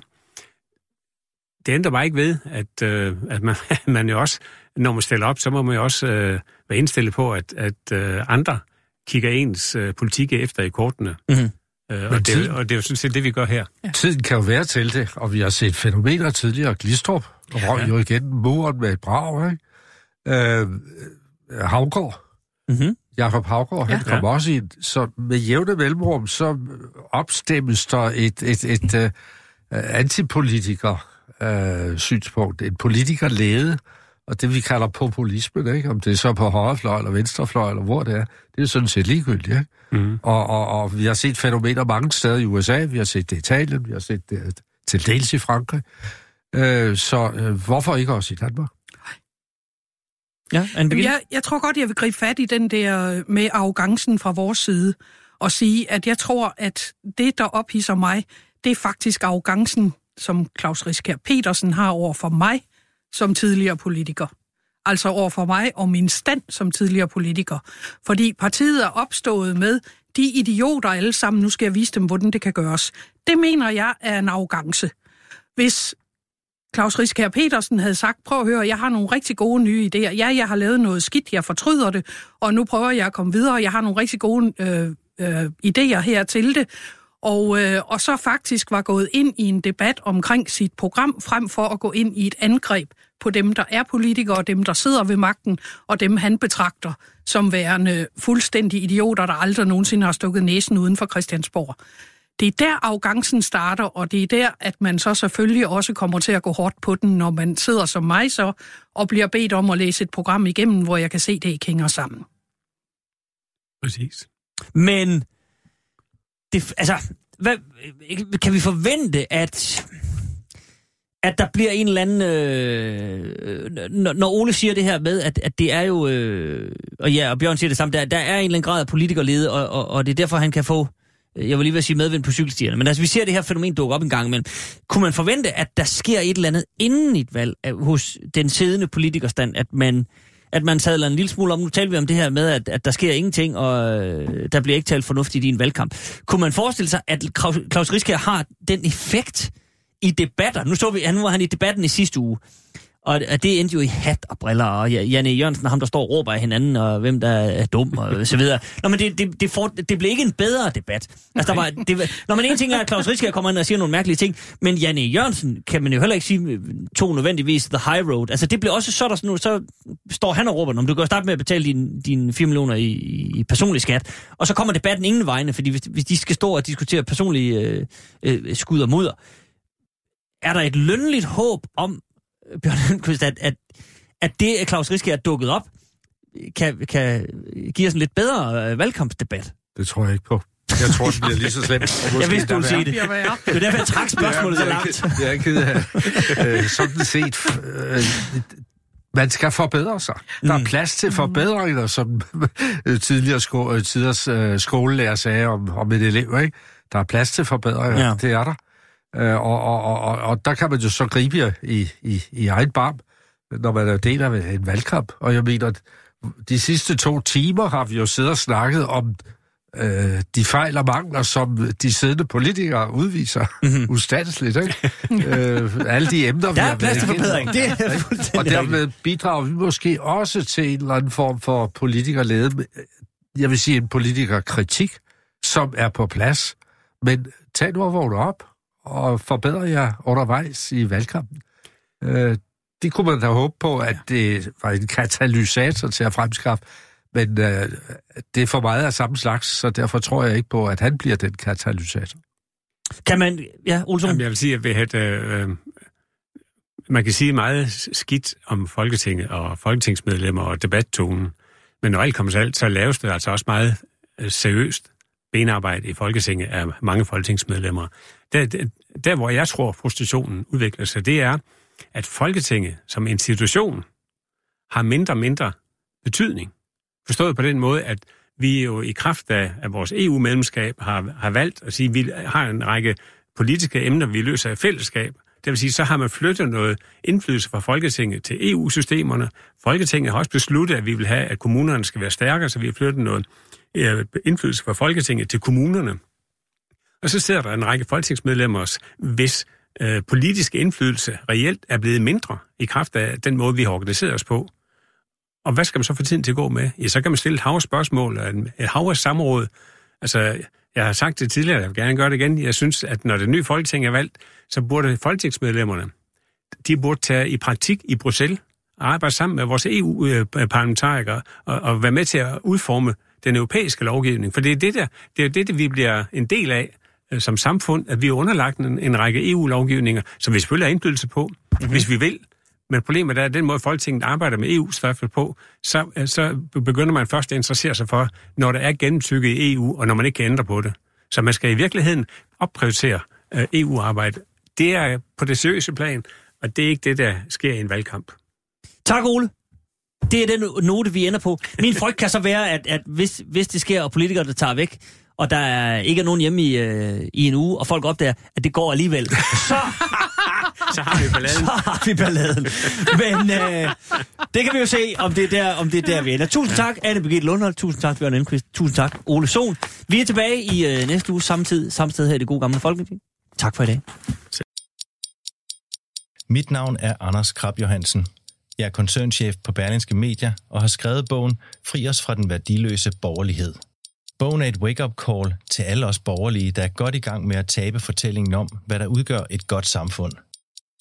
Det ændrer bare ikke ved, at, øh, at man, *laughs* man jo også, når man stiller op, så må man jo også øh, være indstillet på, at, at øh, andre kigger ens øh, politik efter i kortene. Mhm. Øh, og, Men det, tiden- og det er jo sådan set det, vi gør her. Tiden kan jo være til det, og vi har set fænomener tidligere. Glistrup røg Ja. jo igen muren med et brag, ikke? Øh, Havgård, Mm-hmm. Jakob Havgård, han Ja. kom også ind. Så med jævne mellemrum, så opstemmes der et, et, et, et uh, antipolitiker uh, synspunkt, en politikerlede, og det vi kalder populisme, ikke? om det er så på højrefløj eller venstrefløj, eller hvor det er, det er sådan set ligegyldigt. Ikke? Mm. Og, og, og vi har set fænomener mange steder i USA, vi har set det i Italien, vi har set det til dels i Frankrig. Uh, så uh, hvorfor ikke også i Danmark? Ja, jeg, jeg tror godt, jeg vil gribe fat i den der øh, med arrogancen fra vores side, og sige, at jeg tror, at det, der ophidser mig, det er faktisk arrogancen, som Claus Riskær Petersen har over for mig som tidligere politiker. Altså over for mig og min stand som tidligere politiker. Fordi partiet er opstået med de idioter alle sammen, nu skal jeg vise dem, hvordan det kan gøres. Det mener jeg er en arrogance. Hvis Claus Riskær Petersen havde sagt, prøv at høre, jeg har nogle rigtig gode nye idéer. Ja, jeg har lavet noget skidt, jeg fortryder det, og nu prøver jeg at komme videre. Jeg har nogle rigtig gode øh, øh, idéer her til det. Og, øh, og så faktisk var gået ind i en debat omkring sit program, frem for at gå ind i et angreb på dem, der er politikere, og dem, der sidder ved magten, og dem, han betragter som værende fuldstændig idioter, der aldrig nogensinde har stukket næsen uden for Christiansborg. Det er der arrogancen starter, og det er der, at man så selvfølgelig også kommer til at gå hårdt på den, når man sidder som mig så, og bliver bedt om at læse et program igennem, hvor jeg kan se, at det ikke hænger sammen. Præcis. Men, det, altså, hvad, kan vi forvente, at, at der bliver en eller anden... Øh, når, når Ole siger det her med, at, at det er jo... Øh, og ja, og Bjørn siger det samme, der, der er en eller anden grad af politikerlede, og, og, og det er derfor, han kan få... Øh, jeg vil lige vil sige medvind på cykelstierne, men altså, vi ser det her fænomen dukke op en gang imellem. Kunne man forvente, at der sker et eller andet inden et valg af- hos den siddende politikerstand, at man, at man sadler en lille smule om, nu taler vi om det her med, at, at der sker ingenting, og øh, der bliver ikke talt fornuftigt i en valgkamp. Kunne man forestille sig, at Claus, Riske har den effekt i debatter? Nu så vi, han var han i debatten i sidste uge, og og det endte jo i hat og briller, og Ja- Janne Jørgensen og ham, der står og råber af hinanden, og hvem der er dum, og *laughs* så videre. Nå, men det, det, det, får, det blev ikke en bedre debat. Altså, der var, det, var- Nå, men en ting er, at Claus Riskær kommer ind og siger nogle mærkelige ting, men Janne Jørgensen kan man jo heller ikke sige, øh, tog nødvendigvis the high road. Altså, det bliver også, så, er der sådan, noget- så står han og råber, om du kan starte med at betale dine din 4 millioner i, i personlig skat, og så kommer debatten ingen vegne, fordi hvis, hvis de skal stå og diskutere personlige øh, øh, skud og mudder, er der et lønligt håb om, Bjørn Lundqvist, at, at, at det, at Claus Riske er dukket op, kan, kan give os en lidt bedre øh, valgkampsdebat? Det tror jeg ikke på. Jeg tror, det bliver lige så slemt. *laughs* Jeg vidste, du ville sige det. Det er derfor, jeg trak spørgsmålet så langt. Jeg er ked af øh, sådan set. Øh, man skal forbedre sig. Der er Mm. plads til forbedringer, som øh, *laughs* tidligere sko- øh, tiders øh, skolelærer sagde om, om et elev. Ikke? Der er plads til forbedringer, ja. det er der. Øh, og, og, og, og, og der kan man jo så gribe i, i, i egen barm, når man er del af en valgkamp. Og jeg mener, at de sidste to timer har vi jo siddet og snakket om øh, de fejl og mangler, som de siddende politikere udviser mm-hmm. ustandsligt. Ikke? *laughs* øh, alle de emner, vi Der har er plads til været igennem. forbedring. Det er Og fuldstændig dermed bidrager vi måske også til en eller anden form for politikerlede, jeg vil sige en politikerkritik, som er på plads. Men tag nu og vågne op og forbedre jer undervejs i valgkampen. Øh, det kunne man da håbe på, at det var en katalysator til at fremskaffe, men øh, det er for meget af samme slags, så derfor tror jeg ikke på, at han bliver den katalysator. Kan man... Ja, Olsson? Jamen, jeg vil sige, at, at øh, man kan sige meget skidt om Folketinget og folketingsmedlemmer og debattonen, men når alt kommer til alt, så laves det altså også meget øh, seriøst benarbejde i Folketinget af mange folketingsmedlemmer. Der, der, der, hvor jeg tror, frustrationen udvikler sig, det er, at Folketinget som institution har mindre og mindre betydning. Forstået på den måde, at vi jo i kraft af, af vores EU-medlemskab har, har valgt at sige, at vi har en række politiske emner, vi løser i fællesskab. Det vil sige, så har man flyttet noget indflydelse fra Folketinget til EU-systemerne. Folketinget har også besluttet, at vi vil have, at kommunerne skal være stærkere, så vi har flyttet noget øh, indflydelse fra Folketinget til kommunerne. Og så sidder der en række folketingsmedlemmer, hvis øh, politiske indflydelse reelt er blevet mindre i kraft af den måde, vi har organiseret os på. Og hvad skal man så få tiden til at gå med? Ja, så kan man stille et hav af spørgsmål, og et hav af samråd. Altså, jeg har sagt det tidligere, jeg vil gerne gøre det igen. Jeg synes, at når det nye folketing er valgt, så burde folketingsmedlemmerne, de burde tage i praktik i Bruxelles og arbejde sammen med vores EU-parlamentarikere og, og være med til at udforme den europæiske lovgivning. For det er det, der, det, er det, der vi bliver en del af øh, som samfund, at vi er underlagt en, en række EU-lovgivninger, som vi selvfølgelig har indflydelse på, mm-hmm. hvis vi vil. Men problemet er, at den måde, Folketinget arbejder med EU stoffet på, så, øh, så begynder man først at interessere sig for, når der er gennemtykket i EU, og når man ikke kan ændre på det. Så man skal i virkeligheden opprioritere øh, EU-arbejde. Det er på det seriøse plan, og det er ikke det, der sker i en valgkamp. Tak, Ole. Det er den note, vi ender på. Min frygt kan så være, at, at hvis, hvis det sker, og politikerne tager væk, og der er, ikke er nogen hjemme i, øh, i en uge, og folk opdager, at det går alligevel, så, Så har vi balladen. *laughs* så har vi balladen. Men øh, det kan vi jo se, om det er der, om det er der vi ender. Tusind tak, Anne Birgitte Lundholt. Tusind tak, Bjørn Elmqvist. Tusind tak, Ole Sohn. Vi er tilbage i øh, næste uge, samme tid, samme sted her i det gode gamle Folketing. Tak for i dag. Mit navn er Anders Krab Johansen. Jeg er koncernchef på Berlingske Media og har skrevet bogen Fri os fra den værdiløse borgerlighed. Bogen er et wake-up call til alle os borgerlige, der er godt i gang med at tabe fortællingen om, hvad der udgør et godt samfund.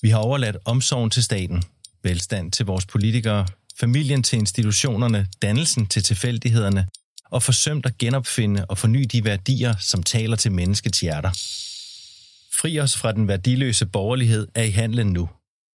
Vi har overladt omsorgen til staten, velstand til vores politikere, familien til institutionerne, dannelsen til tilfældighederne og forsømt at genopfinde og forny de værdier, som taler til menneskets hjerter. Fri os fra den værdiløse borgerlighed er i handlen nu –